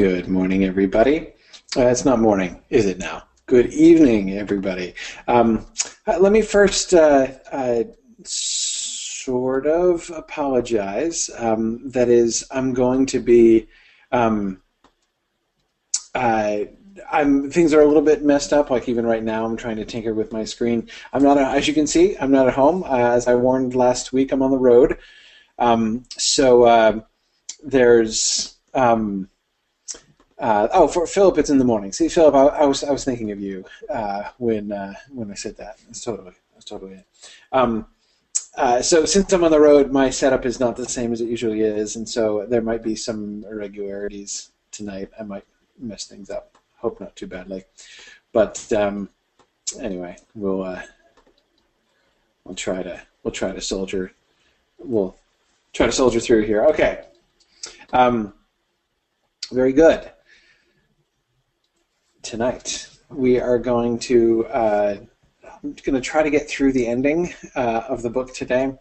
Good morning, everybody. Uh, it's not morning, is it now? Good evening, everybody. Um, uh, let me first uh, uh sort of apologize. Um, that is, I'm going to be. Um, uh, I'm things are a little bit messed up. Like even right now, I'm trying to tinker with my screen. I'm not, as you can see, I'm not at home. Uh, as I warned last week, I'm on the road. Um, so uh, there's um, uh, oh for Philip, it's in the morning. See, Philip, I, I was I was thinking of you uh, when uh, when I said that. That's totally that's totally it. Um, uh, so since I'm on the road, my setup is not the same as it usually is, and so there might be some irregularities tonight. I might mess things up. Hope not too badly, but um, anyway, we'll uh, we'll try to we'll try to soldier we'll try to soldier through here. Okay. Um, very good. Tonight we are going to uh, I'm going to try to get through the ending uh, of the book today.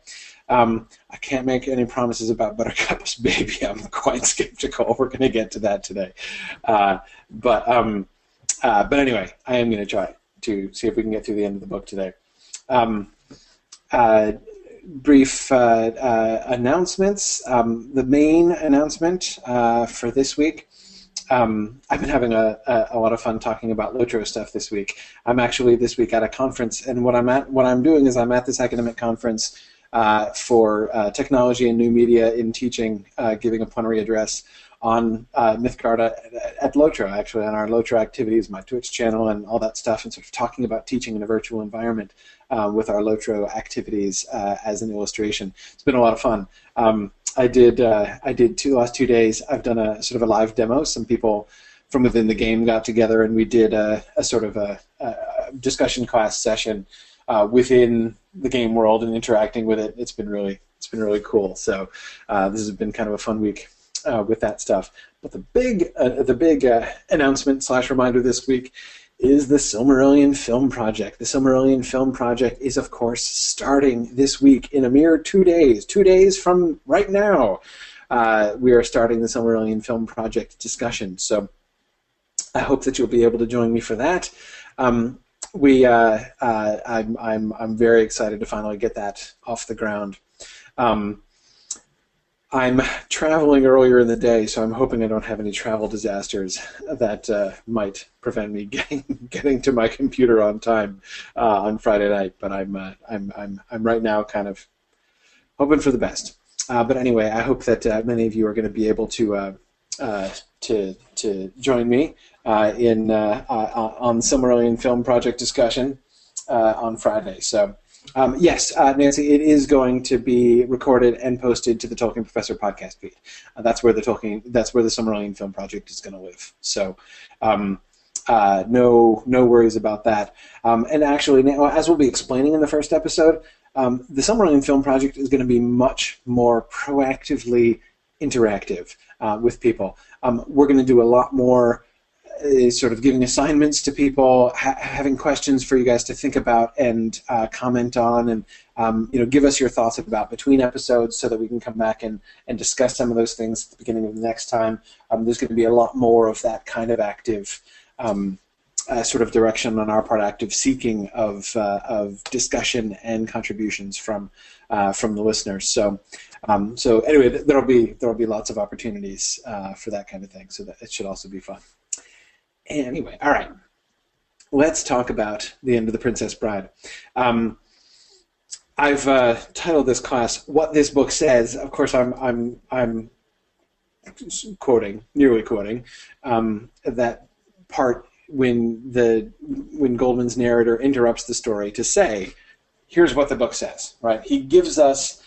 Um, I can't make any promises about Buttercup's baby. I'm quite skeptical. We're going to get to that today, uh, but um, uh, but anyway, I am going to try to see if we can get through the end of the book today. Um, uh, brief uh, uh, announcements. Um, the main announcement uh, for this week. Um, I've been having a, a, a, lot of fun talking about Lotro stuff this week. I'm actually this week at a conference, and what I'm at, what I'm doing is I'm at this academic conference uh, for uh, technology and new media in teaching, uh, giving a plenary address on uh, Mythgard at, at Lotro, actually, on our Lotro activities, my Twitch channel, and all that stuff, and sort of talking about teaching in a virtual environment uh, with our Lotro activities uh, as an illustration. It's been a lot of fun. Um, I did uh, I did two last two days. I've done a sort of a live demo. Some people from within the game got together and we did a, a sort of a, a, discussion class session uh, within the game world and interacting with it. It's been really it's been really cool. So uh, this has been kind of a fun week uh, with that stuff. But the big uh, the big uh, announcement slash reminder this week is the Silmarillion Film Project. The Silmarillion Film Project is, of course, starting this week in a mere two days. Two days from right now, uh, we are starting the Silmarillion Film Project discussion. So I hope that you'll be able to join me for that. Um, we, uh, uh, I'm, I'm, I'm very excited to finally get that off the ground. Um, I'm traveling earlier in the day, so I'm hoping I don't have any travel disasters that uh, might prevent me getting getting to my computer on time uh, on Friday night. But I'm uh, I'm I'm I'm right now kind of hoping for the best. Uh, but anyway, I hope that uh, many of you are going to be able to uh, to to join me in on Silmarillion Film Project discussion on Friday. So. Um, yes, uh, Nancy, it is going to be recorded and posted to the Tolkien Professor podcast feed. Uh, that's where the Tolkien, that's where the Silmarillion Film Project is going to live. So, um, uh, no, no worries about that. Um, and actually, as we'll be explaining in the first episode, um, the Silmarillion Film Project is going to be much more proactively interactive uh, with people. Um, we're going to do a lot more is sort of giving assignments to people, ha- having questions for you guys to think about and uh, comment on, and um, you know, give us your thoughts about between episodes so that we can come back and, and discuss some of those things at the beginning of the next time. Um, there's going to be a lot more of that kind of active. Um, uh, sort of direction on our part, active seeking of uh, of discussion and contributions from uh, from the listeners. So, um, so anyway, there'll be there'll be lots of opportunities uh, for that kind of thing. So that it should also be fun. Anyway, all right. Let's talk about the end of the Princess Bride. Um, I've uh, titled this class "What This Book Says." Of course, I'm I'm I'm quoting, nearly quoting, um, that part when the when Goldman's narrator interrupts the story to say, "Here's what the book says." Right? He gives us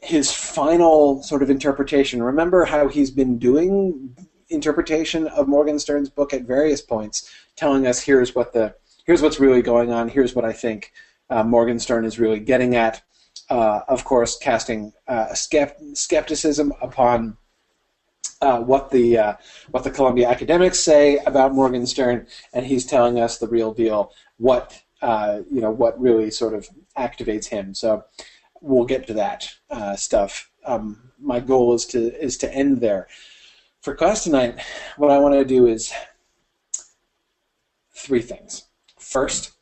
his final sort of interpretation. Remember how he's been doing interpretation of Morgenstern's book at various points, telling us here's what the here's what's really going on. Here's what I think uh, Morgenstern is really getting at. Uh, of course, casting uh, skept- skepticism upon uh, what the uh, what the Columbia academics say about Morgenstern, and he's telling us the real deal. What you know, what really sort of activates him. So we'll get to that stuff. Um, my goal is to is to end there. For class tonight, what I want to do is three things. First,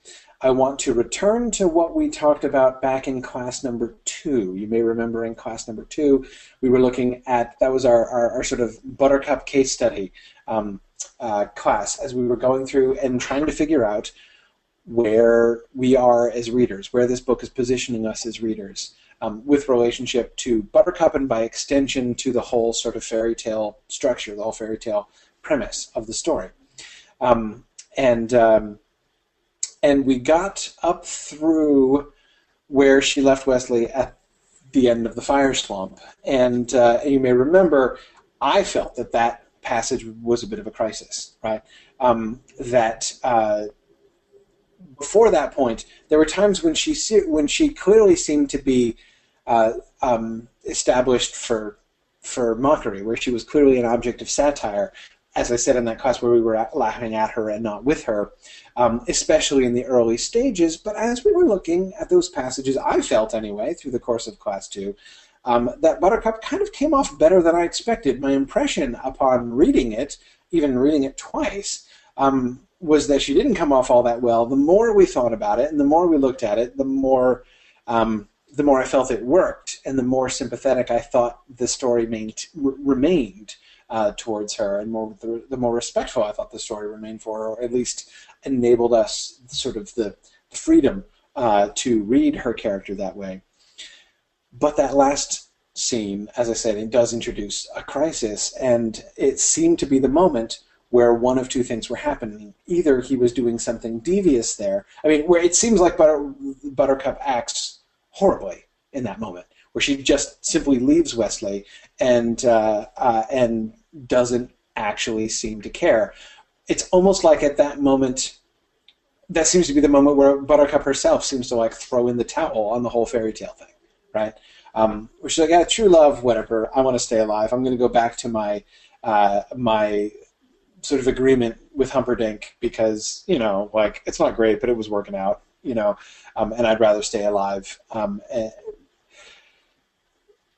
I want to return to what we talked about back in class number two. You may remember in class number two, we were looking at that was our, our, our sort of Buttercup case study um, uh, class as we were going through and trying to figure out where we are as readers, where this book is positioning us as readers. Um, with relationship to Buttercup and by extension to the whole sort of fairy tale structure, the whole fairy tale premise of the story. Um, and um, and we got up through where she left Westley at the end of the fire swamp. And uh, you may remember, I felt that that passage was a bit of a crisis, right? Um, that uh, before that point, there were times when she when she clearly seemed to be uh, um, established for for mockery, where she was clearly an object of satire, as I said in that class where we were laughing at her and not with her, um, especially in the early stages. But as we were looking at those passages, I felt anyway, through the course of class two, um, that Buttercup kind of came off better than I expected. My impression upon reading it, even reading it twice, um, was that she didn't come off all that well. The more we thought about it and the more we looked at it, the more um, the more I felt it worked, and the more sympathetic I thought the story main- remained uh, towards her, and more the, the, more respectful I thought the story remained for her, or at least enabled us sort of the freedom uh, to read her character that way. But that last scene, as I said, it does introduce a crisis, and it seemed to be the moment where one of two things were happening. Either he was doing something devious there. I mean, where it seems like Butter, Buttercup acts horribly in that moment, where she just simply leaves Westley and uh, uh, and doesn't actually seem to care. It's almost like at that moment, that seems to be the moment where Buttercup herself seems to like throw in the towel on the whole fairy tale thing, right? Um, where she's like, "Yeah, true love, whatever. I want to stay alive. I'm going to go back to my uh, my sort of agreement with Humperdinck because you know, like it's not great, but it was working out, you know, um, and I'd rather stay alive." Um, eh,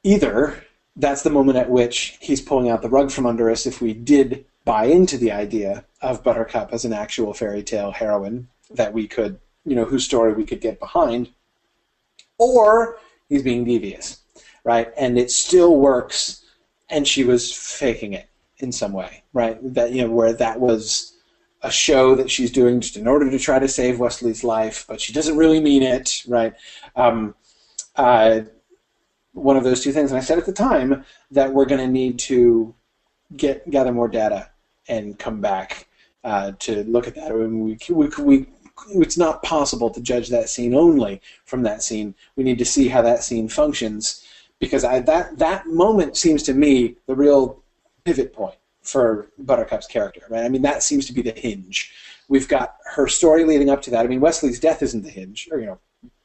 either that's the moment at which he's pulling out the rug from under us if we did buy into the idea of Buttercup as an actual fairy tale heroine that we could, you know, whose story we could get behind, or he's being devious, right? And it still works, and she was faking it in some way, right? That you know, where that was a show that she's doing just in order to try to save Westley's life, but she doesn't really mean it, right? Um, uh, one of those two things. And I said at the time that we're going to need to get gather more data and come back uh, to look at that. I mean, we, we, we, it's not possible to judge that scene only from that scene. We need to see how that scene functions because I, that that moment seems to me the real pivot point for Buttercup's character. Right? I mean, that seems to be the hinge. We've got her story leading up to that. I mean, Westley's death isn't the hinge, or you know,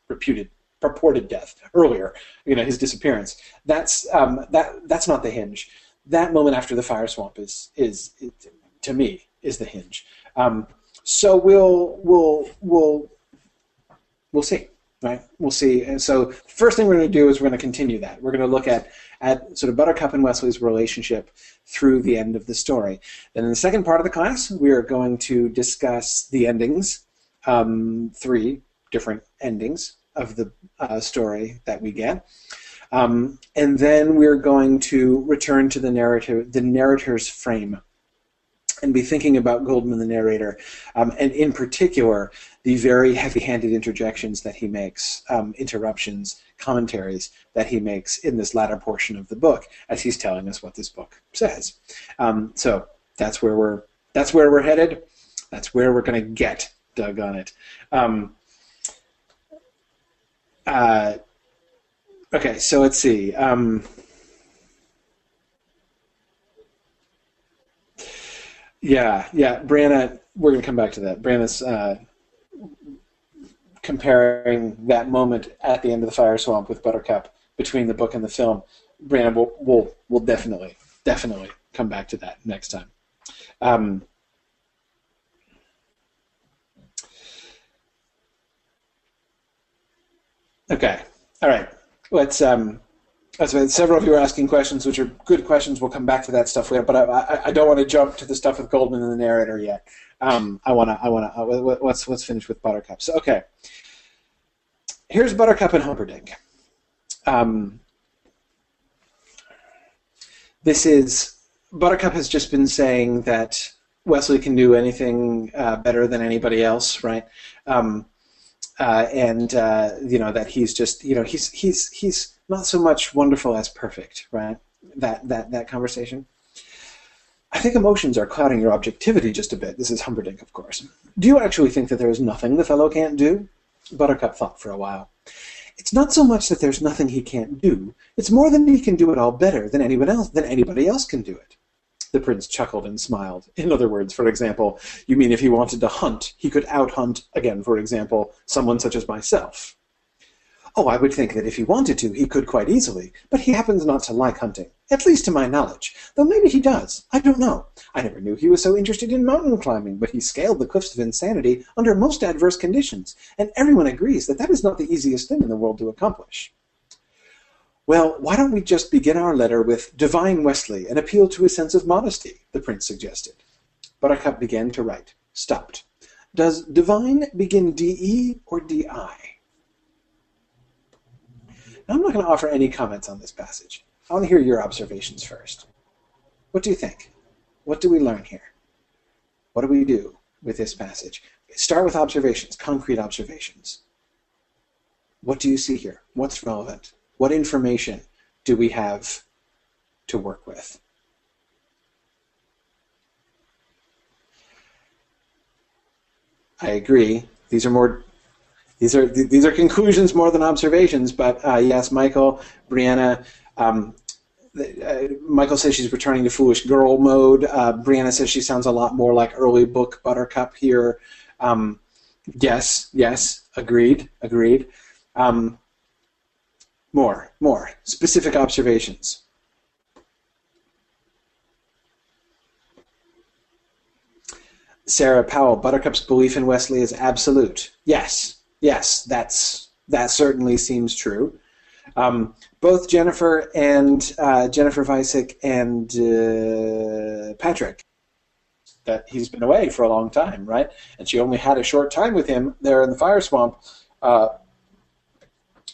reputed purported death earlier, you know, his disappearance. That's um, that that's not the hinge. That moment after the fire swamp is is, to me is the hinge. Um, so we'll we'll we'll we'll see, right? We'll see. And so first thing we're going to do is we're going to continue that. We're going to look at at sort of Buttercup and Westley's relationship through the end of the story. Then in the second part of the class, we are going to discuss the endings, um, three different endings of the uh, story that we get. Um, and then we're going to return to the narrative, the narrator's frame, and be thinking about Goldman the narrator, um, and in particular the very heavy-handed interjections that he makes, um, interruptions, commentaries that he makes in this latter portion of the book, as he's telling us what this book says. Um, so that's where we're that's where we're headed. That's where we're going to get dug on it. Um, uh, okay, so let's see. Yeah, yeah, Brianna, we're going to come back to that. Brianna's uh, comparing that moment at the end of the fire swamp with Buttercup between the book and the film. Brianna, we'll, we'll, we'll definitely, definitely come back to that next time. Um, Okay. All right. Let's um, That's right. Several of you are asking questions, which are good questions. We'll come back to that stuff later, but I, I, I don't want to jump to the stuff with Goldman and the narrator yet. Um, I want to. I want to. Uh, let's let's finish with Buttercup. So okay, here's Buttercup and Humperdinck. Um, this is Buttercup has just been saying that Westley can do anything uh, better than anybody else, right? Um, uh, and uh, you know that he's just you know he's he's he's not so much wonderful as perfect, right? That that that conversation. I think emotions are clouding your objectivity just a bit. This is Humperdinck, of course. Do you actually think that there is nothing the fellow can't do? Buttercup thought for a while. It's not so much that there's nothing he can't do. It's more than he can do it all better than anyone else than anybody else can do it. The prince chuckled and smiled. In other words, for example, you mean if he wanted to hunt, he could out-hunt, again, for example, someone such as myself. Oh, I would think that if he wanted to, he could quite easily, but he happens not to like hunting, at least to my knowledge, though maybe he does. I don't know. I never knew he was so interested in mountain climbing, but he scaled the cliffs of insanity under most adverse conditions, and everyone agrees that that is not the easiest thing in the world to accomplish. Well, why don't we just begin our letter with Divine Westley, an appeal to his sense of modesty, the prince suggested. Buttercup began to write, stopped. Does divine begin DE or DI? I'm not going to offer any comments on this passage. I want to hear your observations first. What do you think? What do we learn here? What do we do with this passage? Start with observations, concrete observations. What do you see here? What's relevant? What information do we have to work with? I agree. These are more these are these are conclusions more than observations. But uh, yes, Michael, Brianna. Um, uh, Michael says she's returning to foolish girl mode. Uh, Brianna says she sounds a lot more like early book Buttercup here. Um, yes, yes, agreed, agreed. Um, more, more specific observations. Sarah Powell, Buttercup's belief in Westley is absolute. Yes, yes, that's that certainly seems true. Um, both Jennifer and uh, Jennifer Weisick and uh, Patrick, that he's been away for a long time, right? And she only had a short time with him there in the fire swamp uh,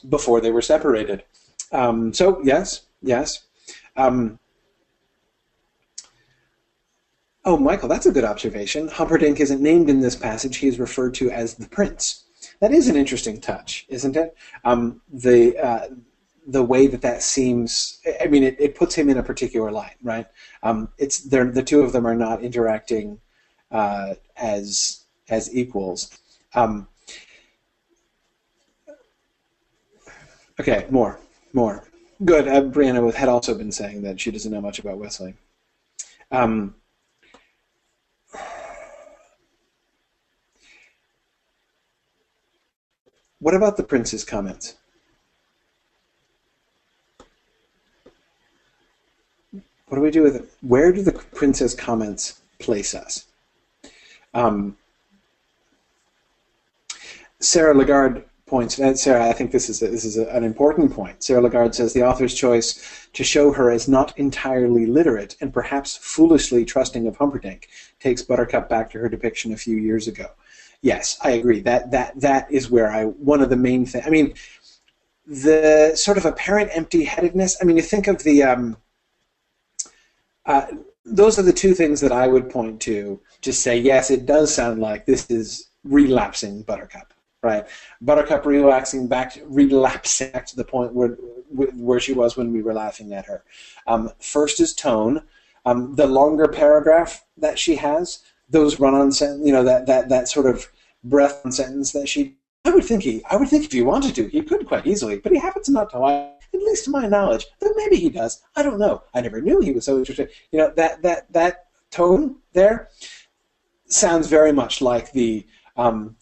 before they were separated. Um, so yes, yes. Um, oh, Michael, that's a good observation. Humperdinck isn't named in this passage; he is referred to as the prince. That is an interesting touch, isn't it? Um, the uh, the way that that seems, I mean, it, it puts him in a particular light, right? Um, it's the two of them are not interacting uh, as as equals. Um, okay, more, more. Good. Uh, Brianna had also been saying that she doesn't know much about Westley. Um, What about the prince's comments? What do we do with it? Where do the prince's comments place us? Um, Sarah Lagarde points. And Sarah, I think this is a, this is a, an important point. Sarah Lagarde says the author's choice to show her as not entirely literate and perhaps foolishly trusting of Humperdinck takes Buttercup back to her depiction a few years ago yes, I agree. That that that is where I one of the main things. I mean, the sort of apparent empty-headedness. I mean, you think of the. Um, uh, those are the two things that I would point to to say yes, it does sound like this is relapsing Buttercup, right? Buttercup relapsing back, relapsing back to the point where where she was when we were laughing at her. Um, first is tone. Um, the longer paragraph that she has those run-on sentence, you know, that, that, that sort of breath on sentence that she. I would think he. I would think if he wanted to, he could quite easily, but he happens not to. At least to my knowledge, though maybe he does. I don't know. I never knew he was so interested. You know that that that tone there sounds very much like the um,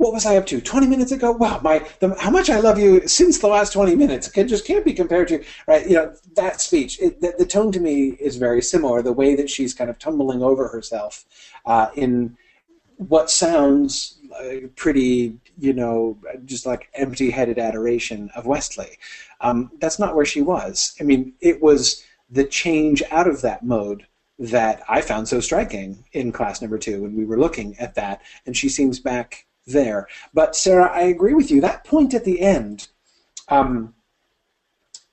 what was I up to 20 minutes ago? Wow, my the, how much I love you since the last 20 minutes can just can't be compared to right. You know that speech. It, the, the, tone to me is very similar. The way that she's kind of tumbling over herself uh, in what sounds uh, pretty, you know, just like empty-headed adoration of Westley. Um, that's not where she was. I mean, it was the change out of that mode that I found so striking in class number two when we were looking at that, and she seems back there. But Sarah, I agree with you. That point at the end um,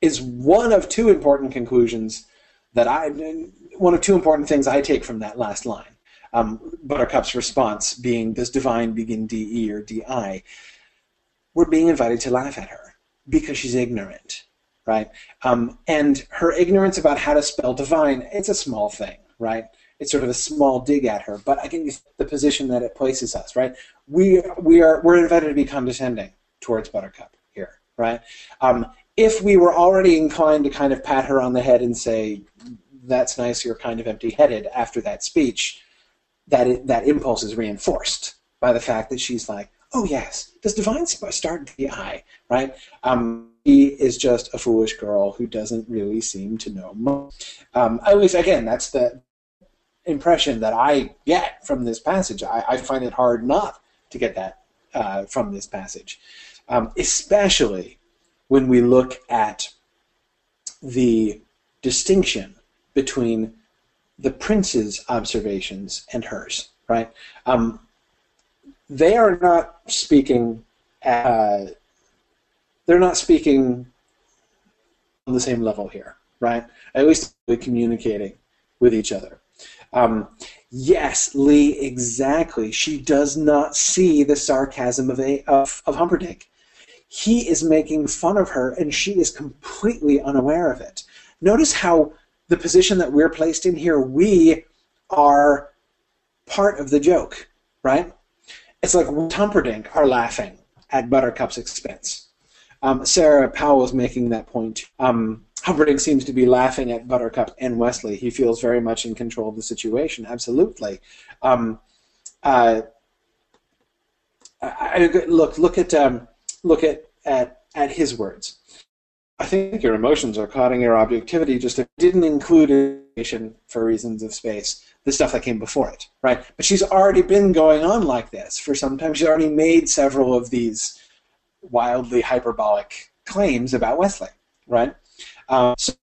is one of two important conclusions that I, one of two important things I take from that last line. Um, Buttercup's response being, "Does divine begin D E or D I?" We're being invited to laugh at her because she's ignorant right? Um, and her ignorance about how to spell divine, it's a small thing, right? It's sort of a small dig at her, but I think the position that it places us, right? We we are we're invited to be condescending towards Buttercup here, right? Um, if we were already inclined to kind of pat her on the head and say, "That's nice, you're kind of empty-headed," after that speech, that that impulse is reinforced by the fact that she's like, "Oh yes, does divine start the eye?" Right? Um, she is just a foolish girl who doesn't really seem to know much. Um, at least, again, that's the impression that I get from this passage. I, I find it hard not to get that uh, from this passage, um, especially when we look at the distinction between the prince's observations and hers. Right? Um, they are not speaking. Uh, they're not speaking on the same level here, right? At least they're communicating with each other. Um, yes, Lee, exactly. She does not see the sarcasm of, a, of, of Humperdinck. He is making fun of her, and she is completely unaware of it. Notice how the position that we're placed in here, we are part of the joke, right? It's like Humperdinck are laughing at Buttercup's expense. Um, Sarah Powell is making that point. Um, Humperdinck seems to be laughing at Buttercup and Westley. He feels very much in control of the situation. Absolutely. Um, uh, I, I, look, look at um, look at, at at his words. I think your emotions are clouding your objectivity. Just it didn't include information for reasons of space. The stuff that came before it, right? But she's already been going on like this for some time. She's already made several of these wildly hyperbolic claims about Westley, right? Um, so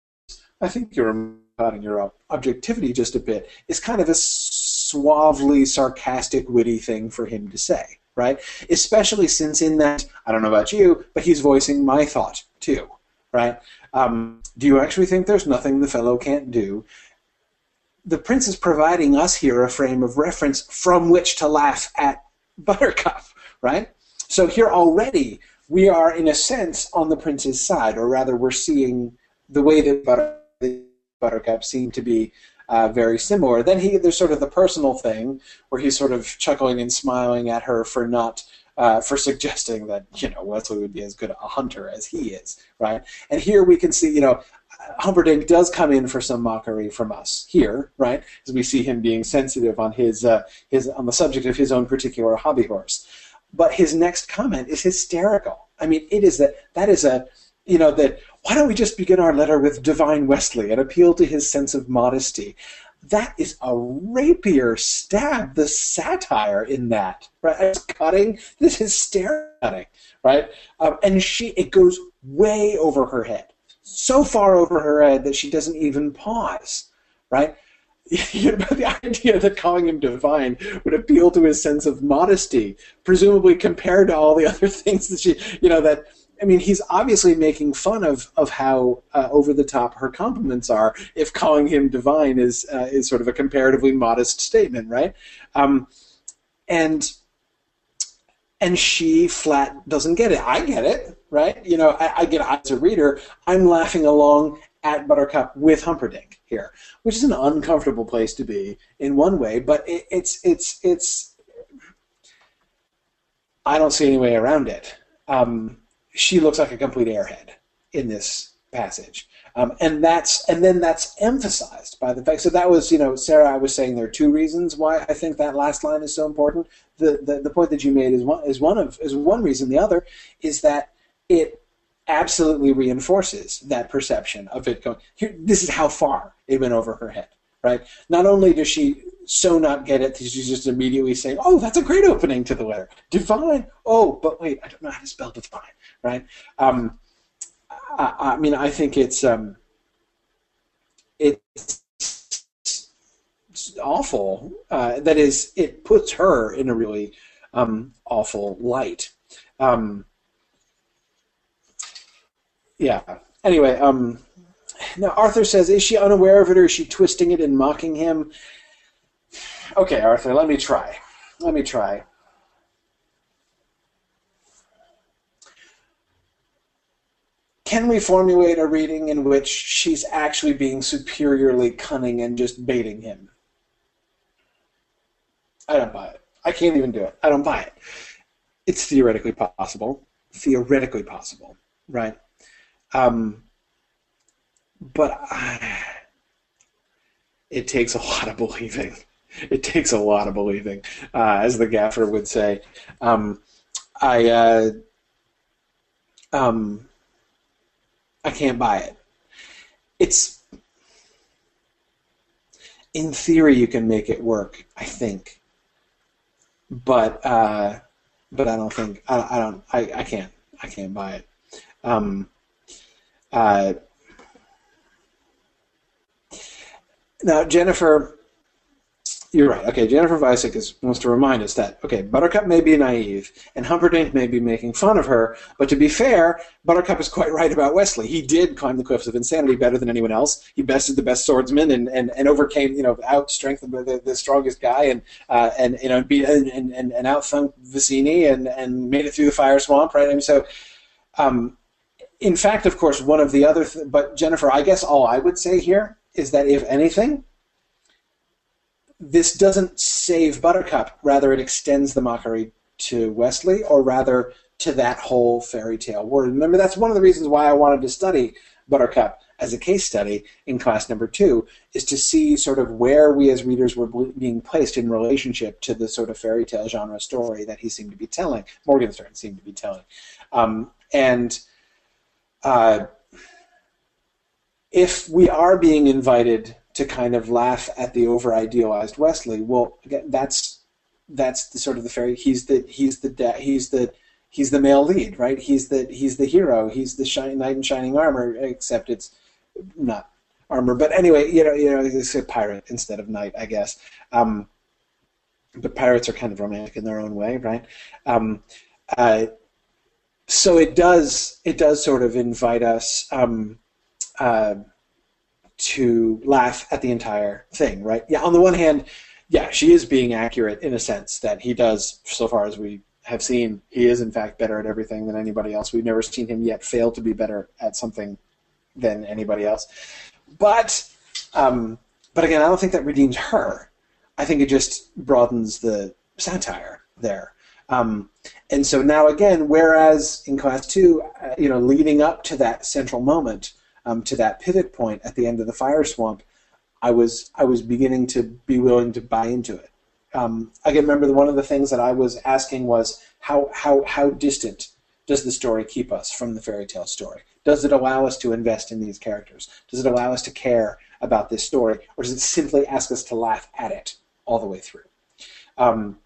I think you're cutting your objectivity just a bit It's kind of a suavely sarcastic, witty thing for him to say, right? Especially since in that, I don't know about you, but he's voicing my thought too, right? Um, do you actually think there's nothing the fellow can't do? The prince is providing us here a frame of reference from which to laugh at Buttercup, right? So here already we are, in a sense, on the prince's side, or rather, we're seeing the way that Butter, Buttercup seemed to be uh, very similar. Then he there's sort of the personal thing where he's sort of chuckling and smiling at her for not uh, for suggesting that you know Westley would be as good a hunter as he is, right? And here we can see you know Humperdinck does come in for some mockery from us here, right? As we see him being sensitive on his uh, his on the subject of his own particular hobby horse. But his next comment is hysterical. I mean, it is that that is a you know that why don't we just begin our letter with divine Westley and appeal to his sense of modesty? That is a rapier stab. The satire in that, right? It's cutting. This is staring right? Um, and she, it goes way over her head, so far over her head that she doesn't even pause, right? know, the idea that calling him divine would appeal to his sense of modesty, presumably compared to all the other things that she, you know, that I mean, he's obviously making fun of of how uh, over the top her compliments are. If calling him divine is uh, is sort of a comparatively modest statement, right? Um, and and she flat doesn't get it. I get it, right? You know, I, I get it as a reader. I'm laughing along at Buttercup with Humperdinck here, which is an uncomfortable place to be in one way, but it, it's it's it's. I don't see any way around it. Um, she looks like a complete airhead in this passage, um, and that's and then that's emphasized by the fact. So that was you know Sarah. I was saying there are two reasons why I think that last line is so important. The the, the point that you made is one is one of is one reason. The other is that it absolutely reinforces that perception of it going here this is how far it went over her head right not only does she so not get it that she's just immediately saying, "Oh, that's a great opening to the letter, divine." Oh, but wait, I don't know how to spell divine, right? Um, I, I, mean, I think it's um, it's awful. Uh, that is, it puts her in a really um, awful light. Um, yeah. Anyway, um, now Arthur says, is she unaware of it or is she twisting it and mocking him? Okay, Arthur, let me try. Let me try. Can we formulate a reading in which she's actually being superiorly cunning and just baiting him? I don't buy it. I can't even do it. I don't buy it. It's theoretically possible. Theoretically possible, right? Um, but I, it takes a lot of believing. It takes a lot of believing, uh, as the gaffer would say. Um, I uh, um, I can't buy it. It's in theory you can make it work. I think, but uh, but I don't think I, I don't I, I can't I can't buy it. Um, uh, now Jennifer you're right. Okay, Jennifer Weissig is, wants to remind us that, okay, Buttercup may be naive, and Humperdinck may be making fun of her, but to be fair, Buttercup is quite right about Westley. He did climb the cliffs of insanity better than anyone else. He bested the best swordsman and, and, and overcame, you know, outstrengthened the, the, strongest guy and, uh, and you know, beat, and, and, and outthunk Vizzini and, and made it through the fire swamp, right? I mean, so, um, in fact, of course, one of the other, th- but Jennifer, I guess all I would say here is that if anything, this doesn't save Buttercup. Rather, it extends the mockery to Westley, or rather to that whole fairy tale world. Remember, that's one of the reasons why I wanted to study Buttercup as a case study in class number two, is to see sort of where we as readers were being placed in relationship to the sort of fairy tale genre story that he seemed to be telling, Morgenstern seemed to be telling. Um, and uh, if we are being invited to kind of laugh at the over idealized Westley. Well, again, that's that's the sort of the fairy. He's the he's the da- he's the he's the male lead, right? He's the he's the hero. He's the shining knight in shining armor, except it's not armor. But anyway, you know, you know, it's a pirate instead of knight, I guess. Um, but pirates are kind of romantic in their own way, right? Um, uh, so it does it does sort of invite us. Um, uh, to laugh at the entire thing, right? Yeah, on the one hand, yeah, she is being accurate in a sense that he does, so far as we have seen, he is in fact better at everything than anybody else. We've never seen him yet fail to be better at something than anybody else. But, um, but again, I don't think that redeems her. I think it just broadens the satire there. Um, and so now again, whereas in class two, uh, you know, leading up to that central moment, um, to that pivot point at the end of the fire swamp, I was I was beginning to be willing to buy into it. Um, I can remember one of the things that I was asking was how how how distant does the story keep us from the fairy tale story? Does it allow us to invest in these characters? Does it allow us to care about this story, or does it simply ask us to laugh at it all the way through? Um,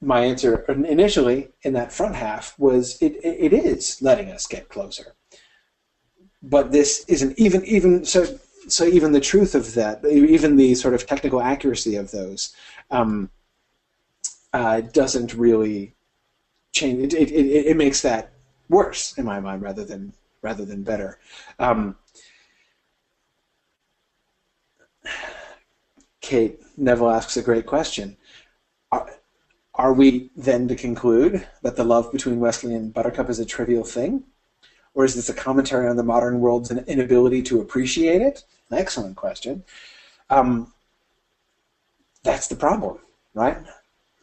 my answer initially in that front half was it, it, it is letting us get closer but this isn't even even so so even the truth of that, even the sort of technical accuracy of those, um, uh, doesn't really change. It, it, it, it, makes that worse in my mind rather than rather than better. Um, Kate Neville asks a great question. Are, are we then to conclude that the love between Westley and Buttercup is a trivial thing? Or is this a commentary on the modern world's inability to appreciate it? An excellent question. Um, that's the problem, right?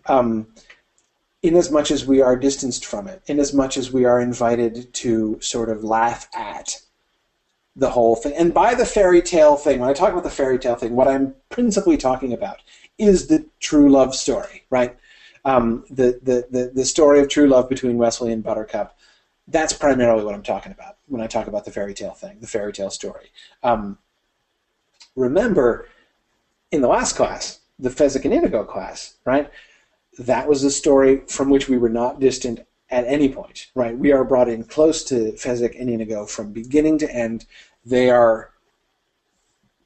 Um, in as much as we are distanced from it, in as much as we are invited to sort of laugh at the whole thing. And by the fairy tale thing, when I talk about the fairy tale thing, what I'm principally talking about is the true love story, right? Um, the, the, the, the story of true love between Westley and Buttercup that's primarily what I'm talking about when I talk about the fairy tale thing, the fairy tale story. Um, remember, in the last class, the Fezzik and Inigo class, right? That was a story from which we were not distant at any point, right? We are brought in close to Fezzik and Inigo from beginning to end. They are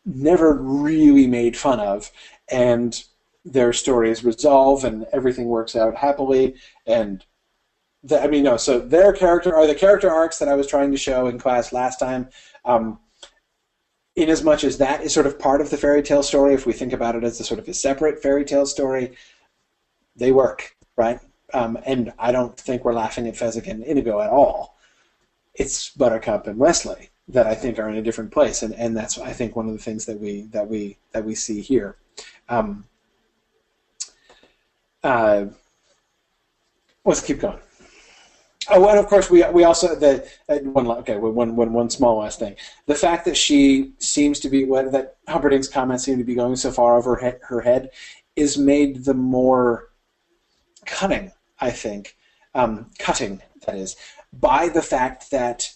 never really made fun of, and their stories resolve, and everything works out happily. And the, I mean, no, so their character are the character arcs that I was trying to show in class last time. Um, in as much as that is sort of part of the fairy tale story, if we think about it as a sort of a separate fairy tale story, they work, right? Um, and I don't think we're laughing at Fezzik and Inigo at all. It's Buttercup and Westley that I think are in a different place, and, and that's I think one of the things that we that we that we see here. Um, uh, let's keep going. Oh, and of course, we we also the uh, one okay one one one small last thing. The fact that she seems to be that Humperdinck's comments seem to be going so far over her, her head is made the more cunning, I think, um, cutting that is, by the fact that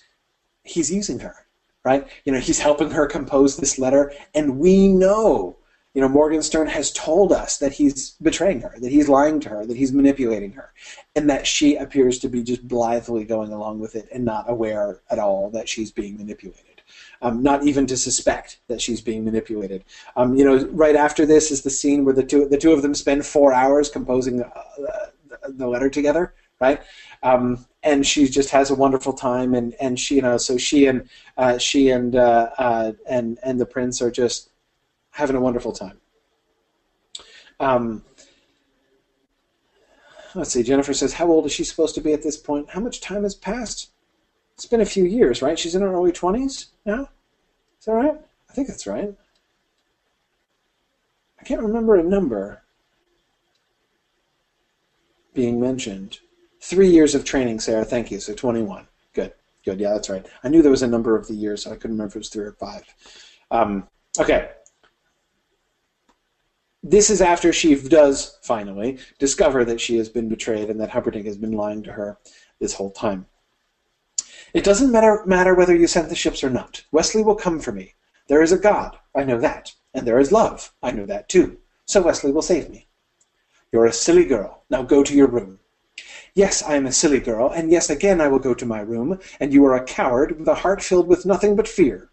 he's using her, right? You know, he's helping her compose this letter, and we know you know, Morgenstern has told us that he's betraying her, that he's lying to her, that he's manipulating her, and that she appears to be just blithely going along with it and not aware at all that she's being manipulated. Um, not even to suspect that she's being manipulated. Um, you know, right after this is the scene where the two the two of them spend four hours composing uh, the letter together, right? Um, and she just has a wonderful time, and, and she you know so she and uh, she and uh, uh and and the prince are just having a wonderful time. Um, let's see. Jennifer says, "How old is she supposed to be at this point? How much time has passed? It's been a few years, right? She's in her early twenties now. Is that right? I think that's right. I can't remember a number being mentioned. Three years of training, Sarah. Thank you. So twenty-one. Good. Good. Yeah, that's right. I knew there was a number of the years, so I couldn't remember if it was three or five. Um, okay this is after she does finally discover that she has been betrayed and that Humperdinck has been lying to her this whole time. It doesn't matter, matter whether you sent the ships or not. Westley will come for me. There is a God, I know that. And there is love, I know that too. So Westley will save me. You're a silly girl. Now go to your room. Yes, I am a silly girl, and yes, again I will go to my room, and you are a coward with a heart filled with nothing but fear.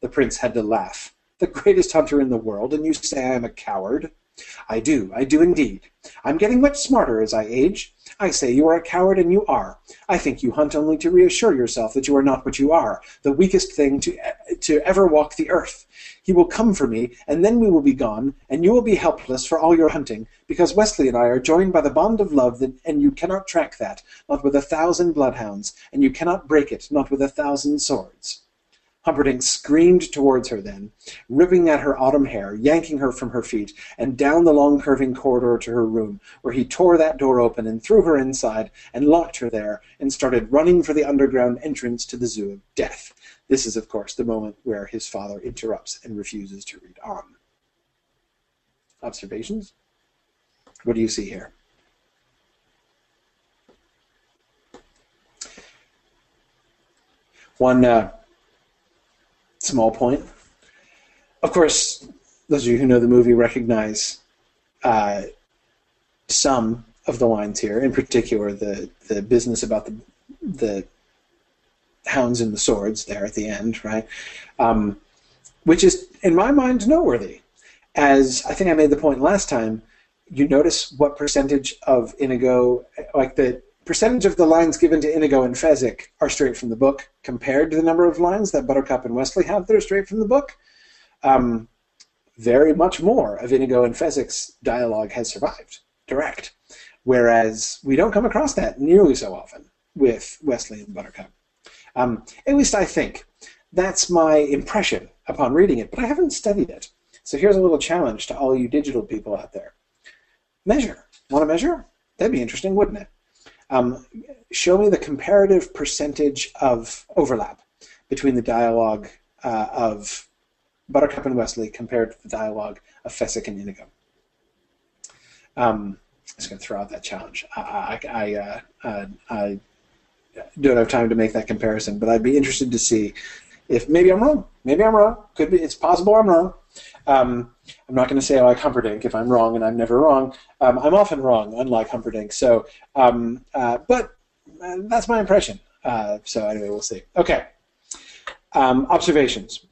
The prince had to laugh the greatest hunter in the world, and you say I am a coward? I do, I do indeed. I'm getting much smarter as I age. I say you are a coward, and you are. I think you hunt only to reassure yourself that you are not what you are, the weakest thing to, to ever walk the earth. He will come for me, and then we will be gone, and you will be helpless for all your hunting, because Westley and I are joined by the bond of love, that, and you cannot track that, not with a thousand bloodhounds, and you cannot break it, not with a thousand swords. Humperdinck screamed towards her then, ripping at her autumn hair, yanking her from her feet, and down the long curving corridor to her room, where he tore that door open and threw her inside and locked her there and started running for the underground entrance to the Zoo of Death. This is, of course, the moment where his father interrupts and refuses to read on. Observations? What do you see here? One uh, small point. Of course, those of you who know the movie recognize uh, some of the lines here. In particular, the the business about the the hounds and the swords there at the end, right? Um, which is, in my mind, noteworthy. As I think I made the point last time, you notice what percentage of Inigo, like the percentage of the lines given to Inigo and Fezzik are straight from the book compared to the number of lines that Buttercup and Westley have that are straight from the book. Um, very much more of Inigo and Fezzik's dialogue has survived direct, whereas we don't come across that nearly so often with Westley and Buttercup. Um, at least I think. That's my impression upon reading it, but I haven't studied it. So here's a little challenge to all you digital people out there. Measure. Want to measure? That'd be interesting, wouldn't it? Um, show me the comparative percentage of overlap between the dialogue uh, of Buttercup and Westley compared to the dialogue of Fezzik and Inigo. Um, I'm just going to throw out that challenge. I, I, I, uh, uh, I, don't have time to make that comparison, but I'd be interested to see if maybe I'm wrong, maybe I'm wrong. Could be. It's possible I'm wrong. Um, I'm not going to say I like Humperdinck if I'm wrong, and I'm never wrong. Um, I'm often wrong, unlike Humperdinck. So, um, uh, but uh, that's my impression. Uh, so anyway, we'll see. Okay. Um, observations.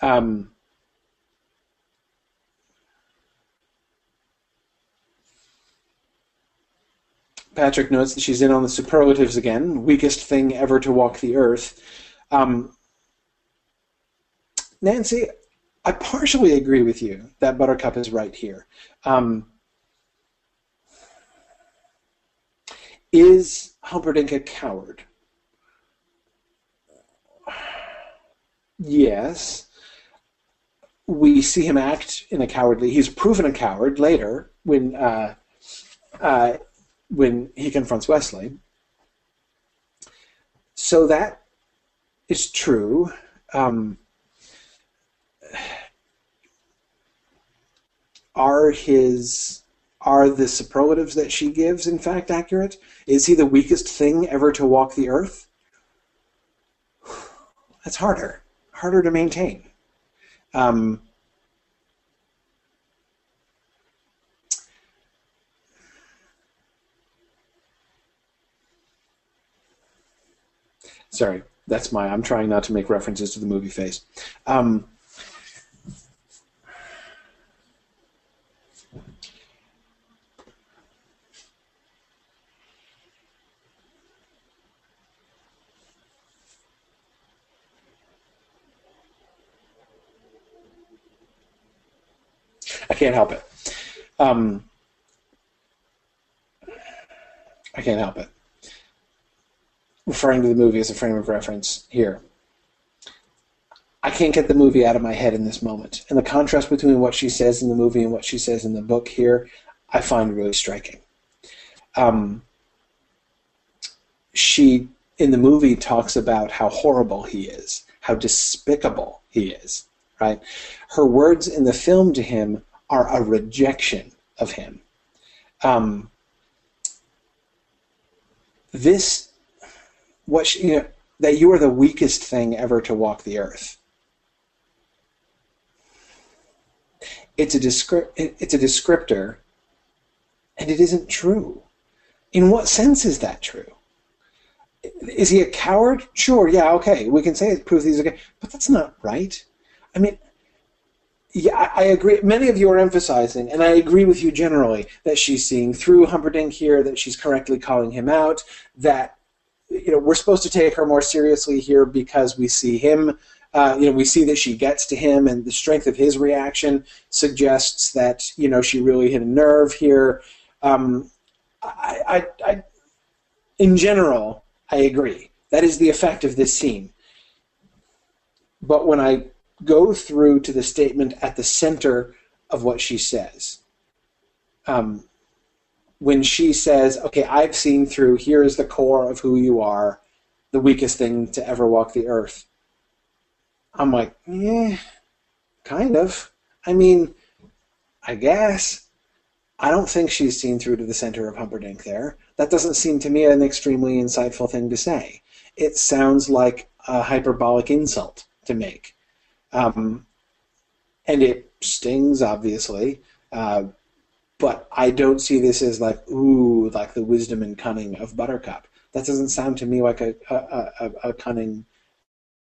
Um, Patrick notes that she's in on the superlatives again. Weakest thing ever to walk the earth. Um, Nancy, I partially agree with you that Buttercup is right here. Um, is Humperdinck a coward? Yes. We see him act in a cowardly. He's proven a coward later when uh, uh, when he confronts Westley. So that is true. Um, are his are the superlatives that she gives in fact accurate? Is he the weakest thing ever to walk the earth? That's harder, harder to maintain. Um, Sorry, that's my. I'm trying not to make references to the movie face. Um, I can't help it. Um, I can't help it referring to the movie as a frame of reference here. I can't get the movie out of my head in this moment. And the contrast between what she says in the movie and what she says in the book here, I find really striking. Um, she, in the movie, talks about how horrible he is, how despicable he is, right? Her words in the film to him are a rejection of him. Um, this what she, you know, that you are the weakest thing ever to walk the earth. It's a descri- it's a descriptor, and it isn't true. In what sense is that true? Is he a coward? Sure, yeah, okay. We can say it proves he's a coward, but that's not right. I mean, yeah, I agree. Many of you are emphasizing, and I agree with you generally, that she's seeing through Humperdinck here, that she's correctly calling him out, that you know we're supposed to take her more seriously here because we see him uh, you know we see that she gets to him and the strength of his reaction suggests that you know she really hit a nerve here. Um, I, I, I, in general i agree. That is the effect of this scene. But when i go through to the statement at the center of what she says um, when she says, "Okay, I've seen through. Here is the core of who you are, the weakest thing to ever walk the earth." I'm like, yeah, kind of. I mean, I guess. I don't think she's seen through to the center of Humperdinck there. That doesn't seem to me an extremely insightful thing to say. It sounds like a hyperbolic insult to make. Um, and it stings, obviously. Uh, but I don't see this as like ooh, like the wisdom and cunning of Buttercup. That doesn't sound to me like a a, a, a cunning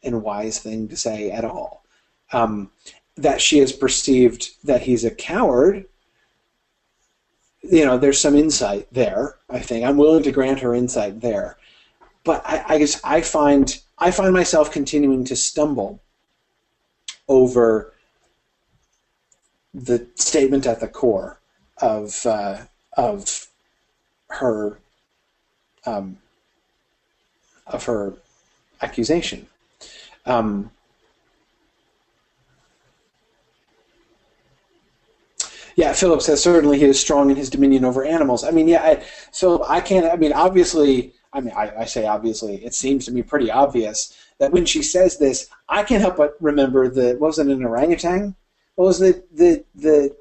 and wise thing to say at all. Um, that she has perceived that he's a coward. You know, there's some insight there. I think I'm willing to grant her insight there, but I, I guess I find I find myself continuing to stumble over the statement at the core of uh, of her um, of her accusation. Um, yeah, Philip says certainly he is strong in his dominion over animals. I mean, yeah, I, so I can't. I mean, obviously, I mean, I, I say obviously. It seems to me pretty obvious that when she says this, I can't help but remember the what was it an orangutan? What was the the the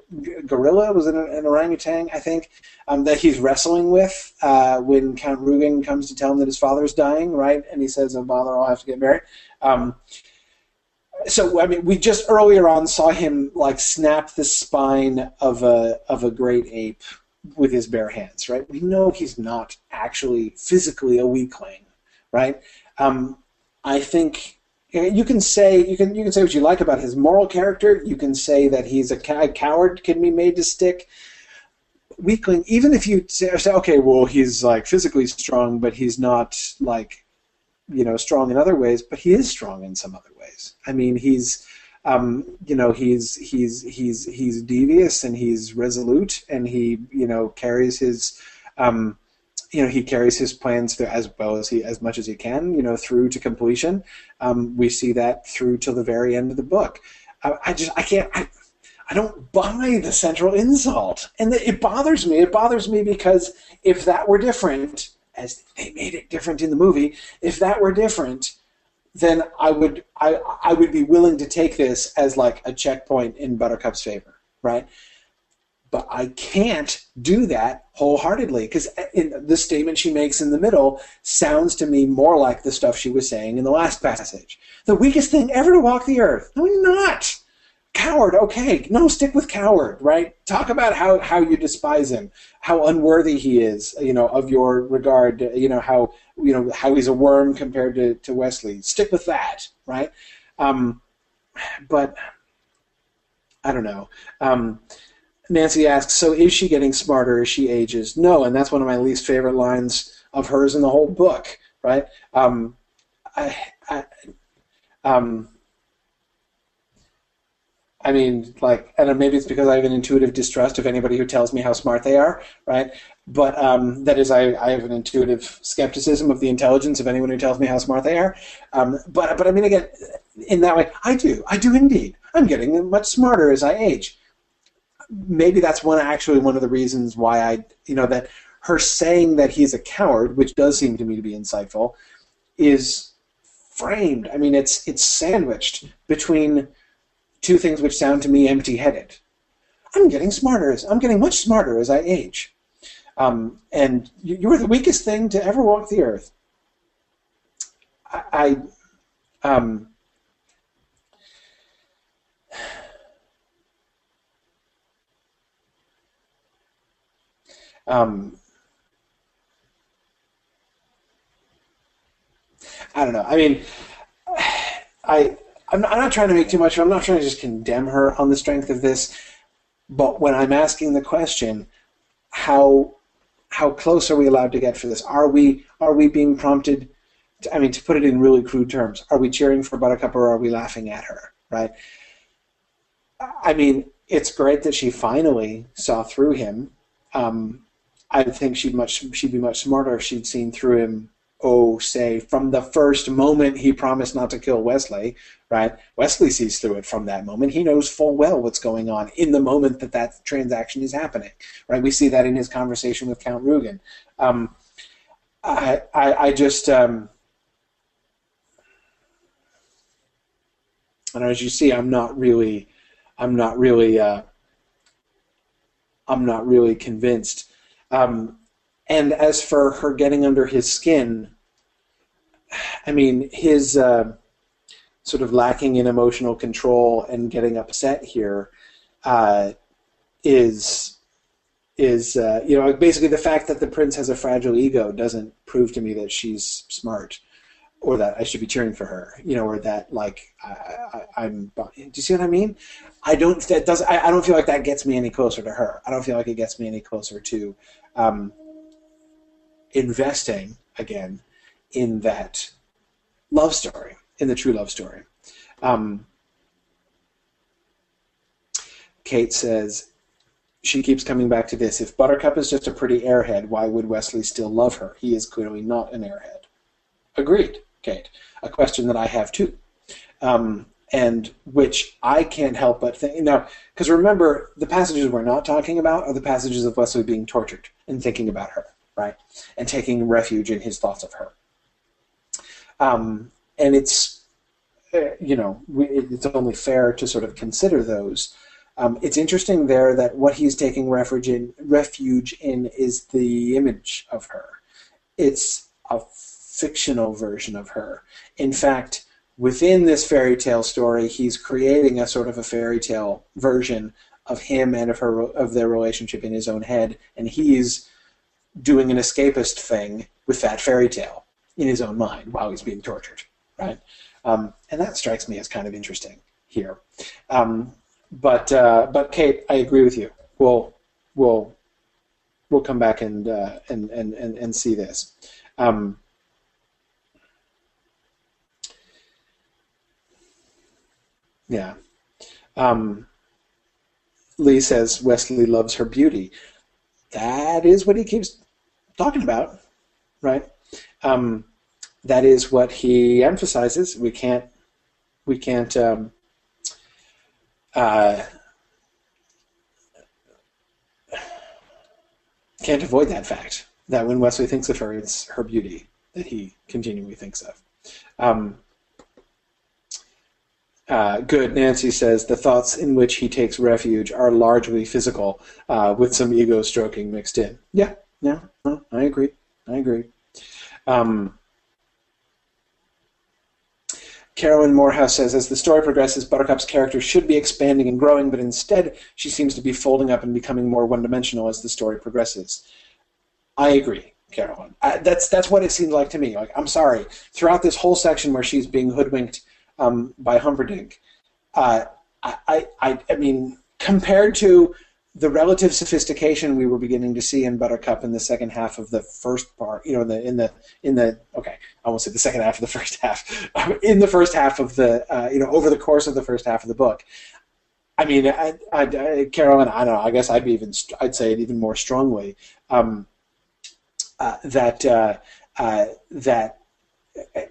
gorilla? Was it an orangutan I think um, that he's wrestling with uh, when Count Rugen comes to tell him that his father is dying right? And he says oh bother I'll have to get married. Um, so I mean, we just earlier on saw him like snap the spine of a of a great ape with his bare hands, right? We know he's not actually physically a weakling, right? Um, I think you can say you can you can say what you like about his moral character. You can say that he's a coward can be made to stick. Weakling, even if you say, okay, well, he's like physically strong, but he's not like you know strong in other ways. But he is strong in some other ways. I mean, he's um, you know he's he's he's he's devious and he's resolute and he you know carries his um, you know he carries his plans as well as he as much as he can you know through to completion. Um, we see that through till the very end of the book. I, I just i can't I, I don't buy the central insult. And it bothers me. It bothers me because if that were different as they made it different in the movie if that were different then i would i i would be willing to take this as like a checkpoint in buttercup's favor right but I can't do that wholeheartedly because the statement she makes in the middle sounds to me more like the stuff she was saying in the last passage. The weakest thing ever to walk the earth. No, not. Coward, okay. No, stick with coward, right? Talk about how, how you despise him, how unworthy he is, you know, of your regard, you know, how, you know, how he's a worm compared to, to Westley. Stick with that, right? Um, but I don't know. Um, Nancy asks, so is she getting smarter as she ages? No, and that's one of my least favorite lines of hers in the whole book, right? Um, I, I, um, I mean, like, and maybe it's because I have an intuitive distrust of anybody who tells me how smart they are, right? But um, that is, I, I have an intuitive skepticism of the intelligence of anyone who tells me how smart they are. Um, but, but I mean, again, in that way, I do. I do indeed. I'm getting much smarter as I age maybe that's one actually one of the reasons why I you know that her saying that he's a coward, which does seem to me to be insightful, is framed. I mean, it's it's sandwiched between two things which sound to me empty-headed. I'm getting smarter. As, I'm getting much smarter as I age. Um, and you, were the weakest thing to ever walk the earth. I, I um, Um, I don't know. I mean, I I'm not, I'm not trying to make too much. I'm not trying to just condemn her on the strength of this. But when I'm asking the question, how how close are we allowed to get for this? Are we are we being prompted? To, I mean, to put it in really crude terms, are we cheering for Buttercup or are we laughing at her? Right? I mean, it's great that she finally saw through him. Um, I think she'd much she'd be much smarter if she'd seen through him. Oh, say from the first moment he promised not to kill Westley, right? Westley sees through it from that moment. He knows full well what's going on in the moment that that transaction is happening, right? We see that in his conversation with Count Rugen. Um, I, I, I just um, and as you see, I'm not really, I'm not really, uh, I'm not really convinced um, and as for her getting under his skin, I mean, his uh, sort of lacking in emotional control and getting upset here uh, is is uh, you know basically the fact that the prince has a fragile ego doesn't prove to me that she's smart or that I should be cheering for her, you know, or that like I, am Do you see what I mean? I don't. That does. I, I, don't feel like that gets me any closer to her. I don't feel like it gets me any closer to um, investing again in that love story, in the true love story. Um, Kate says she keeps coming back to this. If Buttercup is just a pretty airhead, why would Westley still love her? He is clearly not an airhead. Agreed. Kate, a question that I have too, um, and which I can't help but think now. Because remember, the passages we're not talking about are the passages of Westley being tortured and thinking about her, right, and taking refuge in his thoughts of her. Um, and it's, uh, you know, it's only fair to sort of consider those. Um, it's interesting there that what he's taking refuge in, refuge in is the image of her. It's a fictional version of her. In fact, within this fairy tale story, he's creating a sort of a fairy tale version of him and of her of their relationship in his own head, and he's doing an escapist thing with that fairy tale in his own mind while he's being tortured, right? Um, and that strikes me as kind of interesting here. Um, but uh, but Kate, I agree with you. We'll we'll we'll come back and uh, and, and and and see this. Um, yeah. Um, Lee says Westley loves her beauty. That is what he keeps talking about, right? Um, that is what he emphasizes. We can't we can't um, uh, can't avoid that fact that when Westley thinks of her, it's her beauty that he continually thinks of. Um, uh, good. Nancy says the thoughts in which he takes refuge are largely physical, uh, with some ego stroking mixed in. Yeah, yeah, I agree. I agree. Um, Carolyn Morehouse says, as the story progresses, Buttercup's character should be expanding and growing, but instead she seems to be folding up and becoming more one-dimensional as the story progresses. I agree, Carolyn. That's that's what it seemed like to me. Like, I'm sorry, throughout this whole section where she's being hoodwinked um, by Humperdinck, uh, I, I, I mean, compared to the relative sophistication we were beginning to see in Buttercup in the second half of the first part, you know, in the in the in the okay, I won't say the second half of the first half, in the first half of the uh, you know over the course of the first half of the book. I mean, I, I, I, Carolyn, I don't know. I guess I'd be even I'd say it even more strongly um, uh, that uh, uh that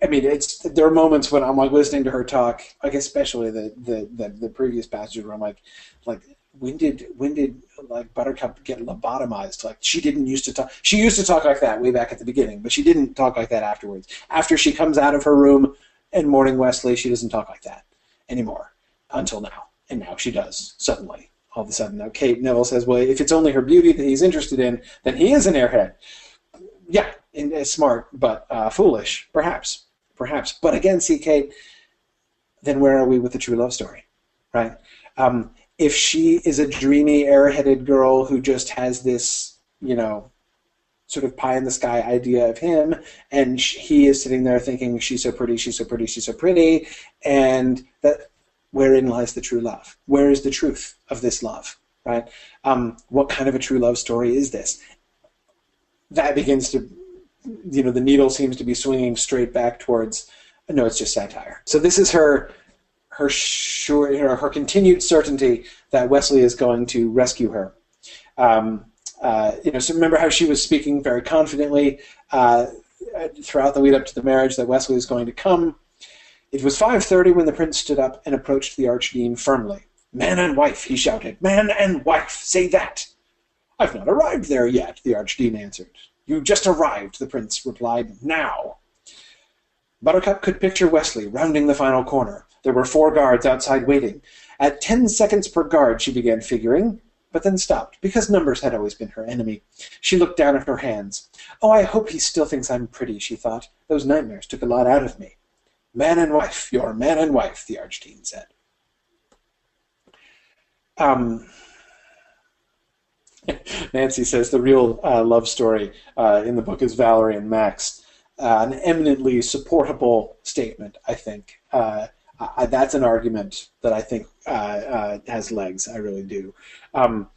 I mean, it's there are moments when I'm like listening to her talk, like especially the the the, the previous passage where I'm like, like when did when did like Buttercup get lobotomized? Like she didn't used to talk. She used to talk like that way back at the beginning, but she didn't talk like that afterwards. After she comes out of her room and Mourning Westley, she doesn't talk like that anymore until now, and now she does suddenly. All of a sudden, now Kate Neville says, "Well, if it's only her beauty that he's interested in, then he is an airhead." Yeah, and, smart, but uh, foolish, perhaps, perhaps. But again, see, Kate, then where are we with the true love story, right? Um, if she is a dreamy, airheaded girl who just has this, you know, sort of pie in the sky idea of him, and he is sitting there thinking, "She's so pretty, she's so pretty, she's so pretty," and that wherein lies the true love? Where is the truth of this love? Right? Um, what kind of a true love story is this? That begins to, you know, the needle seems to be swinging straight back towards. No, it's just satire. So this is her her sure, know, her continued certainty that Westley is going to rescue her. Um, uh, you know, so remember how she was speaking very confidently uh, throughout the lead up to the marriage that Westley is going to come. It was 5:30 when the prince stood up and approached the archdeacon firmly. "Man and wife," he shouted. "Man and wife, say that." "I've not arrived there yet," the archdeacon answered. "You just arrived," the prince replied. "Now." Buttercup could picture Westley rounding the final corner, there were four guards outside waiting. At ten seconds per guard, she began figuring, but then stopped, because numbers had always been her enemy. She looked down at her hands. Oh, I hope he still thinks I'm pretty, she thought. Those nightmares took a lot out of me. Man and wife, you're man and wife, the archdeacon said. Um, Nancy says the real uh, love story uh, in the book is Valerie and Max. Uh, an eminently supportable statement, I think. I, that's an argument that I think uh, uh, has legs. I really do. Um,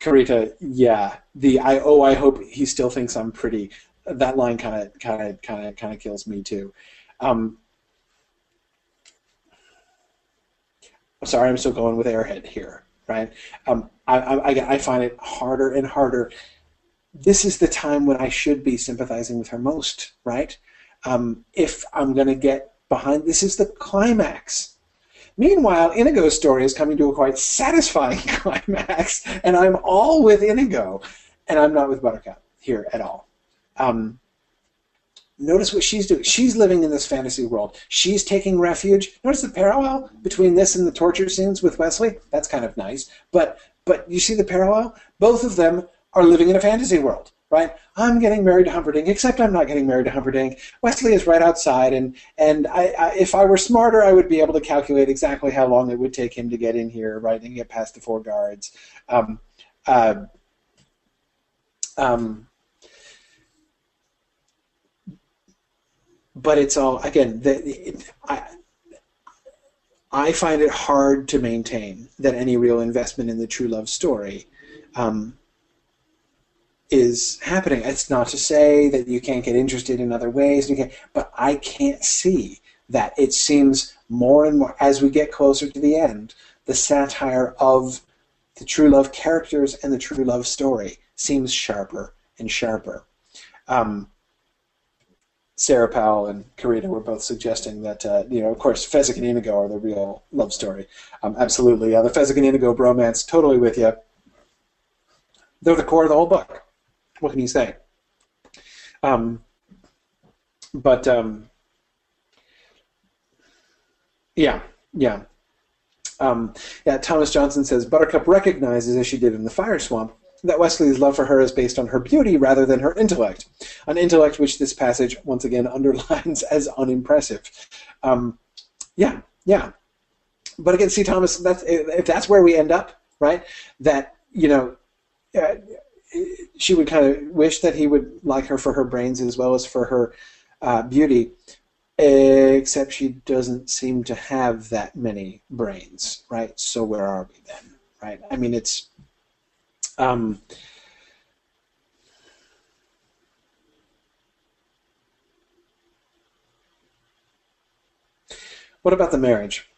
Karita, yeah, the I oh I hope he still thinks I'm pretty. That line kind of kind of kind of kind of kills me too. Um, sorry, I'm still going with Airhead here, right? Um, I, I, I find it harder and harder. This is the time when I should be sympathizing with her most, right? Um, if I'm going to get behind this is the climax. Meanwhile, Inigo's story is coming to a quite satisfying climax, and I'm all with Inigo, and I'm not with Buttercup here at all. Um, notice what she's doing. She's living in this fantasy world. She's taking refuge. Notice the parallel between this and the torture scenes with Westley. That's kind of nice. But but you see the parallel. Both of them are living in a fantasy world. Right? I'm getting married to Humperdinck, except I'm not getting married to Humperdinck. Westley is right outside, and and I, I, if I were smarter, I would be able to calculate exactly how long it would take him to get in here, right, and get past the four guards. Um, uh, um, but it's all again. The, it, I, I find it hard to maintain that any real investment in the true love story um, is happening. It's not to say that you can't get interested in other ways, but I can't see that. It seems more and more as we get closer to the end, the satire of the true love characters and the true love story seems sharper and sharper. Um, Sarah Powell and Karina were both suggesting that, uh, you know, of course, Fezzik and Inigo are the real love story. Um, absolutely. Yeah, the Fezzik and Inigo bromance, totally with you. They're the core of the whole book. What can you say? Um, but, um, yeah, yeah. Um, yeah, Thomas Johnson says Buttercup recognizes, as she did in the Fire Swamp, that Westley's love for her is based on her beauty rather than her intellect, an intellect which this passage once again underlines as unimpressive. Um, yeah, yeah. But again, see, Thomas, that's, if that's where we end up, right? That you know, uh, she would kind of wish that he would like her for her brains as well as for her uh, beauty, except she doesn't seem to have that many brains, right? So where are we then, right? I mean, it's um, what about the marriage?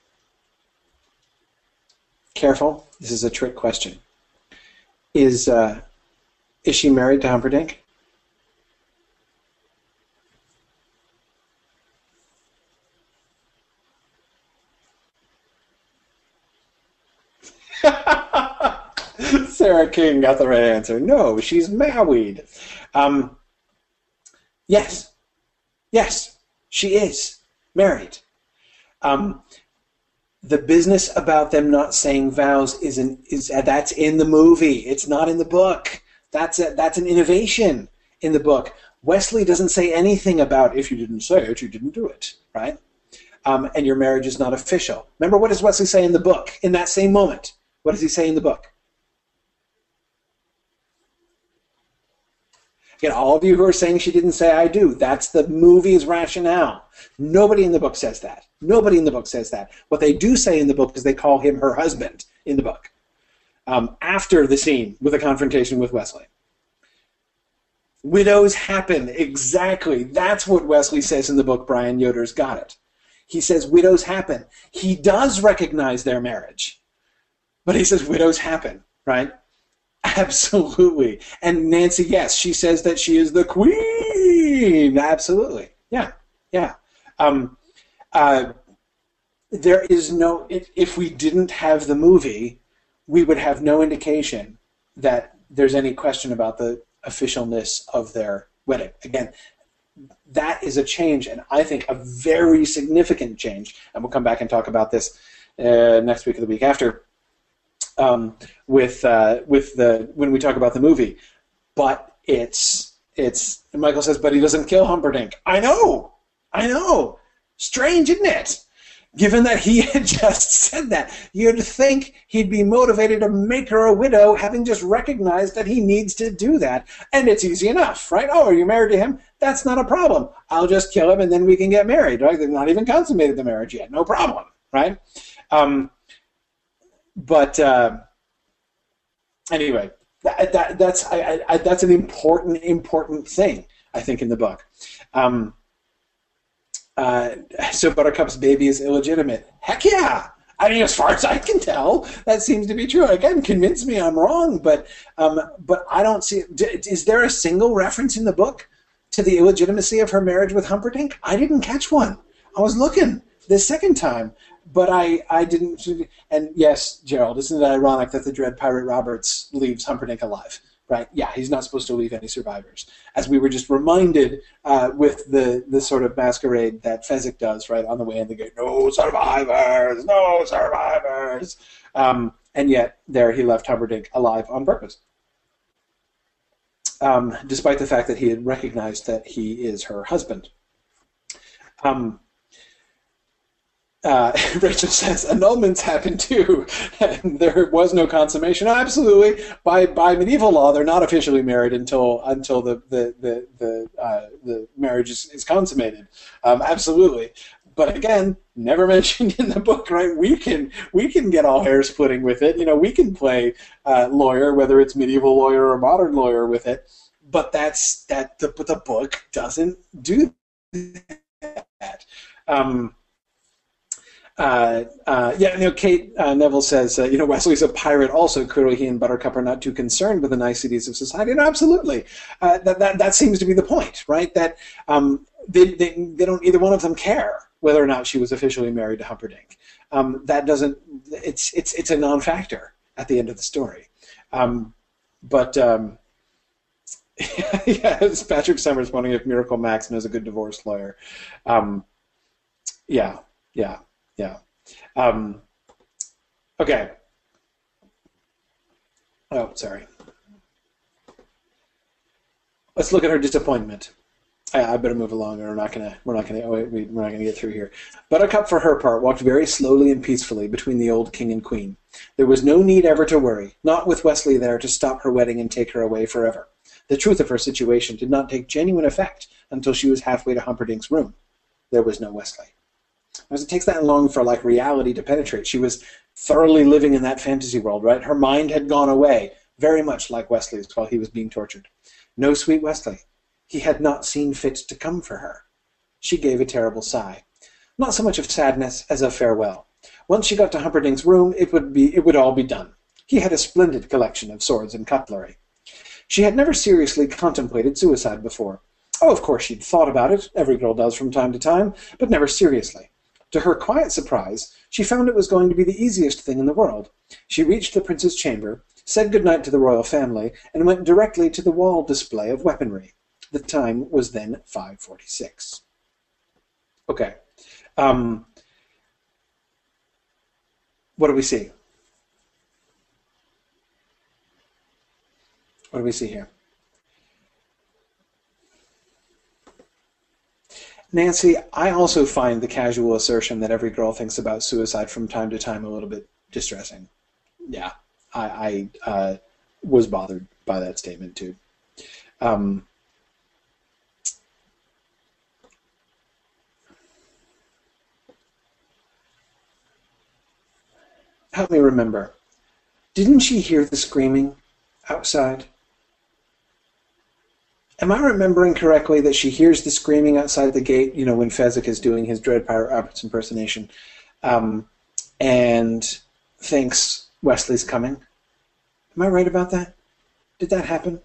Careful, this is a trick question. Is uh, is she married to Humperdinck? Sarah King got the right answer. No, she's married. Um, yes, yes, she is married. Um, the business about them not saying vows is an, is that's in the movie. It's not in the book. That's a, that's an innovation in the book. Westley doesn't say anything about if you didn't say it, you didn't do it, right? Um, and your marriage is not official. Remember, what does Westley say in the book in that same moment? What does he say in the book? Again, all of you who are saying she didn't say I do, that's the movie's rationale. Nobody in the book says that. Nobody in the book says that. What they do say in the book is they call him her husband in the book um, after the scene with the confrontation with Westley. Widows happen, exactly. That's what Westley says in the book. Brian Yoder's got it. He says widows happen. He does recognize their marriage, but he says widows happen, right? Absolutely. And Nancy, yes, she says that she is the queen. Absolutely. Yeah. Yeah. Um, uh, there is no, if we didn't have the movie, we would have no indication that there's any question about the officialness of their wedding. Again, that is a change, and I think a very significant change. And we'll come back and talk about this uh, next week or the week after um, with uh, with the when we talk about the movie, but it's it's Michael says, but he doesn't kill Humperdinck. I know, I know. Strange, isn't it? Given that he had just said that, you'd think he'd be motivated to make her a widow, having just recognized that he needs to do that. And it's easy enough, right? Oh, are you married to him? That's not a problem. I'll just kill him, and then we can get married. Right? They've not even consummated the marriage yet. No problem, right? Um, but uh, anyway, that, that, that's I, I, that's an important important thing I think in the book. Um, uh, so Buttercup's baby is illegitimate. Heck yeah! I mean, as far as I can tell, that seems to be true. Again, convince me I'm wrong, but um, but I don't see. Is there a single reference in the book to the illegitimacy of her marriage with Humperdinck? I didn't catch one. I was looking the second time, but I, I didn't. And yes, Gerald, isn't it ironic that the Dread Pirate Roberts leaves Humperdinck alive? Right? Yeah, he's not supposed to leave any survivors. As we were just reminded uh, with the, the sort of masquerade that Fezzik does, right, on the way in the gate. No survivors! No survivors! Um, and yet, there he left Humperdinck alive on purpose. um, despite the fact that he had recognized that he is her husband. Um, uh, Rachel says annulments happen too, and there was no consummation. Absolutely, by by medieval law, they're not officially married until until the the the the, uh, the marriage is, is consummated. Um, absolutely, but again, never mentioned in the book. Right? We can we can get all hair splitting with it. You know, we can play uh, lawyer, whether it's medieval lawyer or modern lawyer, with it. But that's that. The, the book doesn't do that. Um, uh, uh, yeah, you know, Kate uh, Neville says, uh, you know, Westley's a pirate. Also, clearly, he and Buttercup are not too concerned with the niceties of society. And absolutely, uh, that, that that seems to be the point, right? That um, they, they they don't either one of them care whether or not she was officially married to Humperdinck. Um, that doesn't. It's it's it's a non-factor at the end of the story. Um, but um, yeah, Patrick Summers wondering if Miracle Max knows a good divorce lawyer. Um, yeah, yeah. Yeah. Um, okay. Oh, sorry. Let's look at her disappointment. I, I better move along, or we're not gonna we're not gonna oh, wait, we're not gonna get through here. Buttercup, for her part, walked very slowly and peacefully between the old king and queen. There was no need ever to worry, not with Westley there to stop her wedding and take her away forever. The truth of her situation did not take genuine effect until she was halfway to Humperdinck's room. There was no Westley because it takes that long for like reality to penetrate. She was thoroughly living in that fantasy world, right? Her mind had gone away, very much like Westley's while he was being tortured. No sweet Westley. He had not seen fit to come for her. She gave a terrible sigh. Not so much of sadness as of farewell. Once she got to Humperdinck's room, it would be it would all be done. He had a splendid collection of swords and cutlery. She had never seriously contemplated suicide before. Oh, of course she'd thought about it, every girl does from time to time, but never seriously. To her quiet surprise, she found it was going to be the easiest thing in the world. She reached the prince's chamber, said good night to the royal family, and went directly to the wall display of weaponry. The time was then 546. Okay. Um, what do we see? What do we see here? Nancy, I also find the casual assertion that every girl thinks about suicide from time to time a little bit distressing. Yeah, I, I uh, was bothered by that statement too. Um, help me remember. Didn't she hear the screaming outside? Am I remembering correctly that she hears the screaming outside the gate, you know, when Fezzik is doing his Dread Pirate Roberts impersonation, um, and thinks Westley's coming? Am I right about that? Did that happen?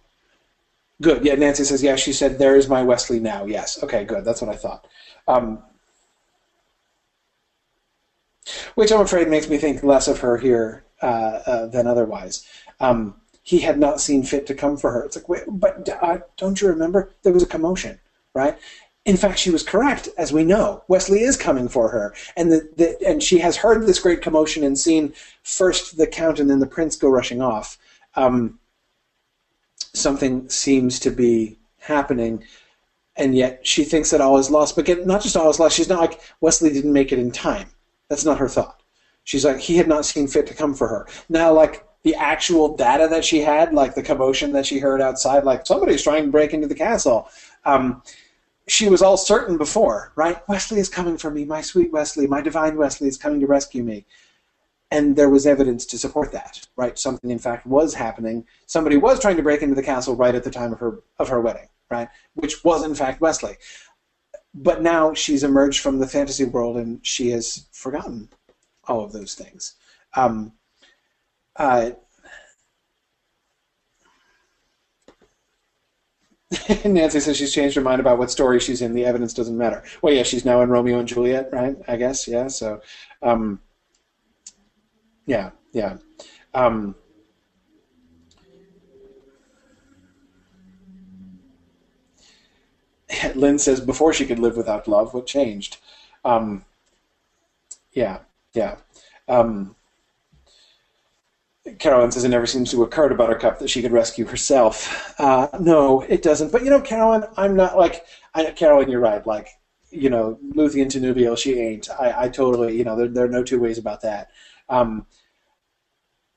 Good. Yeah, Nancy says, yeah, she said, there is my Westley now. Yes. Okay, good. That's what I thought. Um, which I'm afraid makes me think less of her here uh, uh, than otherwise. Um, he had not seen fit to come for her. It's like, wait, but uh, don't you remember? There was a commotion, right? In fact, she was correct, as we know. Westley is coming for her, and the, the and she has heard this great commotion and seen first the count and then the prince go rushing off. Um, something seems to be happening, and yet she thinks that all is lost. But not just all is lost. She's not like Westley didn't make it in time. That's not her thought. She's like he had not seen fit to come for her. Now, like the actual data that she had, like the commotion that she heard outside, like somebody's trying to break into the castle. Um, she was all certain before, right? Westley is coming for me. My sweet Westley, my divine Westley is coming to rescue me. And there was evidence to support that, right? Something, in fact, was happening. Somebody was trying to break into the castle right at the time of her of her wedding, right? Which was, in fact, Westley. But now she's emerged from the fantasy world and she has forgotten all of those things. Um, uh, Nancy says she's changed her mind about what story she's in. The evidence doesn't matter. Well, yeah, she's now in Romeo and Juliet, right? I guess, yeah. So, um, yeah, yeah. Um, Lynn says before she could live without love, what changed? Um, yeah, yeah. Um, Carolyn says it never seems to occur to Buttercup that she could rescue herself. Uh, no, it doesn't. But you know, Carolyn, I'm not like I, Carolyn. You're right. Like you know, Luthien Tinuviel, she ain't. I, I totally, you know, there, there are no two ways about that. Um,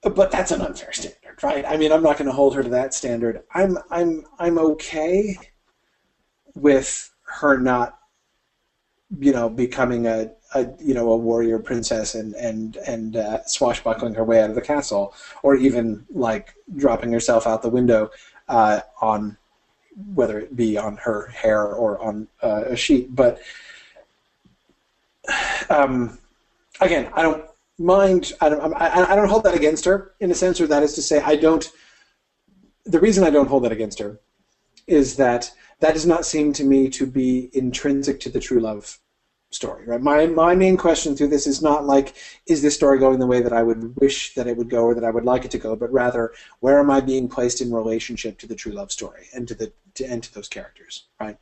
but that's an unfair standard, right? I mean, I'm not going to hold her to that standard. I'm, I'm, I'm okay with her not, you know, becoming a, a you know, a warrior princess and and and uh, swashbuckling her way out of the castle, or even like dropping herself out the window uh, on whether it be on her hair or on uh, a sheet. But um, again, I don't mind. I don't. I, I don't hold that against her in a sense, or that is to say, I don't. The reason I don't hold that against her is that that does not seem to me to be intrinsic to the true love story, right? My my main question through this is not like is this story going the way that I would wish that it would go or that I would like it to go, but rather where am I being placed in relationship to the true love story and to the to and to those characters, right?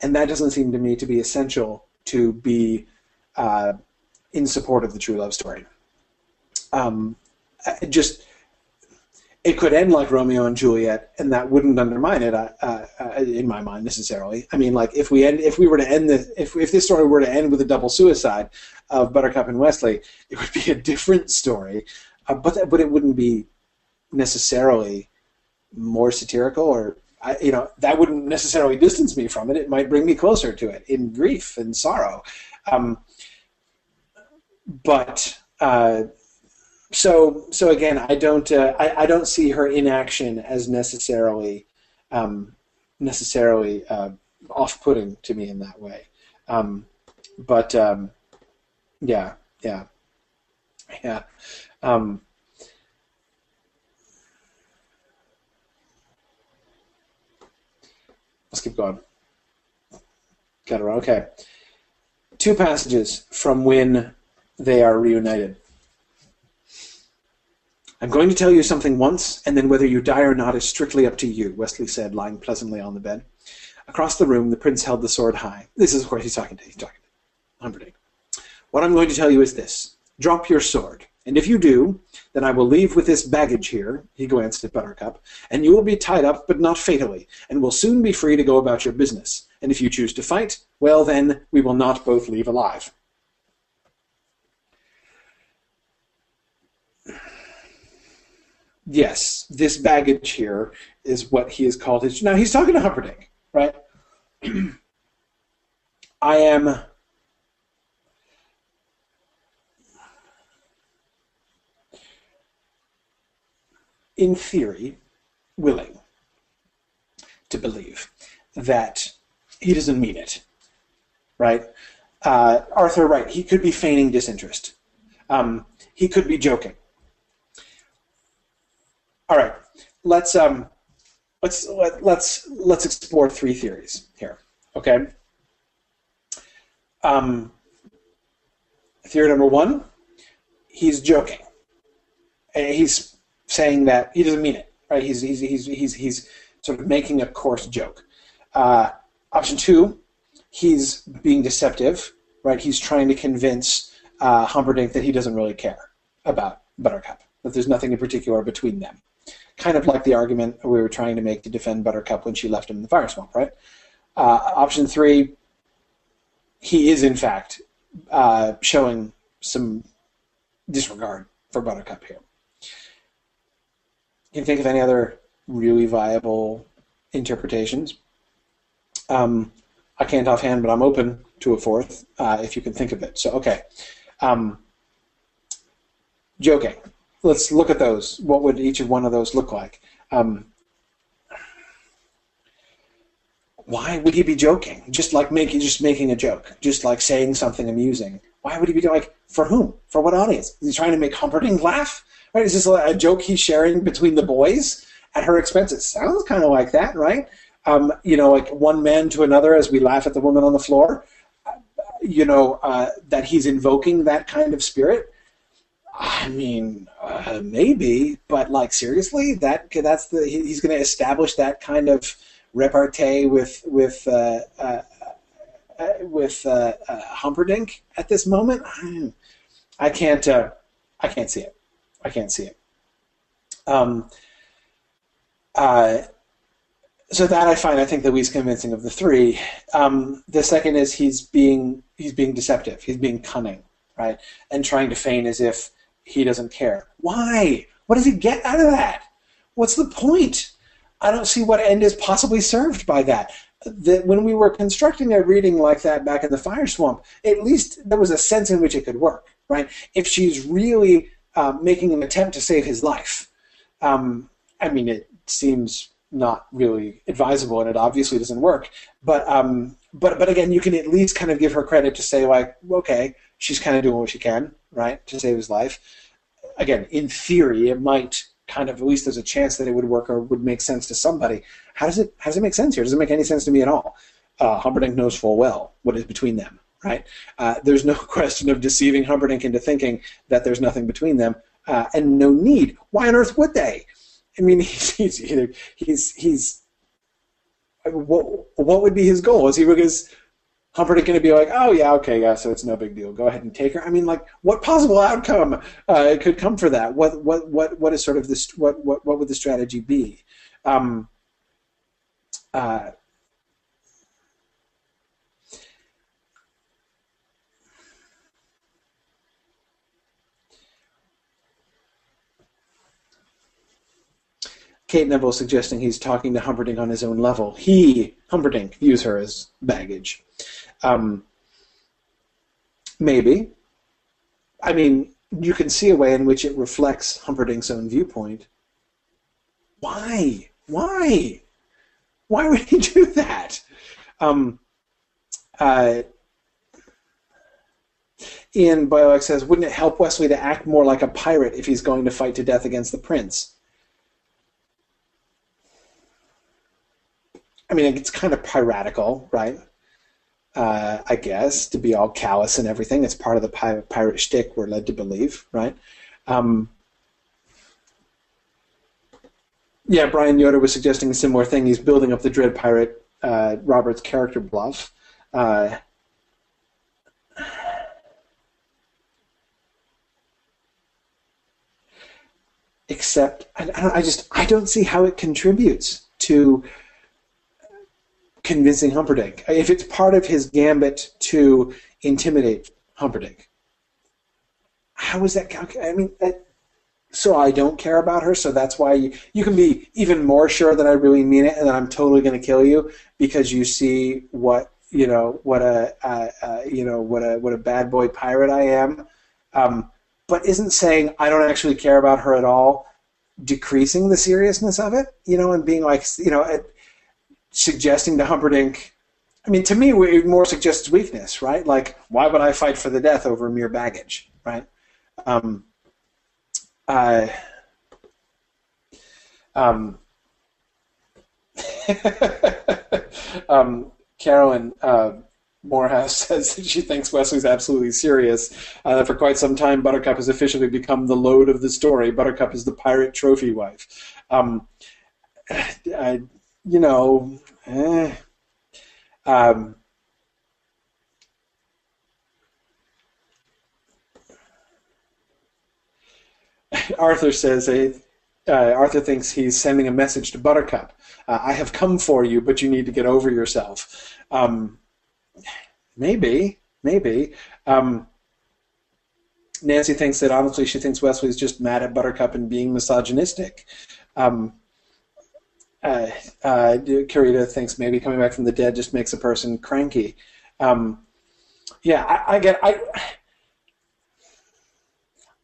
And that doesn't seem to me to be essential to be uh, in support of the true love story. Um, just it could end like Romeo and Juliet, and that wouldn't undermine it, uh, uh, in my mind, necessarily. I mean, like if we end, if we were to end the, if if this story were to end with a double suicide of Buttercup and Westley, it would be a different story, uh, but that, but it wouldn't be necessarily more satirical, or I, you know, that wouldn't necessarily distance me from it. It might bring me closer to it in grief and sorrow. Um, but uh, so so again, I don't uh, I, I don't see her inaction as necessarily um, necessarily uh, off-putting to me in that way. Um, but um, yeah, yeah, yeah. Um, let's keep going. Got it. Okay. Two passages from when they are reunited. I'm going to tell you something once, and then whether you die or not is strictly up to you, Westley said, lying pleasantly on the bed. Across the room, the prince held the sword high. This is, of course, he's talking to, he's talking to Humperdinck. What I'm going to tell you is this. Drop your sword, and if you do, then I will leave with this baggage here, he glanced at Buttercup, and you will be tied up, but not fatally, and will soon be free to go about your business. And if you choose to fight, well then, we will not both leave alive. Yes, this baggage here is what he has called his. Now he's talking to Humperdinck, right? I am. In theory, willing to believe that he doesn't mean it, right? Uh, Arthur, right? He could be feigning disinterest. Um, he could be joking all right, let's um, let's let, let's let's explore three theories here. Okay. Um, theory number one, he's joking. He's saying that he doesn't mean it, right? He's he's he's he's, he's sort of making a coarse joke. Uh, option two, he's being deceptive, right? He's trying to convince uh, Humperdinck that he doesn't really care about Buttercup, that there's nothing in particular between them kind of like the argument we were trying to make to defend Buttercup when she left him in the fire swamp, right? Uh, option three, he is in fact uh, showing some disregard for Buttercup here. Can you think of any other really viable interpretations? Um, I can't offhand, but I'm open to a fourth uh, if you can think of it. So, okay. Um, joking let's look at those. What would each of one of those look like? Um, why would he be joking? Just like making, just making a joke, just like saying something amusing. Why would he be like for whom? For what audience? Is he trying to make Humperdinck laugh? Right? Is this a joke he's sharing between the boys at her expense? It sounds kind of like that, right? Um, you know, like one man to another as we laugh at the woman on the floor. You know uh, that he's invoking that kind of spirit I mean, uh, maybe, but like seriously, that that's the he's going to establish that kind of repartee with with uh, uh, uh with uh, uh, Humperdinck at this moment. I can't I can't see it. I can't see it. Um, so that I find I think the least convincing of the three. Um, the second is he's being he's being deceptive. He's being cunning, right, and trying to feign as if he doesn't care. Why? What does he get out of that? What's the point? I don't see what end is possibly served by that. That when we were constructing a reading like that back in the Fire Swamp, at least there was a sense in which it could work, right? If she's really uh, making an attempt to save his life, um, I mean, it seems not really advisable, and it obviously doesn't work. But um, but but again, you can at least kind of give her credit to say like, okay, she's kind of doing what she can, right, to save his life. Again, in theory, it might kind of at least there's a chance that it would work or would make sense to somebody. How does it how does it make sense here? Does it make any sense to me at all? Uh, Humperdinck knows full well what is between them, right? Uh, there's no question of deceiving Humperdinck into thinking that there's nothing between them, uh, and no need. Why on earth would they? I mean, he's he's either, he's he's what what would be his goal? Is he because Humperdinck going to be like, oh yeah, okay, yeah, so it's no big deal. Go ahead and take her. I mean, like, what possible outcome uh, could come for that? What what what what is sort of this? What what what would the strategy be? Um, uh, Kate Neville suggesting he's talking to Humperdinck on his own level. He, Humperdinck, views her as baggage. Um, maybe. I mean, you can see a way in which it reflects Humperdinck's own viewpoint. Why? Why? Why would he do that? Um, uh, Ian Boylek says, wouldn't it help Westley to act more like a pirate if he's going to fight to death against the prince? I mean, it's kind of piratical, right? Uh, I guess to be all callous and everything. It's part of the pirate, pirate shtick we're led to believe, right? Um, yeah, Brian Yoder was suggesting a similar thing. He's building up the Dread Pirate uh, Robert's character bluff. Uh, except I, I, just I don't see how it contributes to convincing Humperdinck. If it's part of his gambit to intimidate Humperdinck, how is that? I mean, that, so I don't care about her, so that's why you, you can be even more sure that I really mean it and that I'm totally going to kill you because you see what you know what a uh, uh, you know what a what a bad boy pirate I am. Um, but isn't saying I don't actually care about her at all decreasing the seriousness of it? You know, and being like you know. It, suggesting to Humperdinck, I mean, to me, it more suggests weakness, right? Like, why would I fight for the death over mere baggage, right? Um, um, um, Carolyn uh, Morehouse says that she thinks Westley's absolutely serious. Uh, for quite some time, Buttercup has officially become the load of the story. Buttercup is the pirate trophy wife. Um, I, you know, eh. Um, Arthur says, uh, Arthur thinks he's sending a message to Buttercup. Uh, I have come for you, but you need to get over yourself. Um, maybe, maybe. Um, Nancy thinks that honestly she thinks Westley's just mad at Buttercup and being misogynistic. Um, uh, uh, thinks maybe coming back from the dead just makes a person cranky. Um, yeah, I, I get I.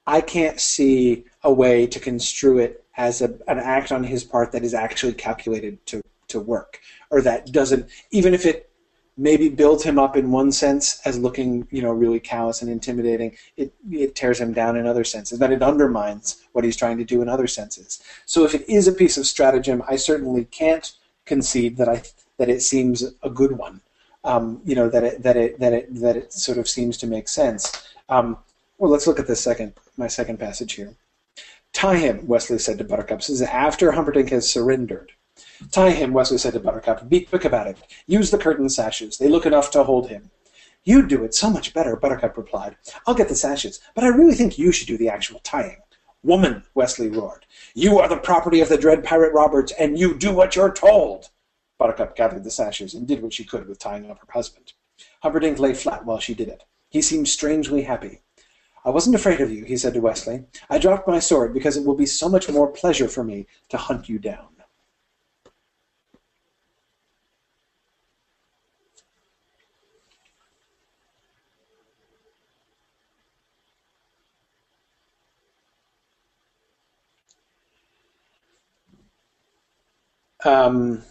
I can't see a way to construe it as a, an act on his part that is actually calculated to, to work, or that doesn't, even if it maybe builds him up in one sense as looking, you know, really callous and intimidating. It it tears him down in other senses. That it undermines what he's trying to do in other senses. So if it is a piece of stratagem, I certainly can't concede that I that it seems a good one. Um, you know that it that it that it that it sort of seems to make sense. Um, well, let's look at the second my second passage here. Tie him, Westley said to Buttercup. This is after Humperdinck has surrendered. Tie him, Westley said to Buttercup. Be quick about it. Use the curtain sashes. They look enough to hold him. You would do it so much better, Buttercup replied. I'll get the sashes, but I really think you should do the actual tying. Woman, Westley roared. You are the property of the dread pirate Roberts, and you do what you're told. Buttercup gathered the sashes and did what she could with tying up her husband. Humperdinck lay flat while she did it. He seemed strangely happy. I wasn't afraid of you, he said to Westley. I dropped my sword because it will be so much more pleasure for me to hunt you down. Um,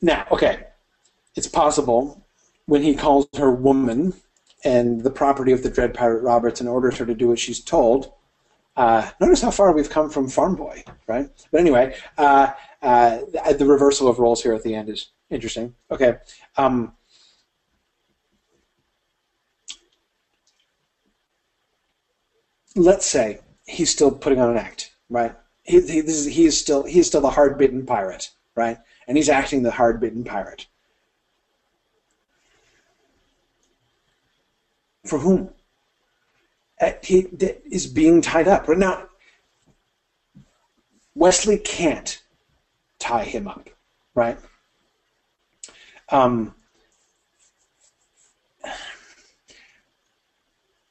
now, okay, it's possible when he calls her woman and the property of the Dread Pirate Roberts and orders her to do what she's told. Uh, notice how far we've come from Farm Boy, right? But anyway, uh, uh, the reversal of roles here at the end is interesting. Okay. Um, let's say he's still putting on an act, right? He, he, is, he is still he is still the hard bitten pirate, right? And he's acting the hard bitten pirate. For whom? Uh, he is being tied up. Right now, Westley can't tie him up, right? Um,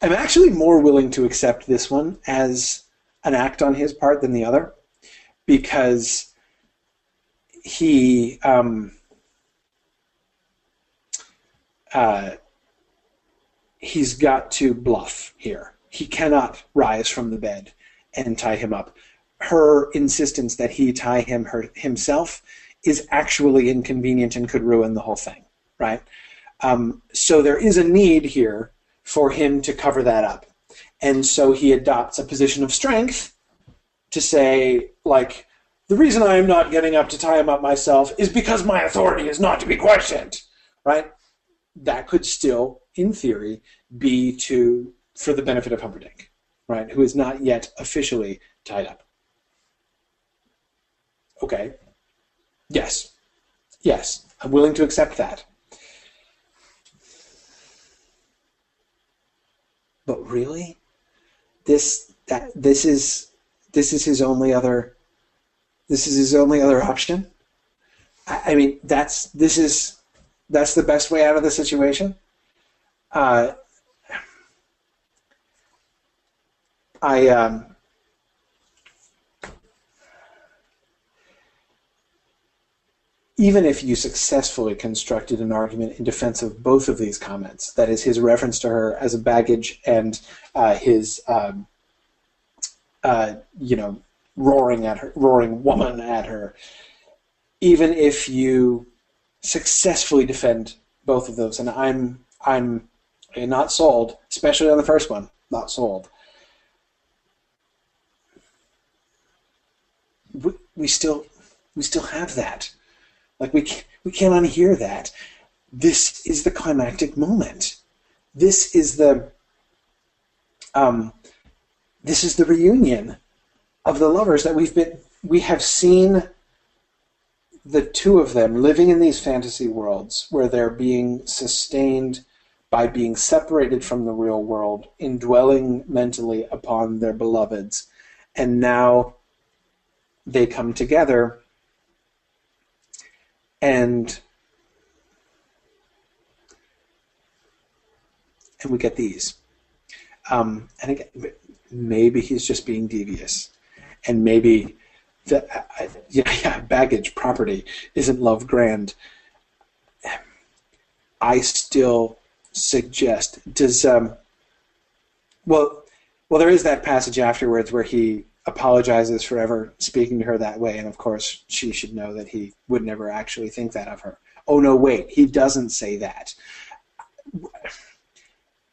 I'm actually more willing to accept this one as an act on his part than the other because he um, uh, he's got to bluff here. He cannot rise from the bed and tie him up. Her insistence that he tie him her, himself is actually inconvenient and could ruin the whole thing, right? Um, so there is a need here for him to cover that up. And so he adopts a position of strength to say, like, the reason I am not getting up to tie him up myself is because my authority is not to be questioned, right? That could still, in theory, be to for the benefit of Humperdinck, right? Who is not yet officially tied up. Okay. Yes. Yes. I'm willing to accept that. But really? This that this is this is his only other this is his only other option. I, I mean, that's this is that's the best way out of the situation. Uh, I um, even if you successfully constructed an argument in defense of both of these comments, that is his reference to her as a baggage and uh, his, um, uh, you know, roaring at her, roaring woman at her, even if you successfully defend both of those, and I'm I'm not sold, especially on the first one, not sold. We, we still we still have that. Like we we can't unhear that. This is the climactic moment. This is the um, this is the reunion of the lovers that we've been we have seen the two of them living in these fantasy worlds where they're being sustained by being separated from the real world, indwelling mentally upon their beloveds, and now they come together and and we get these. Um, and again, maybe he's just being devious and maybe the, yeah, yeah, baggage property isn't love grand. I still suggest does um, well well there is that passage afterwards where he apologizes for ever speaking to her that way and of course she should know that he would never actually think that of her oh no wait he doesn't say that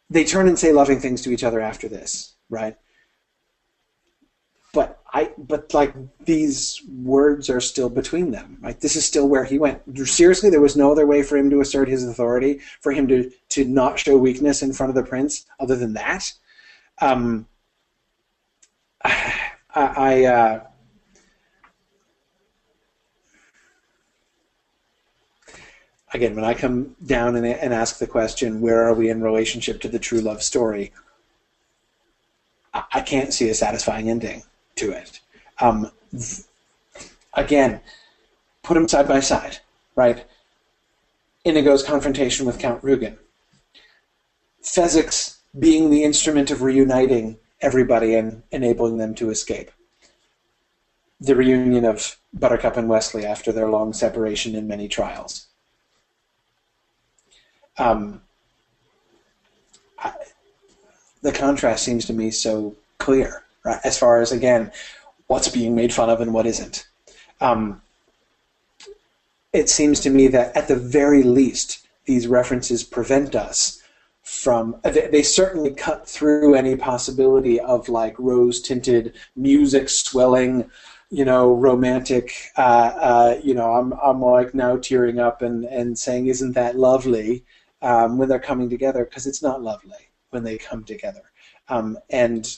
they turn and say loving things to each other after this right but I but like these words are still between them. Like this is still where he went. Seriously, there was no other way for him to assert his authority, for him to to not show weakness in front of the prince, other than that. Um, I, I uh, again, when I come down and, and ask the question, where are we in relationship to the true love story? I can't see a satisfying ending to it. Um, th- again, put them side by side, right? Inigo's confrontation with Count Rugen. Fezzik's being the instrument of reuniting everybody and enabling them to escape. The reunion of Buttercup and Westley after their long separation and many trials. Um, I, the contrast seems to me so clear, right? As far as again, what's being made fun of and what isn't. Um, it seems to me that at the very least, these references prevent us from. They, they certainly cut through any possibility of like rose tinted music swelling you know, romantic, uh, uh, you know, I'm, I'm like now tearing up and, and saying, isn't that lovely um, when they're coming together? Because it's not lovely when they come together. Um, and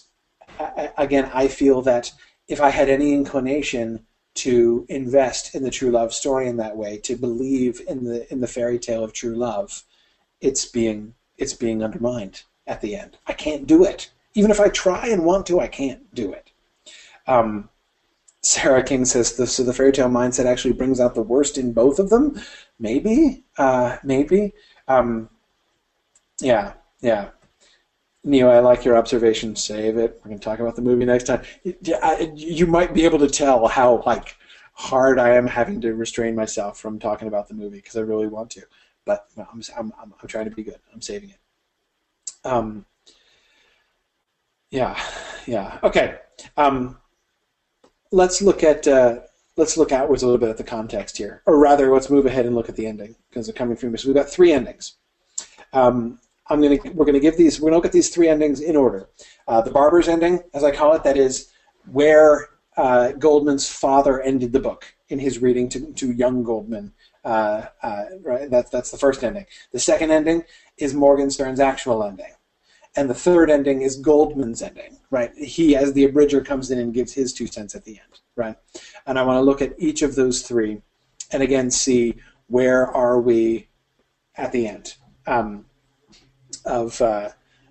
I, again, I feel that if I had any inclination to invest in the true love story in that way, to believe in the in the fairy tale of true love, it's being it's being undermined at the end. I can't do it. Even if I try and want to, I can't do it. Um, Sarah King says the, so the fairy tale mindset actually brings out the worst in both of them. Maybe, uh, maybe. Um, yeah, yeah. Neo, I like your observation. Save it. We're going to talk about the movie next time. You might be able to tell how like hard I am having to restrain myself from talking about the movie because I really want to, but I'm, I'm, I'm, I'm trying to be good. I'm saving it. Um, yeah, yeah. Okay. Um, let's look at uh, let's look outwards a little bit at the context here, or rather, let's move ahead and look at the ending because they're coming from. So we've got three endings. Um, I'm gonna we're gonna give these we're gonna look at these three endings in order. Uh, the barber's ending, as I call it, that is where uh, Goldman's father ended the book in his reading to, to young Goldman. Uh, uh right, that's that's the first ending. The second ending is Morgenstern's actual ending and the third ending is Goldman's ending, right? He, as the abridger, comes in and gives his two cents at the end, right? And I want to look at each of those three, and again see where are we at the end um, of uh,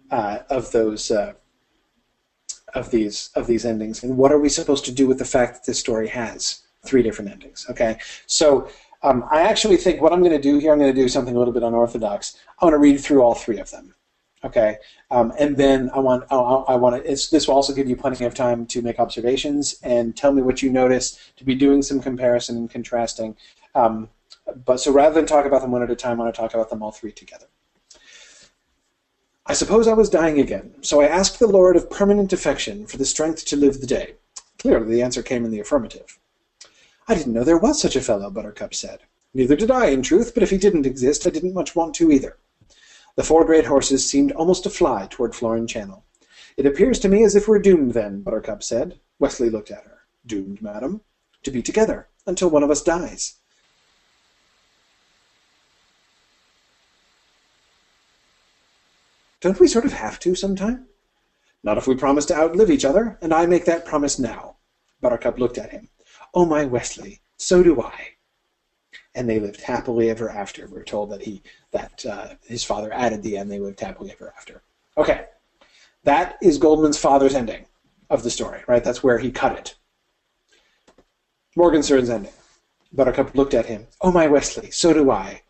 uh, of those uh, of these of these endings, and what are we supposed to do with the fact that this story has three different endings? Okay, so. Um, I actually think what I'm going to do here, I'm going to do something a little bit unorthodox. I want to read through all three of them. Okay, um, and then I want I, I want to. this will also give you plenty of time to make observations and tell me what you notice. To be doing some comparison and contrasting. Um, but so rather than talk about them one at a time, I want to talk about them all three together. I suppose I was dying again, so I asked the Lord of permanent affection for the strength to live the day. Clearly, the answer came in the affirmative. I didn't know there was such a fellow, Buttercup said. Neither did I, in truth, but if he didn't exist, I didn't much want to either. The four great horses seemed almost to fly toward Florin Channel. It appears to me as if we're doomed, then, Buttercup said. Westley looked at her. Doomed, madam? To be together, until one of us dies. Don't we sort of have to sometime? Not if we promise to outlive each other, and I make that promise now. Buttercup looked at him. Oh, my Westley, so do I and they lived happily ever after. We're told that he that uh, his father added the end. They lived happily ever after. Okay, that is Goldman's father's ending of the story, right? That's where he cut it. Morgan Morgenstern's ending. Buttercup looked at him. Oh, my Westley, so do I.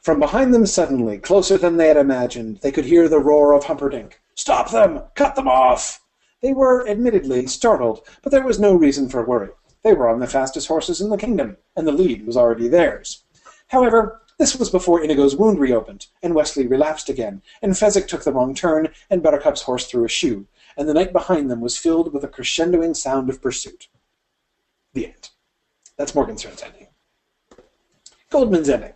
From behind them suddenly, closer than they had imagined, they could hear the roar of Humperdinck. Stop them! Cut them off! They were, admittedly, startled, but there was no reason for worry. They were on the fastest horses in the kingdom, and the lead was already theirs. However, this was before Inigo's wound reopened, and Westley relapsed again, and Fezzik took the wrong turn, and Buttercup's horse threw a shoe, and the night behind them was filled with a crescendoing sound of pursuit. The end. That's Morgenstern's ending. Goldman's ending.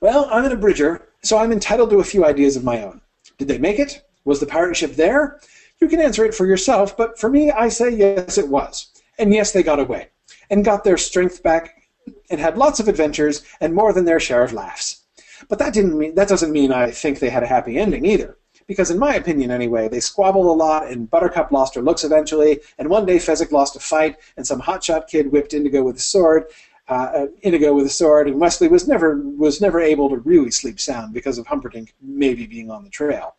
Well, I'm an abridger, so I'm entitled to a few ideas of my own. Did they make it? Was the pirate ship there? You can answer it for yourself, but for me, I say yes, it was. And yes, they got away and got their strength back and had lots of adventures and more than their share of laughs. But that didn't mean that doesn't mean I think they had a happy ending either. Because in my opinion anyway, they squabbled a lot and Buttercup lost her looks eventually, and one day Fezzik lost a fight and some hotshot kid whipped Inigo with a sword. Uh, uh, Inigo with a sword, and Westley was never was never able to really sleep sound because of Humperdinck maybe being on the trail.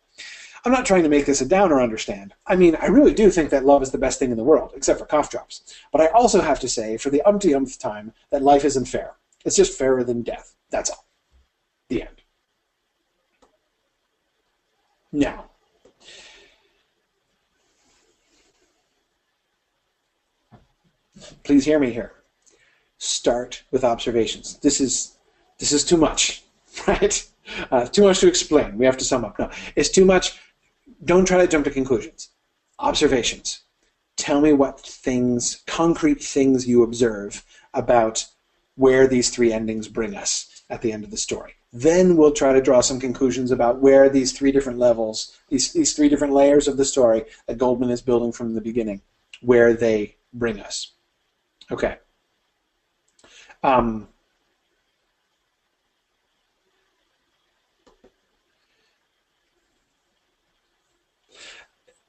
I'm not trying to make this a downer understand. I mean, I really do think that love is the best thing in the world, except for cough drops. But I also have to say, for the umpty-umpth time, that life isn't fair. It's just fairer than death. That's all. The end. Now, please hear me here. Start with observations. This is this is too much, right? Uh, too much to explain. We have to sum up. No, it's too much. Don't try to jump to conclusions. Observations. Tell me what things, concrete things you observe about where these three endings bring us at the end of the story. Then we'll try to draw some conclusions about where these three different levels, these, these three different layers of the story that Goldman is building from the beginning, where they bring us. Okay. Um,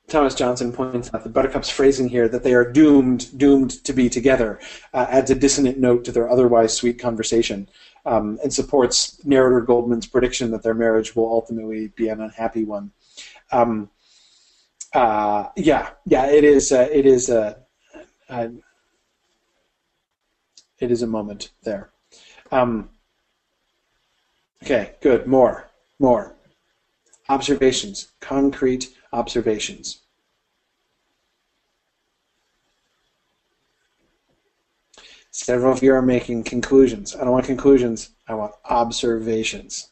Thomas Johnson points out that Buttercup's phrasing here that they are doomed, doomed to be together, uh, adds a dissonant note to their otherwise sweet conversation, um, and supports narrator Goldman's prediction that their marriage will ultimately be an unhappy one. Um, uh, yeah, yeah, it is. Uh, it is a. it is a moment there. Um, okay, good. More, more observations, concrete observations. Several of you are making conclusions. I don't want conclusions, I want observations.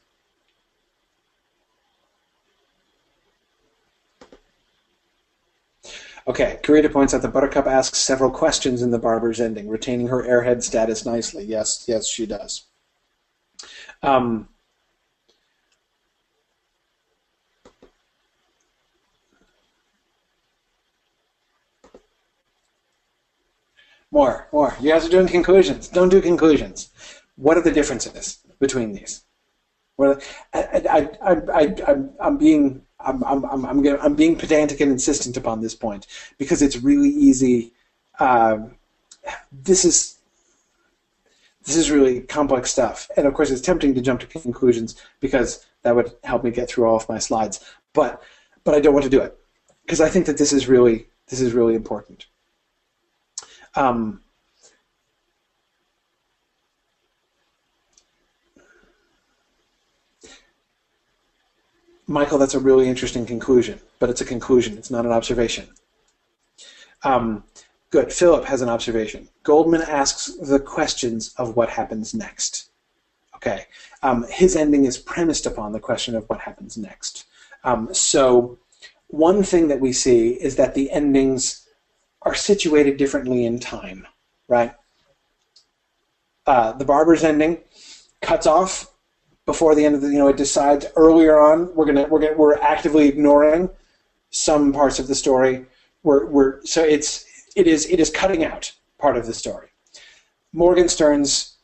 Okay, Karita points out that Buttercup asks several questions in the barber's ending, retaining her airhead status nicely. Yes, yes, she does. Um, More, more. You guys are doing conclusions. Don't do conclusions. What are the differences between these? Well, I, I, I, I, I'm, I'm being I'm, I'm, I'm, I'm, gonna, I'm being pedantic and insistent upon this point because it's really easy. Uh, this is this is really complex stuff, and of course, it's tempting to jump to conclusions because that would help me get through all of my slides. But but I don't want to do it because I think that this is really this is really important. Um, Michael, that's a really interesting conclusion, but it's a conclusion. It's not an observation. Um, good. Philip has an observation. Goldman asks the questions of what happens next. Okay. Um, his ending is premised upon the question of what happens next. Um, so, one thing that we see is that the endings are situated differently in time, right? Uh, the barber's ending cuts off before the end of the you know it decides earlier on we're gonna we're gonna we're actively ignoring some parts of the story. We're, we're so it's it is it is cutting out part of the story. Morgenstern's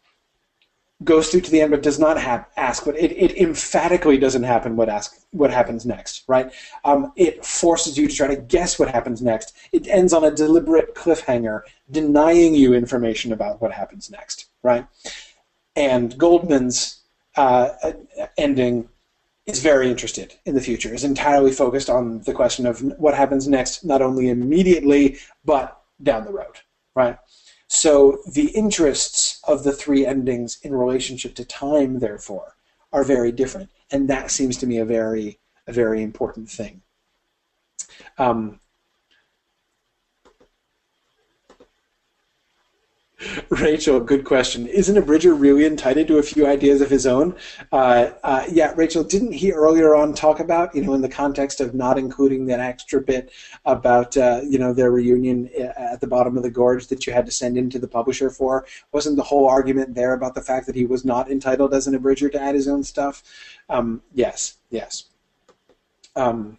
goes through to the end but does not have, ask but it, it emphatically doesn't happen what ask what happens next right? Um, it forces you to try to guess what happens next. It ends on a deliberate cliffhanger denying you information about what happens next right? And goldman's uh, ending is very interested in the future is entirely focused on the question of what happens next not only immediately but down the road right so the interests of the three endings in relationship to time, therefore, are very different, and that seems to me a very a very important thing. Um, Rachel, good question. Isn't Abridger really entitled to a few ideas of his own? Uh, uh, yeah, Rachel, didn't he earlier on talk about, you know, in the context of not including that extra bit about, uh, you know, their reunion uh, at the bottom of the gorge that you had to send in to the publisher for? Wasn't the whole argument there about the fact that he was not entitled as an Abridger to add his own stuff? Um, yes, yes. Um,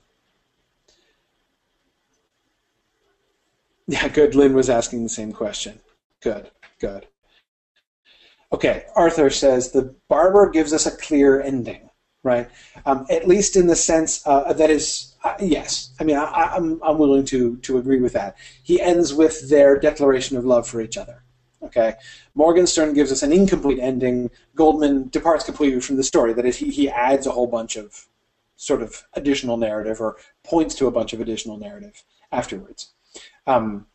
yeah, good. Lynn was asking the same question. Good, good. Okay, Arthur says the barber gives us a clear ending, right? Um, at least in the sense uh, that is, uh, yes. I mean, I, am I'm, I'm willing to to agree with that. He ends with their declaration of love for each other. Okay, Morgenstern gives us an incomplete ending. Goldman departs completely from the story. That is, he, he adds a whole bunch of sort of additional narrative or points to a bunch of additional narrative afterwards. Um,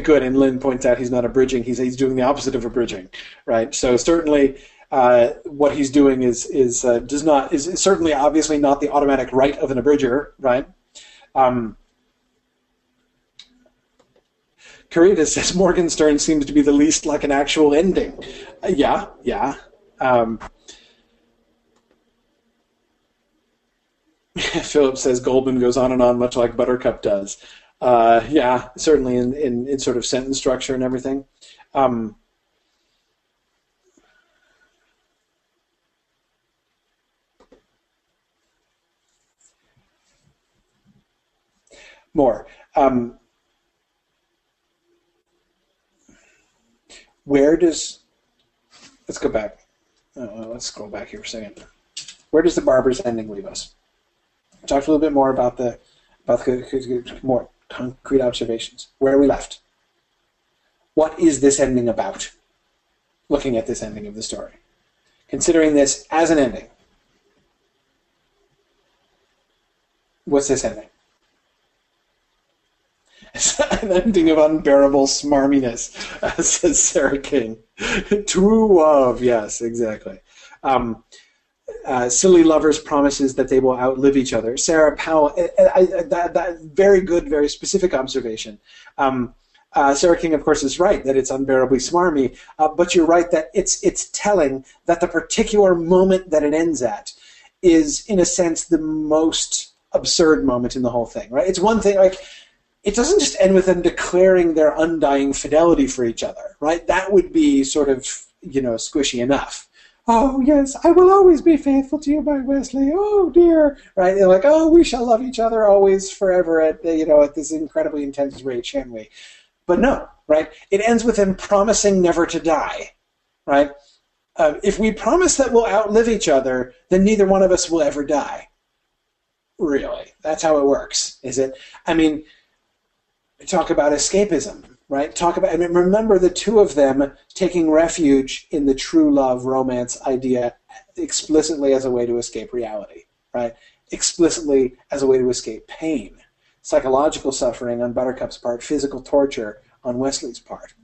good, and Lynn points out he's not abridging; he's he's doing the opposite of abridging, right? So certainly. Uh, what he's doing is is uh, does not is, certainly obviously not the automatic right of an abridger, right? Um, Carita says Morgenstern seems to be the least like an actual ending. Uh, yeah, yeah. Um, Philip says Goldman goes on and on, much like Buttercup does. Uh, yeah, certainly in, in, in, sort of sentence structure and everything. Um, more. Um, where does let's go back. Uh, let's scroll back here for a second. Where does the barber's ending leave us? Talk a little bit more about the about the more concrete observations. Where are we left? What is this ending about? Looking at this ending of the story, considering this as an ending. What's this ending? It's an ending of unbearable smarminess, says Sarah King. True love, yes, exactly. Um, uh, silly lovers promises that they will outlive each other. Sarah Powell, I, I, that, that, very good, very specific observation. Um, uh, Sarah King, of course, is right that it's unbearably smarmy, uh, but you're right that it's it's telling that the particular moment that it ends at is, in a sense, the most absurd moment in the whole thing. Right? It's one thing like it doesn't just end with them declaring their undying fidelity for each other, right? That would be sort of, you know, squishy enough. Oh, yes, I will always be faithful to you, my Westley. Oh, dear. Right? They're like, oh, we shall love each other always, forever, at, you know, at this incredibly intense rate, shan't we? But no, right? It ends with them promising never to die, right? Uh, if we promise that we'll outlive each other, then neither one of us will ever die. Really. That's how it works, is it? I mean, talk about escapism, right? Talk about, I mean, remember the two of them taking refuge in the true love romance idea explicitly as a way to escape reality, right? Explicitly as a way to escape pain, psychological suffering on Buttercup's part, physical torture on Westley's part.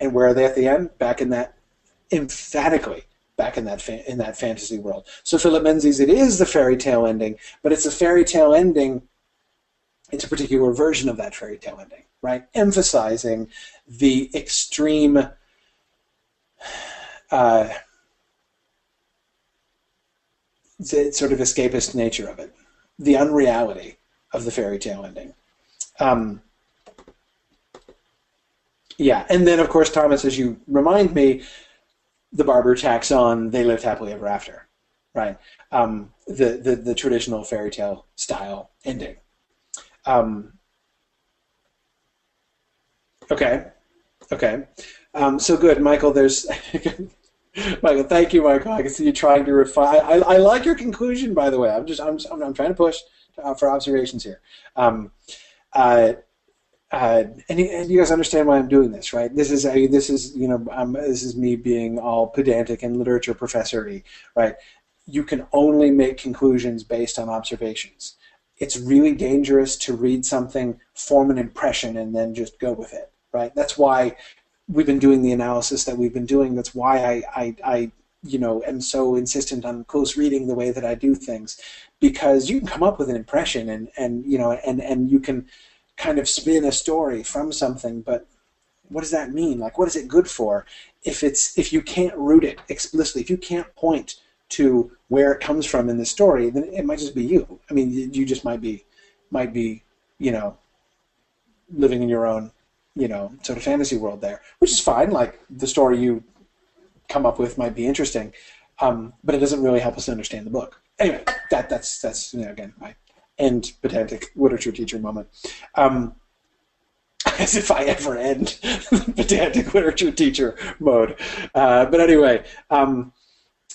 And where are they at the end? Back in that, emphatically back in that fa- in that fantasy world. So Philip Menzies, it is the fairy tale ending, but it's a fairy tale ending it's a particular version of that fairy tale ending, right? Emphasizing the extreme uh, the sort of escapist nature of it, the unreality of the fairy tale ending. Um, yeah, and then of course, Thomas, as you remind me, the barber tacks on "They lived happily ever after," right? Um, the, the the traditional fairy tale style ending. Um, okay, okay. Um, so good, Michael. There's Michael. Thank you, Michael. I can see you trying to refine. I, I like your conclusion, by the way. I'm just I'm I'm, I'm trying to push uh, for observations here. Um, uh, uh, and, you, and, you, guys understand why I'm doing this, right? This is I this is you know um, this is me being all pedantic and literature professory, right? You can only make conclusions based on observations it's really dangerous to read something, form an impression, and then just go with it, right? That's why we've been doing the analysis that we've been doing. That's why I, I, I you know, am so insistent on close reading the way that I do things, because you can come up with an impression and, and you know, and, and you can kind of spin a story from something, but what does that mean? Like, what is it good for? If it's if you can't root it explicitly, if you can't point to where it comes from in the story, then it might just be you. I mean, you just might be, might be, you know, living in your own, you know, sort of fantasy world there, which is fine. Like the story you come up with might be interesting, um, but it doesn't really help us understand the book. Anyway, that that's that's you know, again my end pedantic literature teacher moment. Um, as if I ever end pedantic literature teacher mode. Uh, but anyway, um,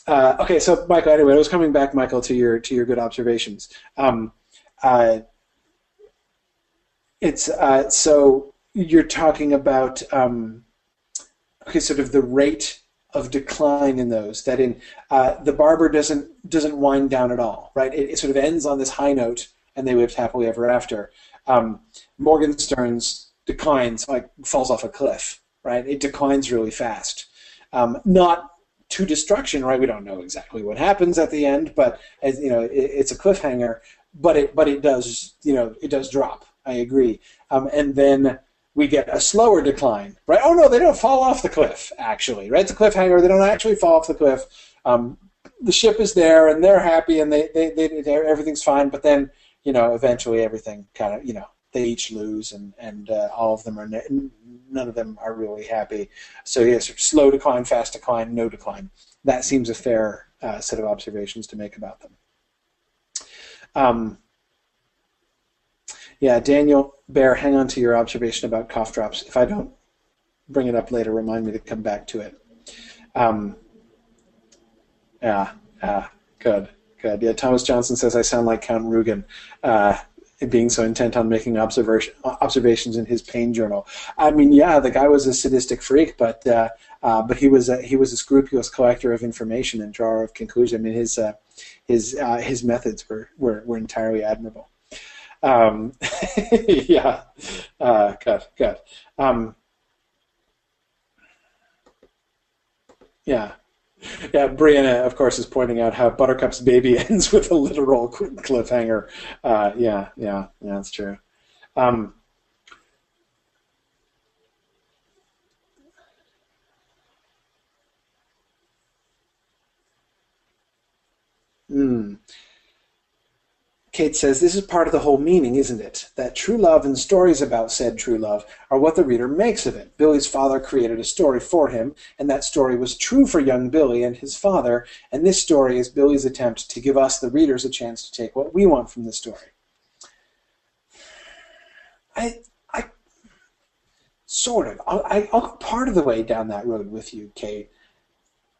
uh, okay, so Michael. Anyway, I was coming back, Michael, to your to your good observations. Um, uh, it's uh, so you're talking about um, okay, sort of the rate of decline in those. That in uh, the barber doesn't doesn't wind down at all, right? It, it, sort of ends on this high note, and they lived happily ever after. Um, Morgenstern's declines like falls off a cliff, right? It declines really fast, um, not to destruction, right? We don't know exactly what happens at the end, but as, you know, it, it's a cliffhanger. But it but it does you know it does drop. I agree. Um, and then we get a slower decline, right? Oh no, they don't fall off the cliff. Actually, right? It's a cliffhanger. They don't actually fall off the cliff. Um, the ship is there, and they're happy, and they, they, they everything's fine. But then, you know, eventually everything kind of, you know, they each lose, and and uh, all of them are ne- none of them are really happy. So yes, slow decline, fast decline, no decline. That seems a fair uh, set of observations to make about them. Um, yeah, Daniel Bear, hang on to your observation about cough drops. If I don't bring it up later, remind me to come back to it. Um, yeah, yeah, good, good. Yeah, Thomas Johnson says I sound like Count Rugen, uh, being so intent on making observation, observations in his pain journal. I mean, yeah, the guy was a sadistic freak, but uh, uh, but he was a, he was a scrupulous collector of information and drawer of conclusion. I mean, his uh, his uh, his methods were, were, were entirely admirable. Um, yeah, uh, good, good. Um, yeah. Yeah, Brianna, of course, is pointing out how Buttercup's baby ends with a literal cliffhanger. Uh, yeah, yeah, yeah, that's true. Um, hmm. Kate says, This is part of the whole meaning, isn't it? That true love and stories about said true love are what the reader makes of it. Billy's father created a story for him, and that story was true for young Billy and his father, and this story is Billy's attempt to give us, the readers, a chance to take what we want from the story. I, I, sort of. I, I'll go part of the way down that road with you, Kate.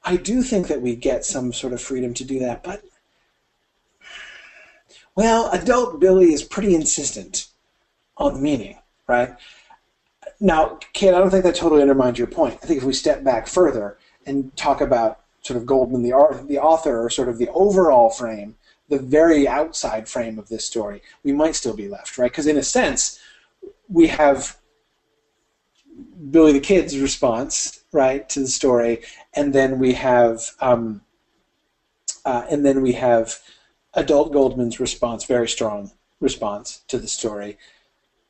I do think that we get some sort of freedom to do that, but well, adult Billy is pretty insistent on meaning, right? Now, Kate, I don't think that totally undermines your point. I think if we step back further and talk about sort of Goldman, the, the author, or sort of the overall frame, the very outside frame of this story, we might still be left, right? Because in a sense, we have Billy the Kid's response, right, to the story, and then we have, um, uh, and then we have adult Goldman's response, very strong response to the story.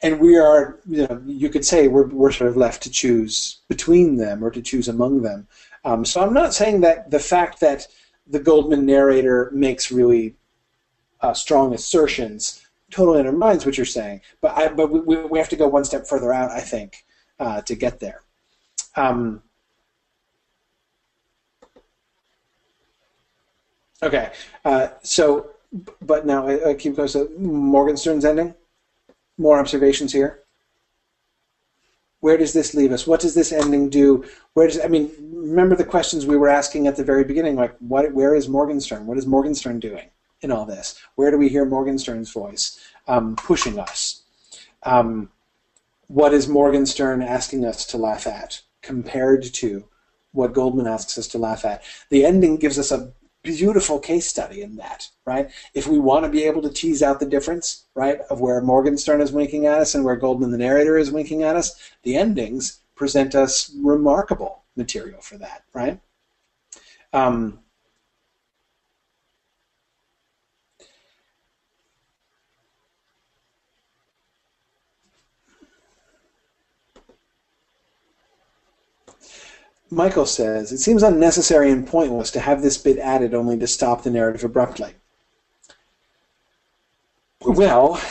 And we are, you know, you could say we're, we're sort of left to choose between them or to choose among them. Um, so I'm not saying that the fact that the Goldman narrator makes really uh, strong assertions totally undermines what you're saying, but I, but we, we have to go one step further out, I think, uh, to get there. Um, Okay, uh, so, but now I, I keep going. So Morgenstern's ending. More observations here. Where does this leave us? What does this ending do? Where does I mean? Remember the questions we were asking at the very beginning, like what? Where is Morgenstern? What is Morgenstern doing in all this? Where do we hear Morgenstern's voice um, pushing us? Um, what is Morgenstern asking us to laugh at compared to what Goldman asks us to laugh at? The ending gives us a beautiful case study in that, right? If we want to be able to tease out the difference, right, of where Morgenstern is winking at us and where Goldman the narrator is winking at us, the endings present us remarkable material for that, right? Um, Michael says, It seems unnecessary and pointless to have this bit added only to stop the narrative abruptly. Well,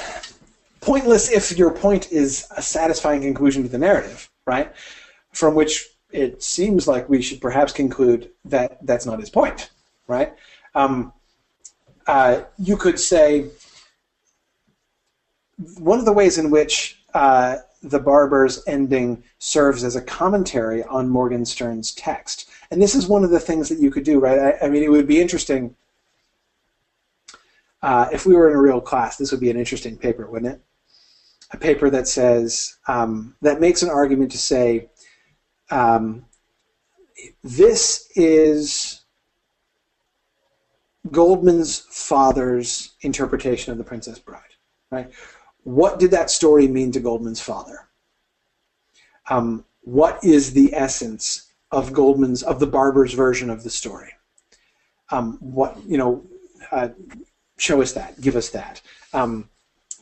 pointless if your point is a satisfying conclusion to the narrative, right? From which it seems like we should perhaps conclude that that's not his point, right? Um, uh, you could say one of the ways in which uh, the Barber's ending serves as a commentary on Morgenstern's text. And this is one of the things that you could do, right? I, I mean, it would be interesting uh, if we were in a real class. This would be an interesting paper, wouldn't it? A paper that says um, that makes an argument to say um, this is Goldman's father's interpretation of The Princess Bride. Right? What did that story mean to Goldman's father? Um, what is the essence of Goldman's of the Barber's version of the story? Um, what you know, uh, show us that, give us that. Um,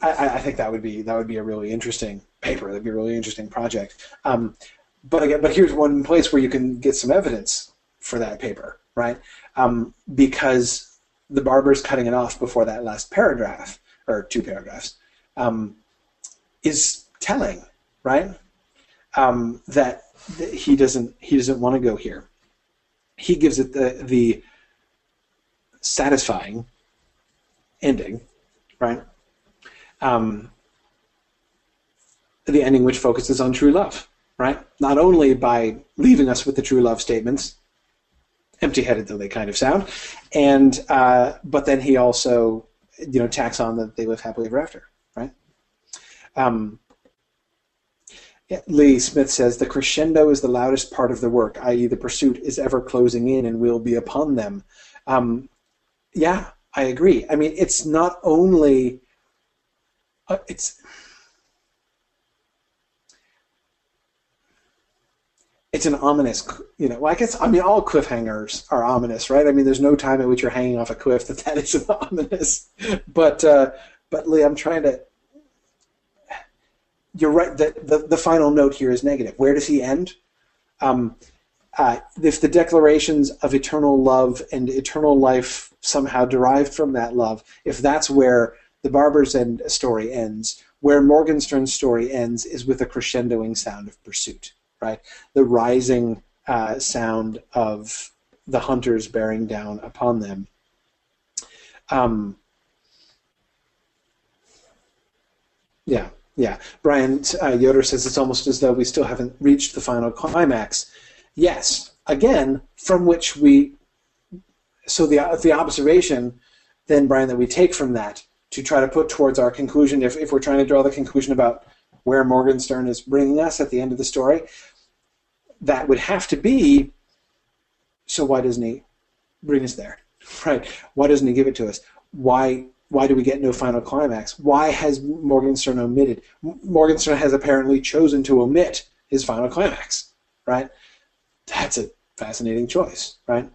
I, I, think that would be that would be a really interesting paper. That'd be a really interesting project. Um, but again, but here's one place where you can get some evidence for that paper, right? Um, because the barber's cutting it off before that last paragraph or two paragraphs um, is telling, right? Um, that, he doesn't he doesn't want to go here. He gives it the the satisfying ending, right? Um, the ending which focuses on true love, right? Not only by leaving us with the true love statements, empty-headed though they kind of sound, and uh, but then he also, you know, tacks on that they live happily ever after? Um, Lee Smith says the crescendo is the loudest part of the work, i.e., the pursuit is ever closing in and will be upon them. Um, yeah, I agree. I mean, it's not only uh, it's it's an ominous, you know. Well, I guess I mean all cliffhangers are ominous, right? I mean, there's no time at which you're hanging off a cliff that that isn't ominous. But uh, but Lee, I'm trying to. You're right. The, the the final note here is negative. Where does he end? Um, uh, if the declarations of eternal love and eternal life somehow derived from that love, if that's where the Barber's End story ends, where Morgenstern's story ends is with a crescendoing sound of pursuit, right? The rising uh, sound of the hunters bearing down upon them. Um, yeah, yeah. Brian uh, Yoder says it's almost as though we still haven't reached the final climax. Yes, again, from which we, so the, the observation then, Brian, that we take from that to try to put towards our conclusion, if, if we're trying to draw the conclusion about where Morgenstern is bringing us at the end of the story, that would have to be so why doesn't he bring us there? Right? Why doesn't he give it to us? Why why do we get no final climax? Why has Morgenstern omitted? Morgenstern has apparently chosen to omit his final climax, right? That's a fascinating choice, right?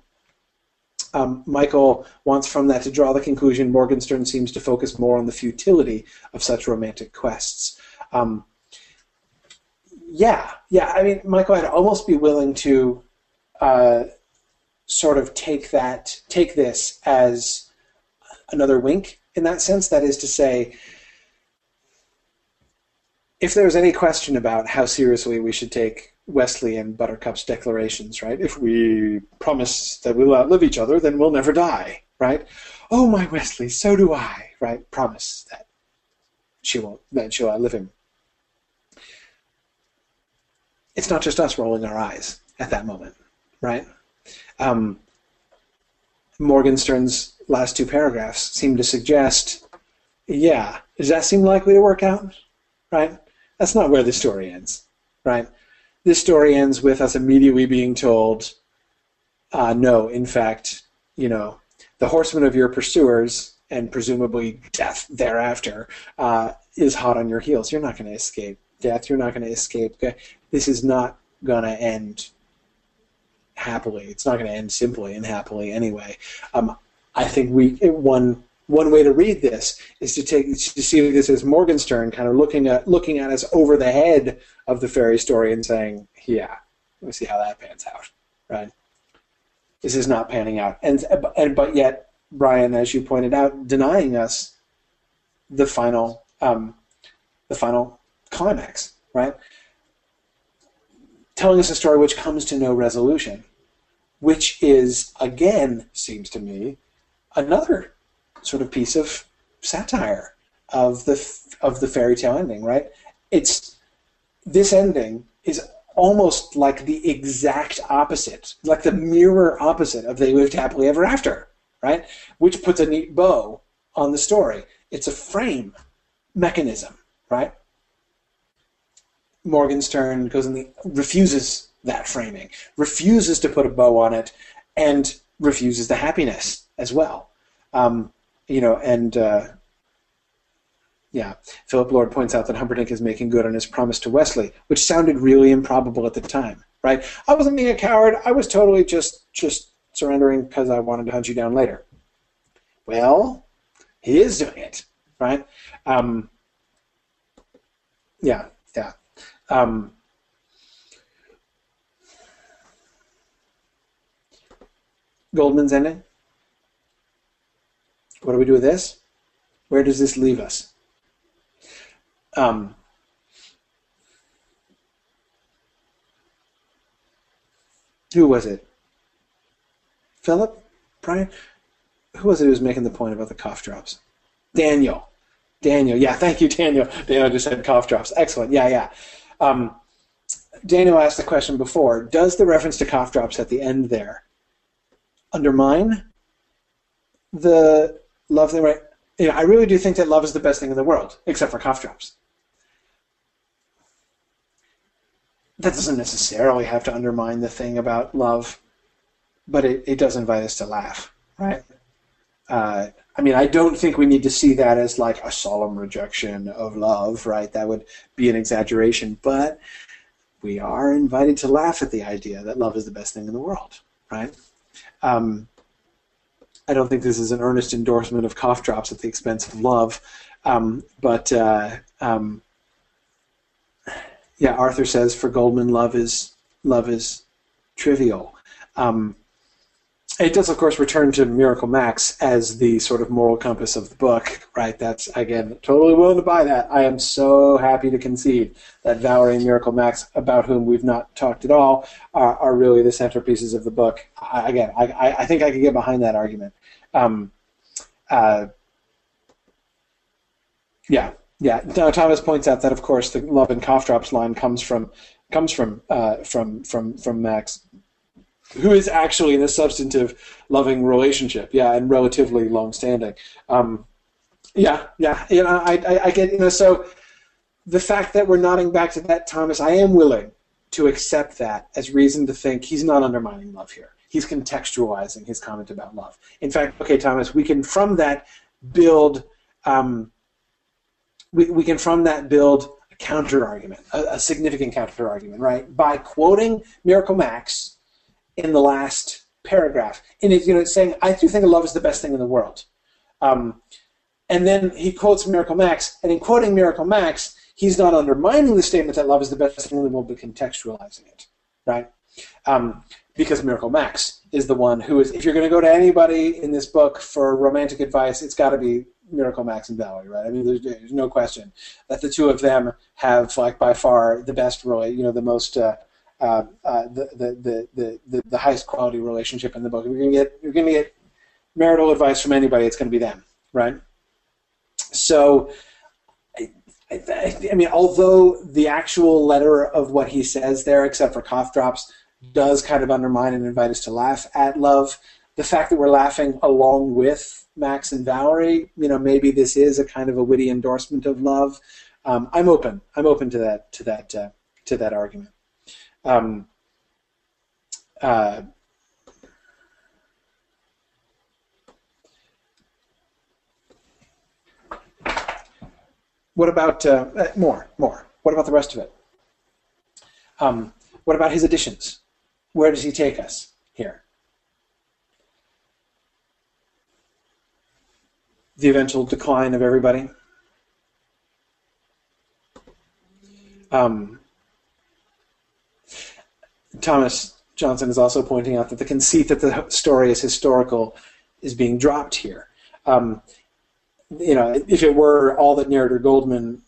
Um, Michael wants from that to draw the conclusion Morgenstern seems to focus more on the futility of such romantic quests. Um, yeah, yeah. I mean, Michael, I'd almost be willing to uh, sort of take that, take this as another wink in that sense. That is to say, if there was any question about how seriously we should take Westley and Buttercup's declarations, right? If we promise that we'll outlive each other, then we'll never die, right? Oh, my Westley, so do I, right? Promise that she won't, that she'll outlive him. It's not just us rolling our eyes at that moment, right? Um, Morgenstern's last two paragraphs seem to suggest, yeah, does that seem likely to work out? Right? That's not where the story ends, right? this story ends with us immediately being told, uh, no, in fact, you know, the horseman of your pursuers and presumably death thereafter uh, is hot on your heels. You're not going to escape death. You're not going to escape. This is not going to end happily. It's not going to end simply and happily anyway. Um, I think we one one way to read this is to take to see this as Morgenstern kind of looking at looking at us over the head of the fairy story and saying, "Yeah, let me see how that pans out." Right? This is not panning out, and and but yet Brian, as you pointed out, denying us the final um, the final climax. Right? Telling us a story which comes to no resolution, which is again seems to me another sort of piece of satire of the of the fairy tale ending, right? It's this ending is almost like the exact opposite, like the mirror opposite of They Lived Happily Ever After, right? Which puts a neat bow on the story. It's a frame mechanism, right? Morgenstern goes in the refuses that framing, refuses to put a bow on it, and refuses the happiness as well. Um, you know, and uh, yeah, Philip Lord points out that Humperdinck is making good on his promise to Westley, which sounded really improbable at the time, right? I wasn't being a coward. I was totally just just surrendering because I wanted to hunt you down later. Well, he is doing it, right? Um, yeah, yeah. Um, Goldman's ending. What do we do with this? Where does this leave us? Um, who was it? Philip? Brian? Who was it who was making the point about the cough drops? Daniel. Daniel. Yeah, thank you, Daniel. Daniel just said cough drops. Excellent. Yeah, yeah. Um, Daniel asked the question before Does the reference to cough drops at the end there undermine the love thing? Right? You know, I really do think that love is the best thing in the world, except for cough drops. That doesn't necessarily have to undermine the thing about love, but it, it does invite us to laugh, right? Uh, I mean, I don't think we need to see that as like a solemn rejection of love, right? That would be an exaggeration, but we are invited to laugh at the idea that love is the best thing in the world, right? Um, I don't think this is an earnest endorsement of cough drops at the expense of love, um, but uh, um, yeah, Arthur says for Goldman, love is love is trivial. Um, it does, of course, return to Miracle Max as the sort of moral compass of the book, right? That's, again, totally willing to buy that. I am so happy to concede that Valerie and Miracle Max, about whom we've not talked at all, are, are really the centerpieces of the book. I, again, I, I think I could get behind that argument. Um, uh, yeah, yeah. Now, Thomas points out that, of course, the love and cough drops line comes from comes from uh, from from from Max who is actually in a substantive, loving relationship. Yeah, and relatively long-standing. Um, yeah, yeah. You know, I, I, I get you know. So the fact that we're nodding back to that, Thomas, I am willing to accept that as reason to think he's not undermining love here. He's contextualizing his comment about love. In fact, okay, Thomas, we can from that build. Um, we, we can from that build a counter argument, a, a significant counter argument, right? By quoting Miracle Max in the last paragraph. And you know, it's saying, I do think love is the best thing in the world. Um, and then he quotes Miracle Max, and in quoting Miracle Max, he's not undermining the statement that love is the best thing in the world, but contextualizing it, right? Um, because Miracle Max is the one who is, if you're going to go to anybody in this book for romantic advice, it's got to be Miracle Max and Valerie, right? I mean, there's, there's, no question that the two of them have, like, by far the best, really, you know, the most uh, uh, uh, the, the, the, the, the highest quality relationship in the book. If you're going to get you're to get marital advice from anybody, it's going to be them, right? So, I, I, I mean, although the actual letter of what he says there, except for cough drops, does kind of undermine and invite us to laugh at love, the fact that we're laughing along with Max and Valerie, you know, maybe this is a kind of a witty endorsement of love. Um, I'm open. I'm open to that to that uh, to that argument. Um, uh, what about uh, uh, more? More. What about the rest of it? Um, what about his additions? Where does he take us here? The eventual decline of everybody. Um, Thomas Johnson is also pointing out that the conceit that the story is historical is being dropped here. Um, you know, if it were all that narrator Goldman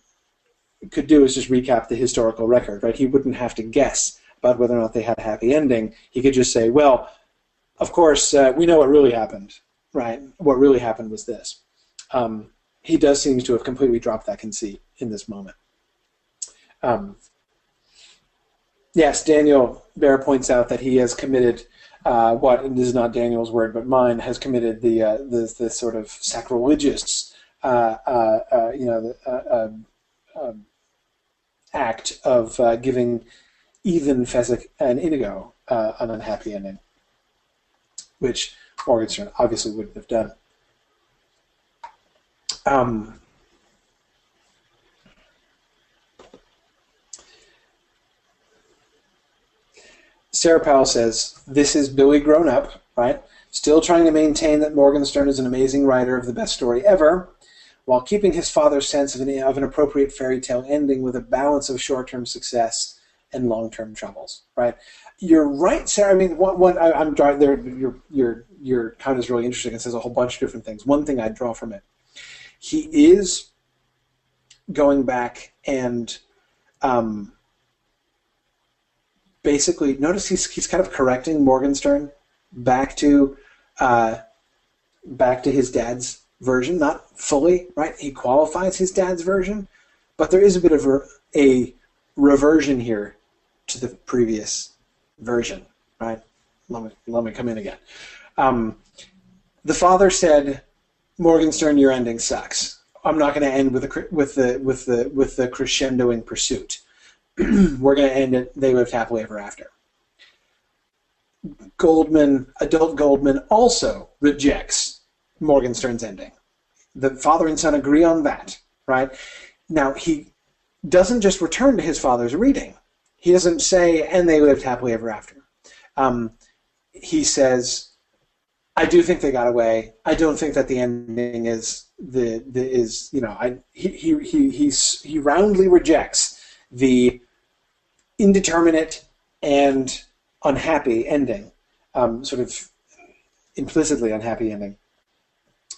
could do is just recap the historical record, right? He wouldn't have to guess about whether or not they had a happy ending. He could just say, well, of course, uh, we know what really happened, right? What really happened was this. Um, he does seem to have completely dropped that conceit in this moment. Um, yes, Daniel Bear points out that he has committed uh, what and this is not Daniel's word, but mine has committed the uh, the, the sort of sacrilegious, uh, uh, uh you know, the, uh, um, um, act of giving even Fezzik and Inigo uh, an unhappy ending, which Morgenstern obviously wouldn't have done. Um, Sarah Powell says, This is Billy grown up, right? Still trying to maintain that Morgenstern is an amazing writer of the best story ever, while keeping his father's sense of an, of an appropriate fairy tale ending with a balance of short term success and long term troubles, right? You're right, Sarah. I mean, am drawing there, your, your, your comment is really interesting. It says a whole bunch of different things. One thing I draw from it he is going back and um, basically notice he's he's kind of correcting Morgenstern back to uh, back to his dad's version, not fully right. He qualifies his dad's version, but there is a bit of a, a reversion here to the previous version, right? Let me let me come in again. Um, the father said, "Morgenstern, your ending sucks. I'm not going to end with the with the with the with the crescendoing pursuit. We're going to end it. They lived happily ever after." Goldman, adult Goldman, also rejects Morgenstern's ending. The father and son agree on that, right? Now he doesn't just return to his father's reading. He doesn't say, "and they lived happily ever after." Um, he says, "I do think they got away. I don't think that the ending is the, the is you know I he he he he's, he roundly rejects the indeterminate and unhappy ending, um, sort of implicitly unhappy ending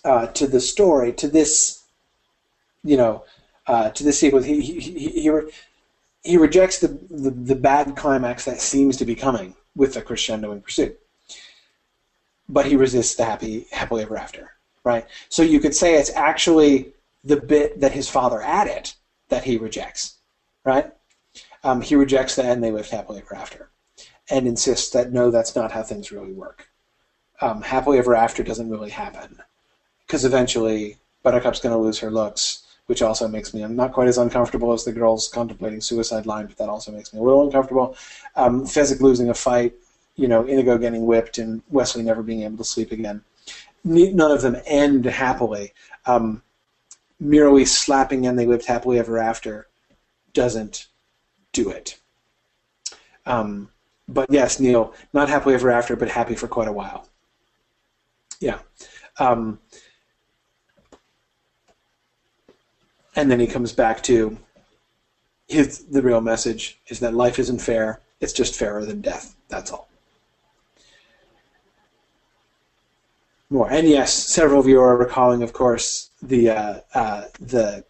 uh, to the story, to this, you know, uh, to this sequence. He he he, he, he rejects the, the, the bad climax that seems to be coming with the crescendo in pursuit, but he resists the happy happily ever after. Right. So you could say it's actually the bit that his father added that he rejects. Right. Um, he rejects the end they lived happily ever after and insists that no, that's not how things really work. Um, happily ever after doesn't really happen because eventually Buttercup's going to lose her looks, which also makes me I'm not quite as uncomfortable as the girls contemplating suicide line, but that also makes me a little uncomfortable. Um, Fezzik losing a fight, you know, Inigo getting whipped, and Westley never being able to sleep again. None of them end happily. Um, merely slapping and they lived happily ever after doesn't do it. Um, but yes, Neil, not happily ever after, but happy for quite a while. Yeah. Um, and then he comes back to his the real message is that life isn't fair. It's just fairer than death. That's all. More and yes, several of you are recalling, of course, the uh, uh, the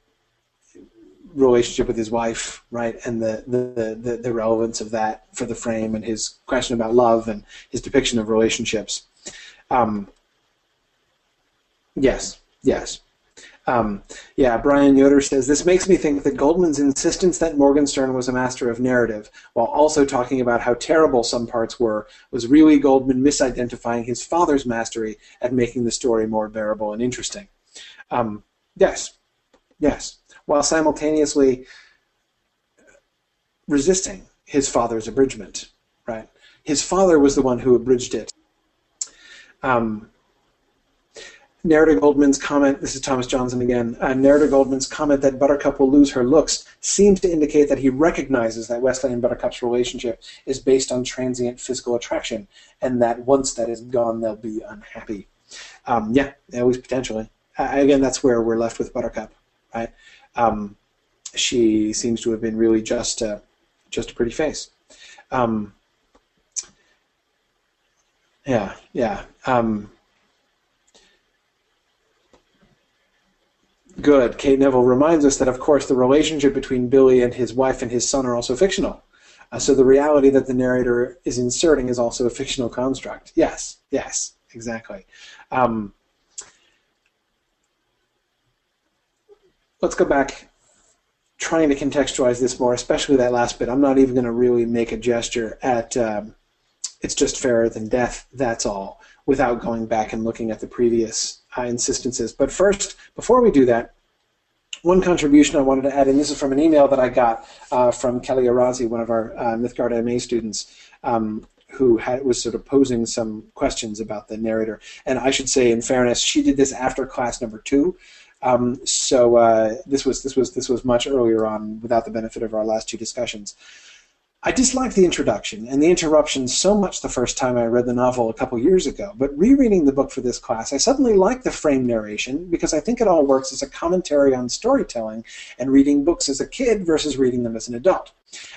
relationship with his wife, right, and the, the, the, the, relevance of that for the frame and his question about love and his depiction of relationships. Um, yes, yes. Um, yeah, Brian Yoder says this makes me think that Goldman's insistence that Morgenstern was a master of narrative, while also talking about how terrible some parts were, was really Goldman misidentifying his father's mastery at making the story more bearable and interesting. Um, yes, yes while simultaneously resisting his father's abridgment. Right? His father was the one who abridged it. Um, Goldman's comment, this is Thomas Johnson again, uh, Goldman's comment that Buttercup will lose her looks seems to indicate that he recognizes that Westley and Buttercup's relationship is based on transient physical attraction, and that once that is gone, they'll be unhappy. Um, yeah, always potentially. Uh, again, that's where we're left with Buttercup, right? Um, she seems to have been really just a, just a pretty face. Um, yeah, yeah. Um, good. Kate Neville reminds us that, of course, the relationship between Billy and his wife and his son are also fictional. Uh, so the reality that the narrator is inserting is also a fictional construct. Yes, yes, exactly. Um, let's go back trying to contextualize this more, especially that last bit. I'm not even going to really make a gesture at um, it's just fairer than death, that's all, without going back and looking at the previous uh, insistences. But first, before we do that, one contribution I wanted to add, and this is from an email that I got uh, from Kelly Arazi, one of our uh, Mythgard MA students, um, who had, was sort of posing some questions about the narrator. And I should say, in fairness, she did this after class number two. Um, so uh, this was this was this was much earlier on, without the benefit of our last two discussions. I disliked the introduction and the interruptions so much the first time I read the novel a couple years ago, but rereading the book for this class, I suddenly like the frame narration because I think it all works as a commentary on storytelling and reading books as a kid versus reading them as an adult.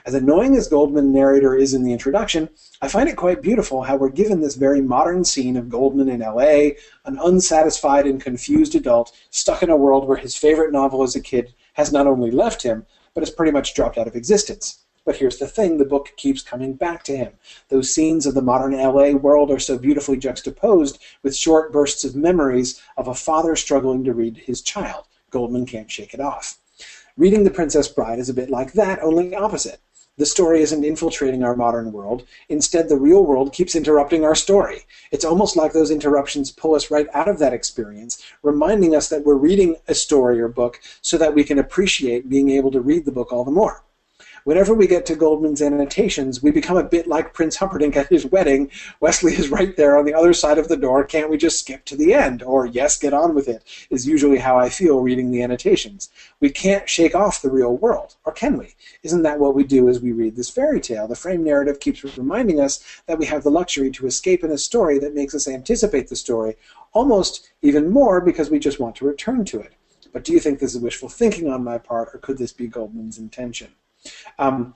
As annoying as Goldman narrator is in the introduction, I find it quite beautiful how we're given this very modern scene of Goldman in LA, an unsatisfied and confused adult stuck in a world where his favorite novel as a kid has not only left him, but has pretty much dropped out of existence. But here's the thing the book keeps coming back to him. Those scenes of the modern LA world are so beautifully juxtaposed with short bursts of memories of a father struggling to read his child. Goldman can't shake it off. Reading The Princess Bride is a bit like that, only opposite. The story isn't infiltrating our modern world. Instead, the real world keeps interrupting our story. It's almost like those interruptions pull us right out of that experience, reminding us that we're reading a story or book so that we can appreciate being able to read the book all the more. Whenever we get to Goldman's annotations, we become a bit like Prince Humperdinck at his wedding. Westley is right there on the other side of the door. Can't we just skip to the end? Or, yes, get on with it, is usually how I feel reading the annotations. We can't shake off the real world. Or can we? Isn't that what we do as we read this fairy tale? The frame narrative keeps reminding us that we have the luxury to escape in a story that makes us anticipate the story, almost even more because we just want to return to it. But do you think this is wishful thinking on my part, or could this be Goldman's intention? Um,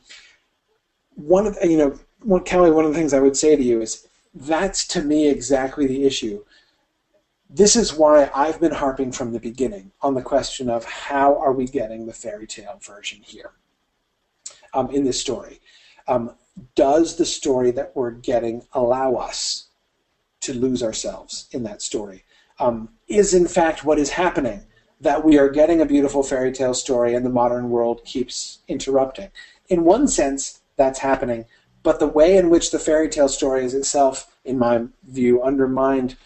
one of you know, what, Kelly, one of the things I would say to you is that's to me exactly the issue. This is why I've been harping from the beginning on the question of how are we getting the fairy tale version here um, in this story. Um, does the story that we're getting allow us to lose ourselves in that story? Um, is in fact what is happening that we are getting a beautiful fairy tale story and the modern world keeps interrupting. In one sense, that's happening, but the way in which the fairy tale story is itself, in my view, undermined,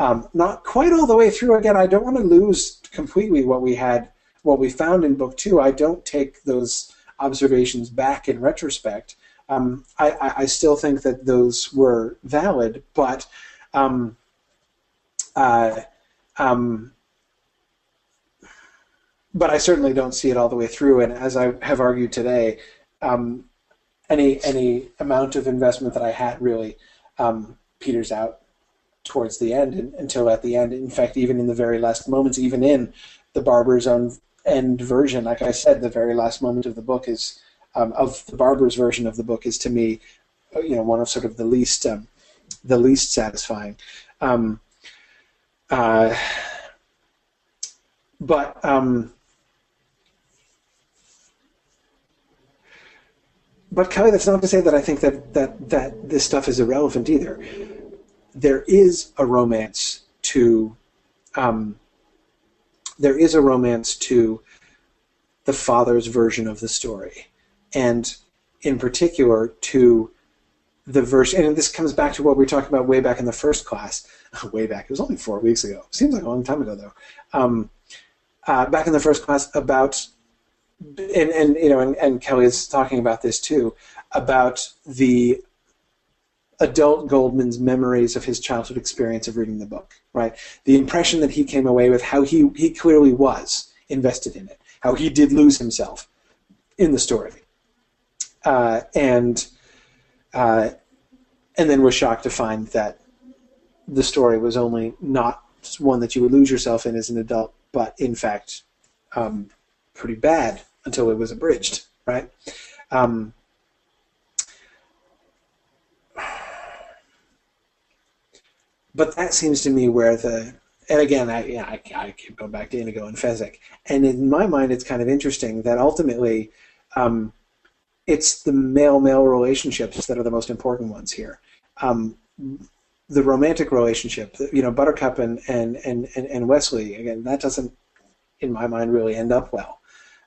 um, not quite all the way through. Again, I don't want to lose completely what we had, what we found in book two. I don't take those observations back in retrospect. Um, I, I, still think that those were valid, but um, uh, um, but I certainly don't see it all the way through. And as I have argued today, um, any any amount of investment that I had really um, peters out towards the end and, until at the end. In fact, even in the very last moments, even in the Barber's own end version, like I said, the very last moment of the book is um, of the Barber's version of the book is to me, uh, you know, one of sort of the least um, the least satisfying. Um, uh, but um, but Kelly, that's not to say that I think that, that, that this stuff is irrelevant either. There is a romance to um, there is a romance to the father's version of the story, and in particular to the version. And this comes back to what we were talking about way back in the first class. way back, it was only four weeks ago. Seems like a long time ago, though. Um, uh, back in the first class about and, and you know, and, and Kelly is talking about this too, about the adult Goldman's memories of his childhood experience of reading the book, right? The impression that he came away with, how he, he clearly was invested in it, how he did lose himself in the story. Uh, and uh, and then was shocked to find that the story was only not one that you would lose yourself in as an adult, but in fact um, pretty bad until it was abridged, right? Um, but that seems to me where the and again, I, yeah, I, I keep going back to Inigo and Fezzik, and in my mind, it's kind of interesting that ultimately, um, it's the male-male relationships that are the most important ones here. Um, the romantic relationship, you know, Buttercup and, and, and, and Westley, again, that doesn't, in my mind, really end up well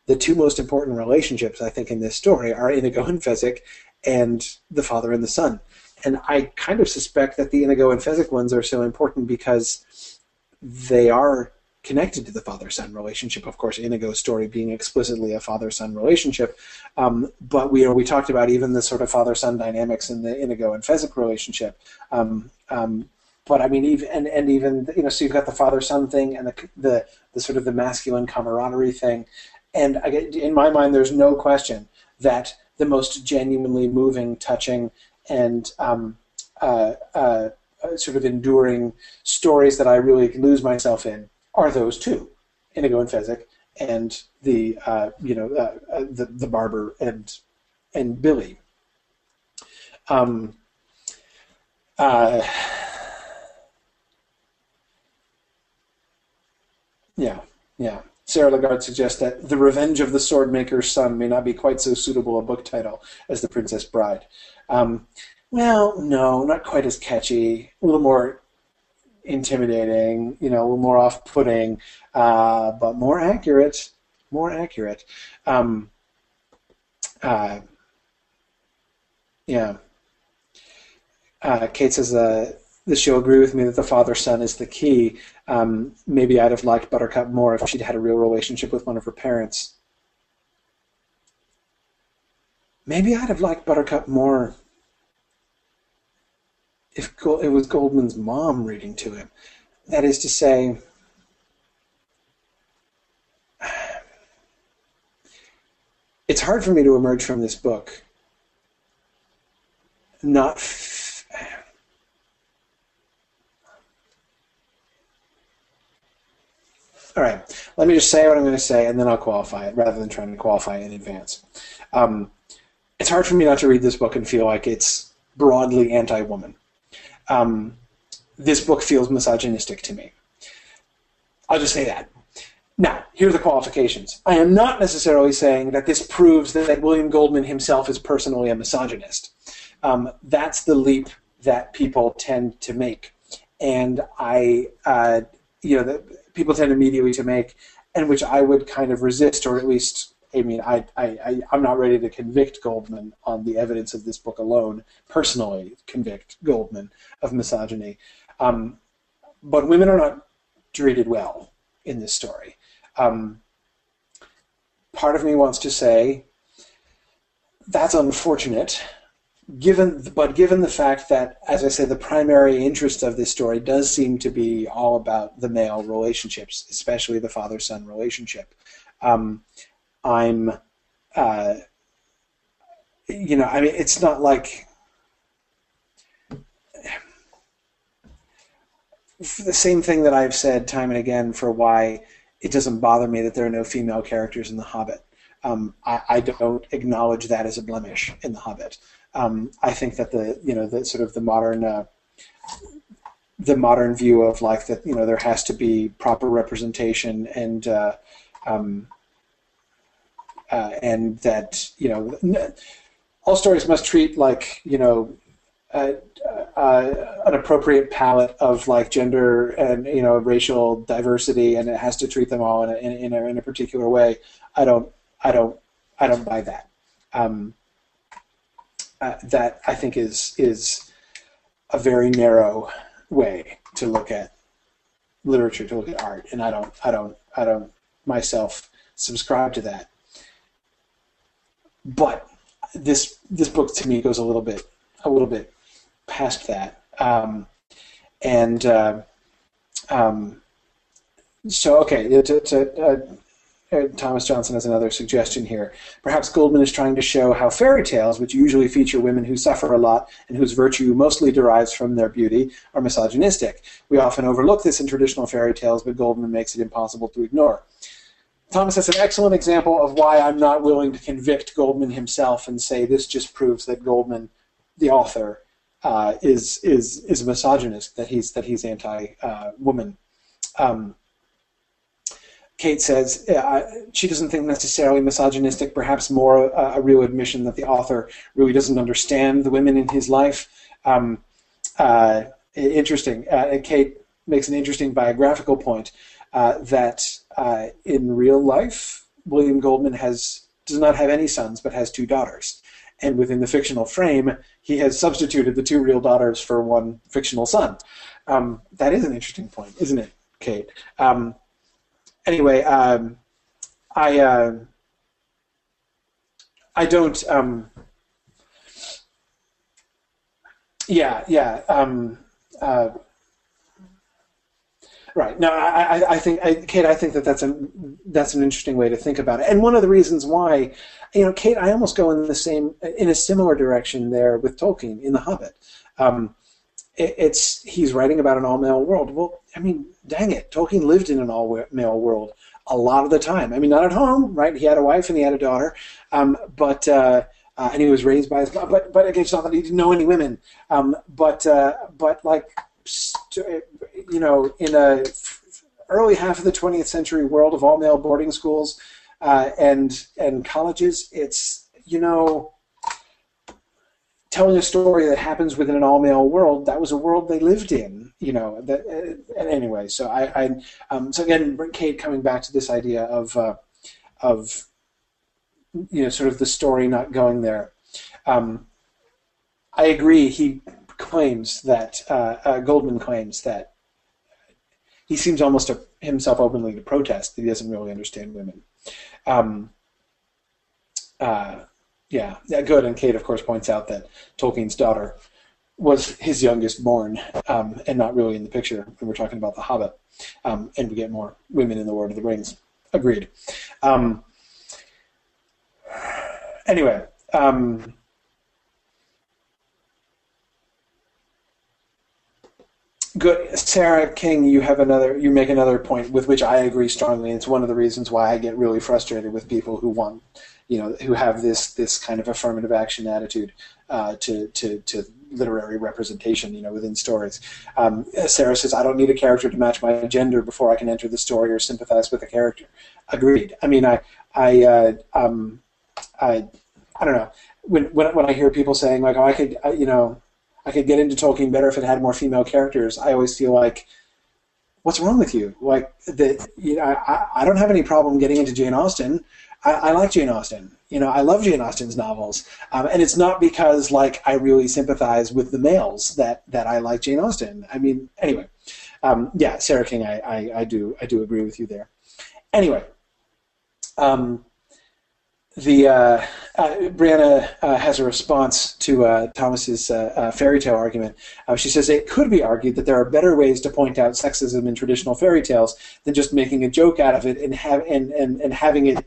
the two most important relationships I think in this story are Inigo and Fezzik and the father and the son. And I kind of suspect that the Inigo and Fezzik ones are so important because they are connected to the father-son relationship. Of course, Inigo's story being explicitly a father-son relationship, um, but we we talked about even the sort of father-son dynamics in the Inigo and Fezzik relationship. Um, um, but I mean, even and, and even you know, so you've got the father-son thing and the the, the sort of the masculine camaraderie thing, and I in my mind, there's no question that the most genuinely moving, touching, and um, uh, uh, sort of enduring stories that I really lose myself in are those two, Inigo and Fezzik, and the uh, you know uh, uh, the the barber and and Billy. Um, uh, yeah, yeah. Sarah Lagarde suggests that The Revenge of the Swordmaker's Son may not be quite so suitable a book title as The Princess Bride. Um, well, no, not quite as catchy. A little more intimidating, you know, a little more off-putting, uh, but more accurate. More accurate. Um, uh, yeah. Uh, Kate says uh, this she'll agree with me that the father-son is the key. Um, maybe I'd have liked Buttercup more if she'd had a real relationship with one of her parents. Maybe I'd have liked Buttercup more if it was Goldman's mom reading to him. That is to say, it's hard for me to emerge from this book not. All right, let me just say what I'm going to say, and then I'll qualify it rather than trying to qualify it in advance. Um, it's hard for me not to read this book and feel like it's broadly anti-woman um, this book feels misogynistic to me. I'll just say that. Now, here are the qualifications. I am not necessarily saying that this proves that William Goldman himself is personally a misogynist. Um, that's the leap that people tend to make, and I, uh, you know, that people tend immediately to make, and which I would kind of resist, or at least I mean, I, I, I, am not ready to convict Goldman on the evidence of this book alone, personally convict Goldman of misogyny. Um, but women are not treated well in this story. Um, part of me wants to say that's unfortunate, given but given the fact that, as I say, the primary interest of this story does seem to be all about the male relationships, especially the father-son relationship. Um, I'm, uh, you know, I mean, it's not like the same thing that I've said time and again for why it doesn't bother me that there are no female characters in The Hobbit. Um, I, I, don't acknowledge that as a blemish in The Hobbit. Um, I think that the you know the sort of the modern uh, the modern view of like that you know there has to be proper representation and uh, um, uh, and that you know all stories must treat like you know an appropriate palette of like gender and you know racial diversity, and it has to treat them all in a, in, a, in a particular way. I don't I don't I don't buy that. Um, uh, that I think is is a very narrow way to look at literature, to look at art, and I don't I don't I don't myself subscribe to that but this this book to me goes a little bit a little bit past that, um, and uh, um, so okay. To, to, uh, Thomas Johnson has another suggestion here. Perhaps Goldman is trying to show how fairy tales, which usually feature women who suffer a lot and whose virtue mostly derives from their beauty, are misogynistic. We often overlook this in traditional fairy tales, but Goldman makes it impossible to ignore. Thomas, that's an excellent example of why I'm not willing to convict Goldman himself and say this just proves that Goldman, the author, uh, is is is a misogynist, that he's that he's anti-woman. Uh, um, Kate says uh, she doesn't think necessarily misogynistic, perhaps more uh, a real admission that the author really doesn't understand the women in his life. Um, uh, interesting. Uh, Kate makes an interesting biographical point that uh, in real life, William Goldman has does not have any sons, but has two daughters. And within the fictional frame, he has substituted the two real daughters for one fictional son. Um, that is an interesting point, isn't it, Kate? Um, anyway, um, I uh, I don't. Um, yeah, yeah. Um, uh, right. No, I, I, think, I, Kate. I think that that's a that's an interesting way to think about it. And one of the reasons why, you know, Kate, I almost go in the same in a similar direction there with Tolkien in The Hobbit. Um, it's he's writing about an all male world. Well, I mean, dang it, Tolkien lived in an all male world a lot of the time. I mean, not at home, right? He had a wife and he had a daughter, um, but. Uh, uh, and he was raised by his but but again, it's not that he didn't know any women, um, but uh, but like you know, in a early half of the 20th century world of all male boarding schools uh, and and colleges, it's you know telling a story that happens within an all male world. That was a world they lived in, you know. That, uh, anyway, so I, I um, so again, Kate coming back to this idea of uh, of you know, sort of the story not going there. Um, I agree. He claims that uh, uh, Goldman claims that he seems almost to himself openly to protest that he doesn't really understand women. Um, uh, yeah, yeah, good. And Kate, of course, points out that Tolkien's daughter was his youngest born, um, and not really in the picture when we're talking about The Hobbit. Um, and we get more women in The Lord of the Rings. Agreed. Um, anyway, um, good, Sarah King. You have another. You make another point with which I agree strongly. It's one of the reasons why I get really frustrated with people who want, you know, who have this this kind of affirmative action attitude uh, to to to literary representation, you know, within stories. Um, Sarah says, "I don't need a character to match my gender before I can enter the story or sympathize with a character." Agreed. I mean, I I uh, um, I, I don't know. When, when, when I hear people saying like, oh, I could, you know, I could get into Tolkien better if it had more female characters, I always feel like, what's wrong with you? Like that, you know, I, I don't have any problem getting into Jane Austen. I, I like Jane Austen. You know, I love Jane Austen's novels, um, and it's not because like I really sympathize with the males that that I like Jane Austen. I mean, anyway, um, yeah, Sarah King, I, I, I do I do agree with you there. Anyway, um, the uh, uh, Brianna uh, has a response to uh, Thomas's uh, uh, fairy tale argument. she says it could be argued that there are better ways to point out sexism in traditional fairy tales than just making a joke out of it and have and, and, and having it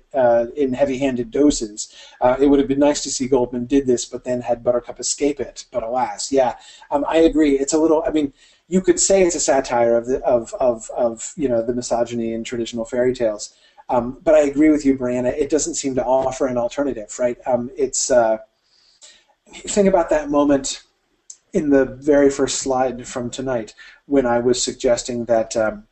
in heavy-handed doses. it would have been nice to see Goldman did this, but then had Buttercup escape it. But alas, yeah, um, I agree. It's a little. I mean, you could say it's a satire of the of of, of you know the misogyny in traditional fairy tales. Um, but I agree with you, Brianna. It doesn't seem to offer an alternative, right? Um, it's uh, think about that moment in the very first slide from tonight when I was suggesting that um,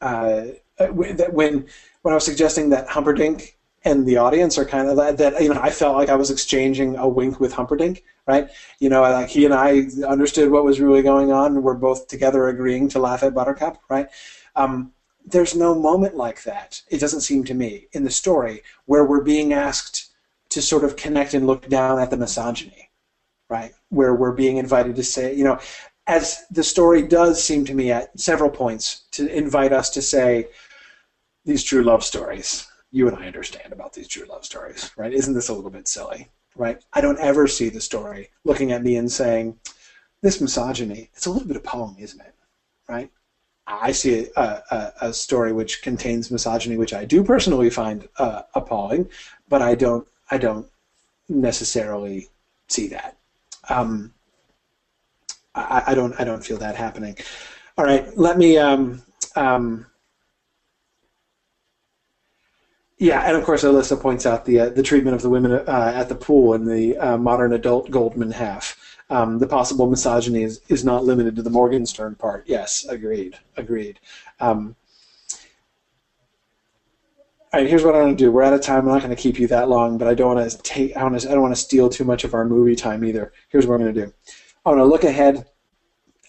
uh, that when when I was suggesting that Humperdinck and the audience are kind of that, that you know I felt like I was exchanging a wink with Humperdinck, right? You know, like he and I understood what was really going on. We're both together agreeing to laugh at Buttercup, right? Um, there's no moment like that, it doesn't seem to me, in the story where we're being asked to sort of connect and look down at the misogyny, right? Where we're being invited to say, you know, as the story does seem to me at several points to invite us to say, these true love stories, you and I understand about these true love stories, right? Isn't this a little bit silly, right? I don't ever see the story looking at me and saying, this misogyny, it's a little bit of poem, isn't it? Right? I see a, a, a, story which contains misogyny, which I do personally find uh, appalling, but I don't I don't necessarily see that. Um, I, I, don't I don't feel that happening. All right, let me. Um, um, yeah, and of course, Alyssa points out the uh, the treatment of the women uh, at the pool in the uh, modern adult Goldman half um, the possible misogyny is, is not limited to the Morgenstern part. Yes, agreed, agreed. Um, all right, here's what I'm going to do. We're out of time. I'm not going to keep you that long, but I don't want to take. I, want to, I don't want to steal too much of our movie time either. Here's what I'm going to do. I'm going to look ahead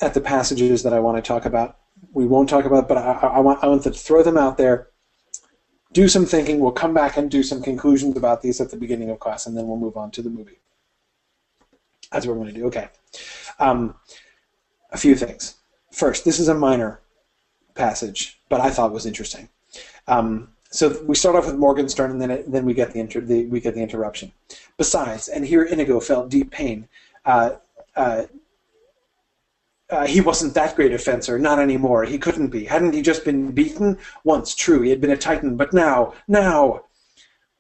at the passages that I want to talk about. We won't talk about, but I, I want I want to throw them out there. Do some thinking. We'll come back and do some conclusions about these at the beginning of class, and then we'll move on to the movie. That's what we're going to do. Okay. Um, a few things. First, this is a minor passage, but I thought was interesting. Um, so we start off with Morgenstern, and then it, then we get the, inter, the, we get the interruption. Besides, and here Inigo felt deep pain. Uh, uh, uh, he wasn't that great a fencer, not anymore. He couldn't be. Hadn't he just been beaten? Once, true, he had been a titan, but now, now,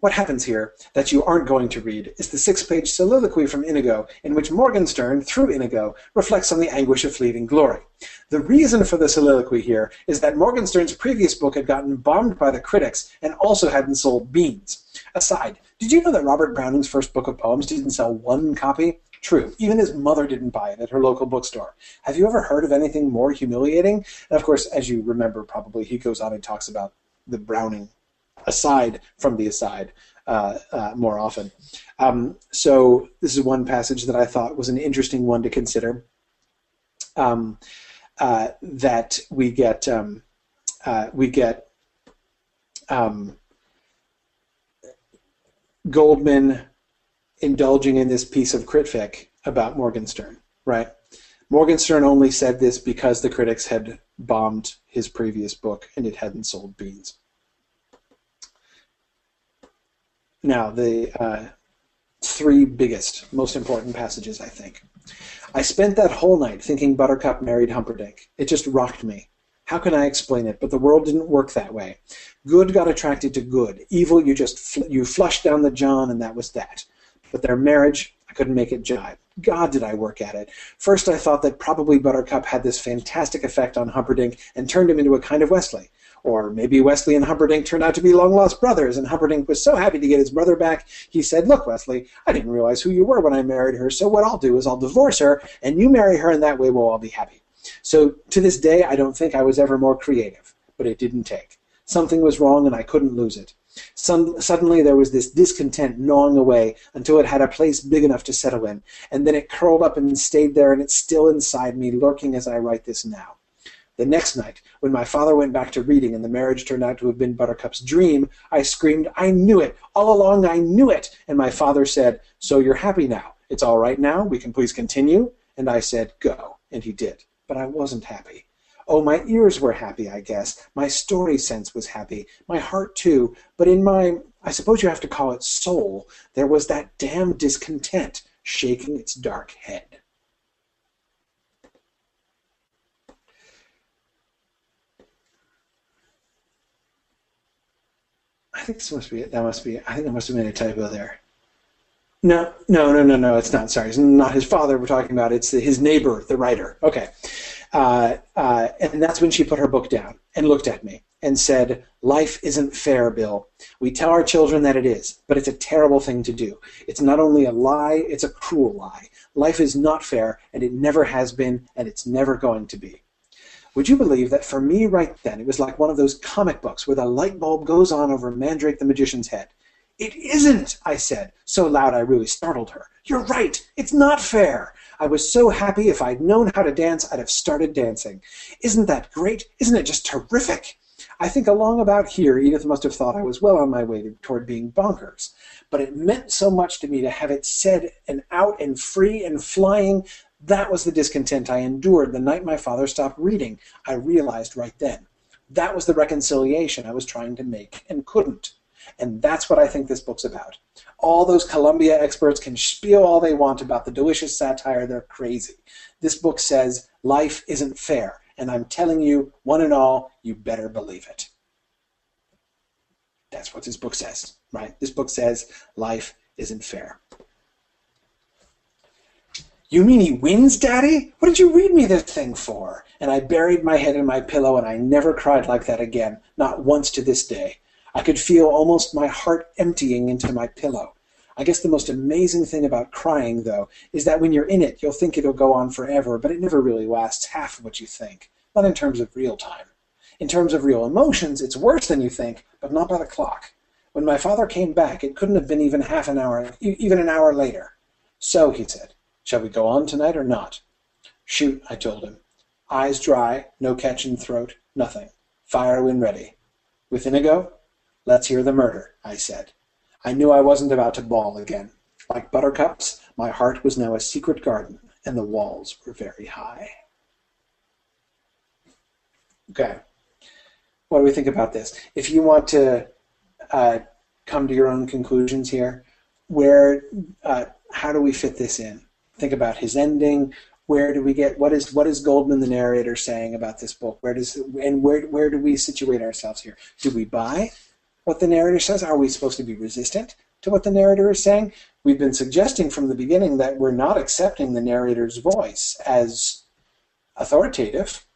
what happens here that you aren't going to read is the six-page soliloquy from Inigo, in which Morgenstern, through Inigo, reflects on the anguish of fleeting glory. The reason for the soliloquy here is that Morgenstern's previous book had gotten bombed by the critics and also hadn't sold beans. Aside, did you know that Robert Browning's first book of poems didn't sell one copy? True. Even his mother didn't buy it at her local bookstore. Have you ever heard of anything more humiliating? And of course, as you remember, probably he goes on and talks about the Browning aside from the aside uh, uh, more often. Um, so this is one passage that I thought was an interesting one to consider. Um, uh, that we get um, uh, we get um, Goldman indulging in this piece of critfic about Morgenstern, right? Morgenstern only said this because the critics had bombed his previous book and it hadn't sold beans. Now, the uh, three biggest, most important passages, I think. I spent that whole night thinking Buttercup married Humperdinck. It just rocked me. How can I explain it? But the world didn't work that way. Good got attracted to good. Evil, you just fl- you flushed down the John, and that was that. But their marriage, I couldn't make it jive. God, did I work at it. First, I thought that probably Buttercup had this fantastic effect on Humperdinck and turned him into a kind of Westley. Or maybe Westley and Humperdinck turned out to be long lost brothers, and Humperdinck was so happy to get his brother back, he said, Look, Westley, I didn't realize who you were when I married her, so what I'll do is I'll divorce her, and you marry her, and that way we'll all be happy. So to this day, I don't think I was ever more creative, but it didn't take. Something was wrong, and I couldn't lose it. Some, suddenly there was this discontent gnawing away until it had a place big enough to settle in, and then it curled up and stayed there, and it's still inside me, lurking as I write this now. The next night, when my father went back to reading and the marriage turned out to have been Buttercup's dream, I screamed, I knew it! All along I knew it! And my father said, So you're happy now? It's all right now? We can please continue? And I said, Go. And he did. But I wasn't happy. Oh, my ears were happy, I guess. My story sense was happy. My heart, too. But in my, I suppose you have to call it soul, there was that damned discontent shaking its dark head. I think this must be it. That must be. I think there must have been a typo there. No, no, no, no, no. It's not. Sorry, it's not his father. We're talking about. It's his neighbor, the writer. Okay, uh, uh, and that's when she put her book down and looked at me and said, "Life isn't fair, Bill. We tell our children that it is, but it's a terrible thing to do. It's not only a lie; it's a cruel lie. Life is not fair, and it never has been, and it's never going to be." Would you believe that for me right then it was like one of those comic books where the light bulb goes on over Mandrake the magician's head? It isn't, I said, so loud I really startled her. You're right. It's not fair. I was so happy if I'd known how to dance, I'd have started dancing. Isn't that great? Isn't it just terrific? I think along about here, Edith must have thought I was well on my way toward being bonkers. But it meant so much to me to have it said and out and free and flying that was the discontent I endured the night my father stopped reading. I realized right then. That was the reconciliation I was trying to make and couldn't. And that's what I think this book's about. All those Columbia experts can spiel all they want about the delicious satire, they're crazy. This book says life isn't fair, and I'm telling you, one and all, you better believe it. That's what this book says, right? This book says life isn't fair. You mean he wins, Daddy? What did you read me this thing for? And I buried my head in my pillow and I never cried like that again, not once to this day. I could feel almost my heart emptying into my pillow. I guess the most amazing thing about crying, though, is that when you're in it, you'll think it'll go on forever, but it never really lasts half of what you think. Not in terms of real time. In terms of real emotions, it's worse than you think, but not by the clock. When my father came back, it couldn't have been even half an hour, even an hour later. So, he said, Shall we go on tonight or not? Shoot, I told him. Eyes dry, no catch in throat, nothing. Fire when ready. With Inigo? Let's hear the murder, I said. I knew I wasn't about to bawl again. Like Buttercup's, my heart was now a secret garden, and the walls were very high. Okay. what do we think about this? If you want to uh, come to your own conclusions here, where, uh, how do we fit this in? Think about his ending. Where do we get what is what is Goldman the narrator saying about this book? Where does and where where do we situate ourselves here? Do we buy what the narrator says? Are we supposed to be resistant to what the narrator is saying? We've been suggesting from the beginning that we're not accepting the narrator's voice as authoritative,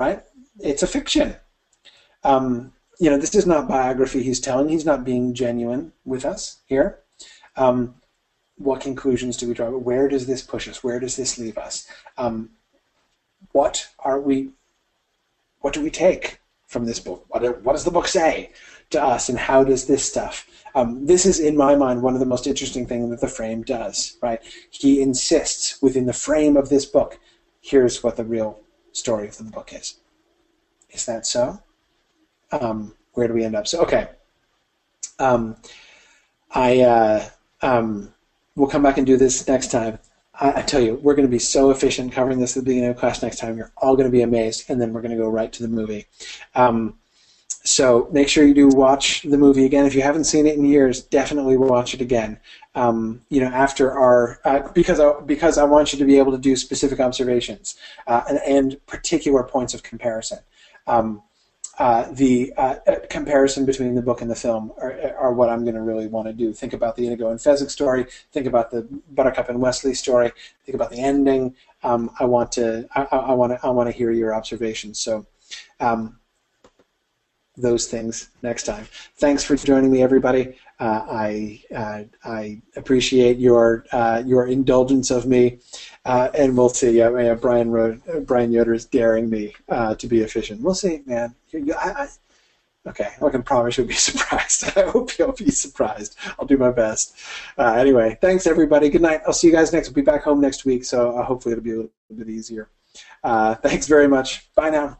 right? It's a fiction. Um, you know, this is not biography he's telling. He's not being genuine with us here. Um, what conclusions do we draw? Where does this push us? Where does this leave us? Um, what are we? What do we take from this book? What, what does the book say to us, and how does this stuff? Um, this is, in my mind, one of the most interesting things that the frame does. Right? He insists within the frame of this book. Here's what the real story of the book is. Is that so? Um, where do we end up? So, okay. Um, I uh, um, we'll come back and do this next time. I, I tell you, we're going to be so efficient covering this at the beginning of class next time. You're all going to be amazed, and then we're going to go right to the movie. Um, so make sure you do watch the movie again. If you haven't seen it in years, definitely watch it again. Um, you know, after our uh, because I, because I want you to be able to do specific observations uh, and, and, particular points of comparison. Um, uh, the uh, uh, comparison between the book and the film are, are what I'm going to really want to do. Think about the Inigo and Fezzik story. Think about the Buttercup and Westley story. Think about the ending. Um, I want to. I, want to. I want to hear your observations. So. Um, those things next time. Thanks for joining me, everybody. Uh, I uh, I appreciate your your indulgence of me, uh, and we'll see. Yeah, Brian wrote, Brian Yoder is daring me uh, to be efficient. We'll see, man. I, I, okay, I can promise you'll be surprised. I hope you'll be surprised. I'll do my best. Uh, anyway, thanks everybody. Good night. I'll see you guys next. We'll be back home next week, so hopefully it'll be a little bit easier. thanks very much. Bye now.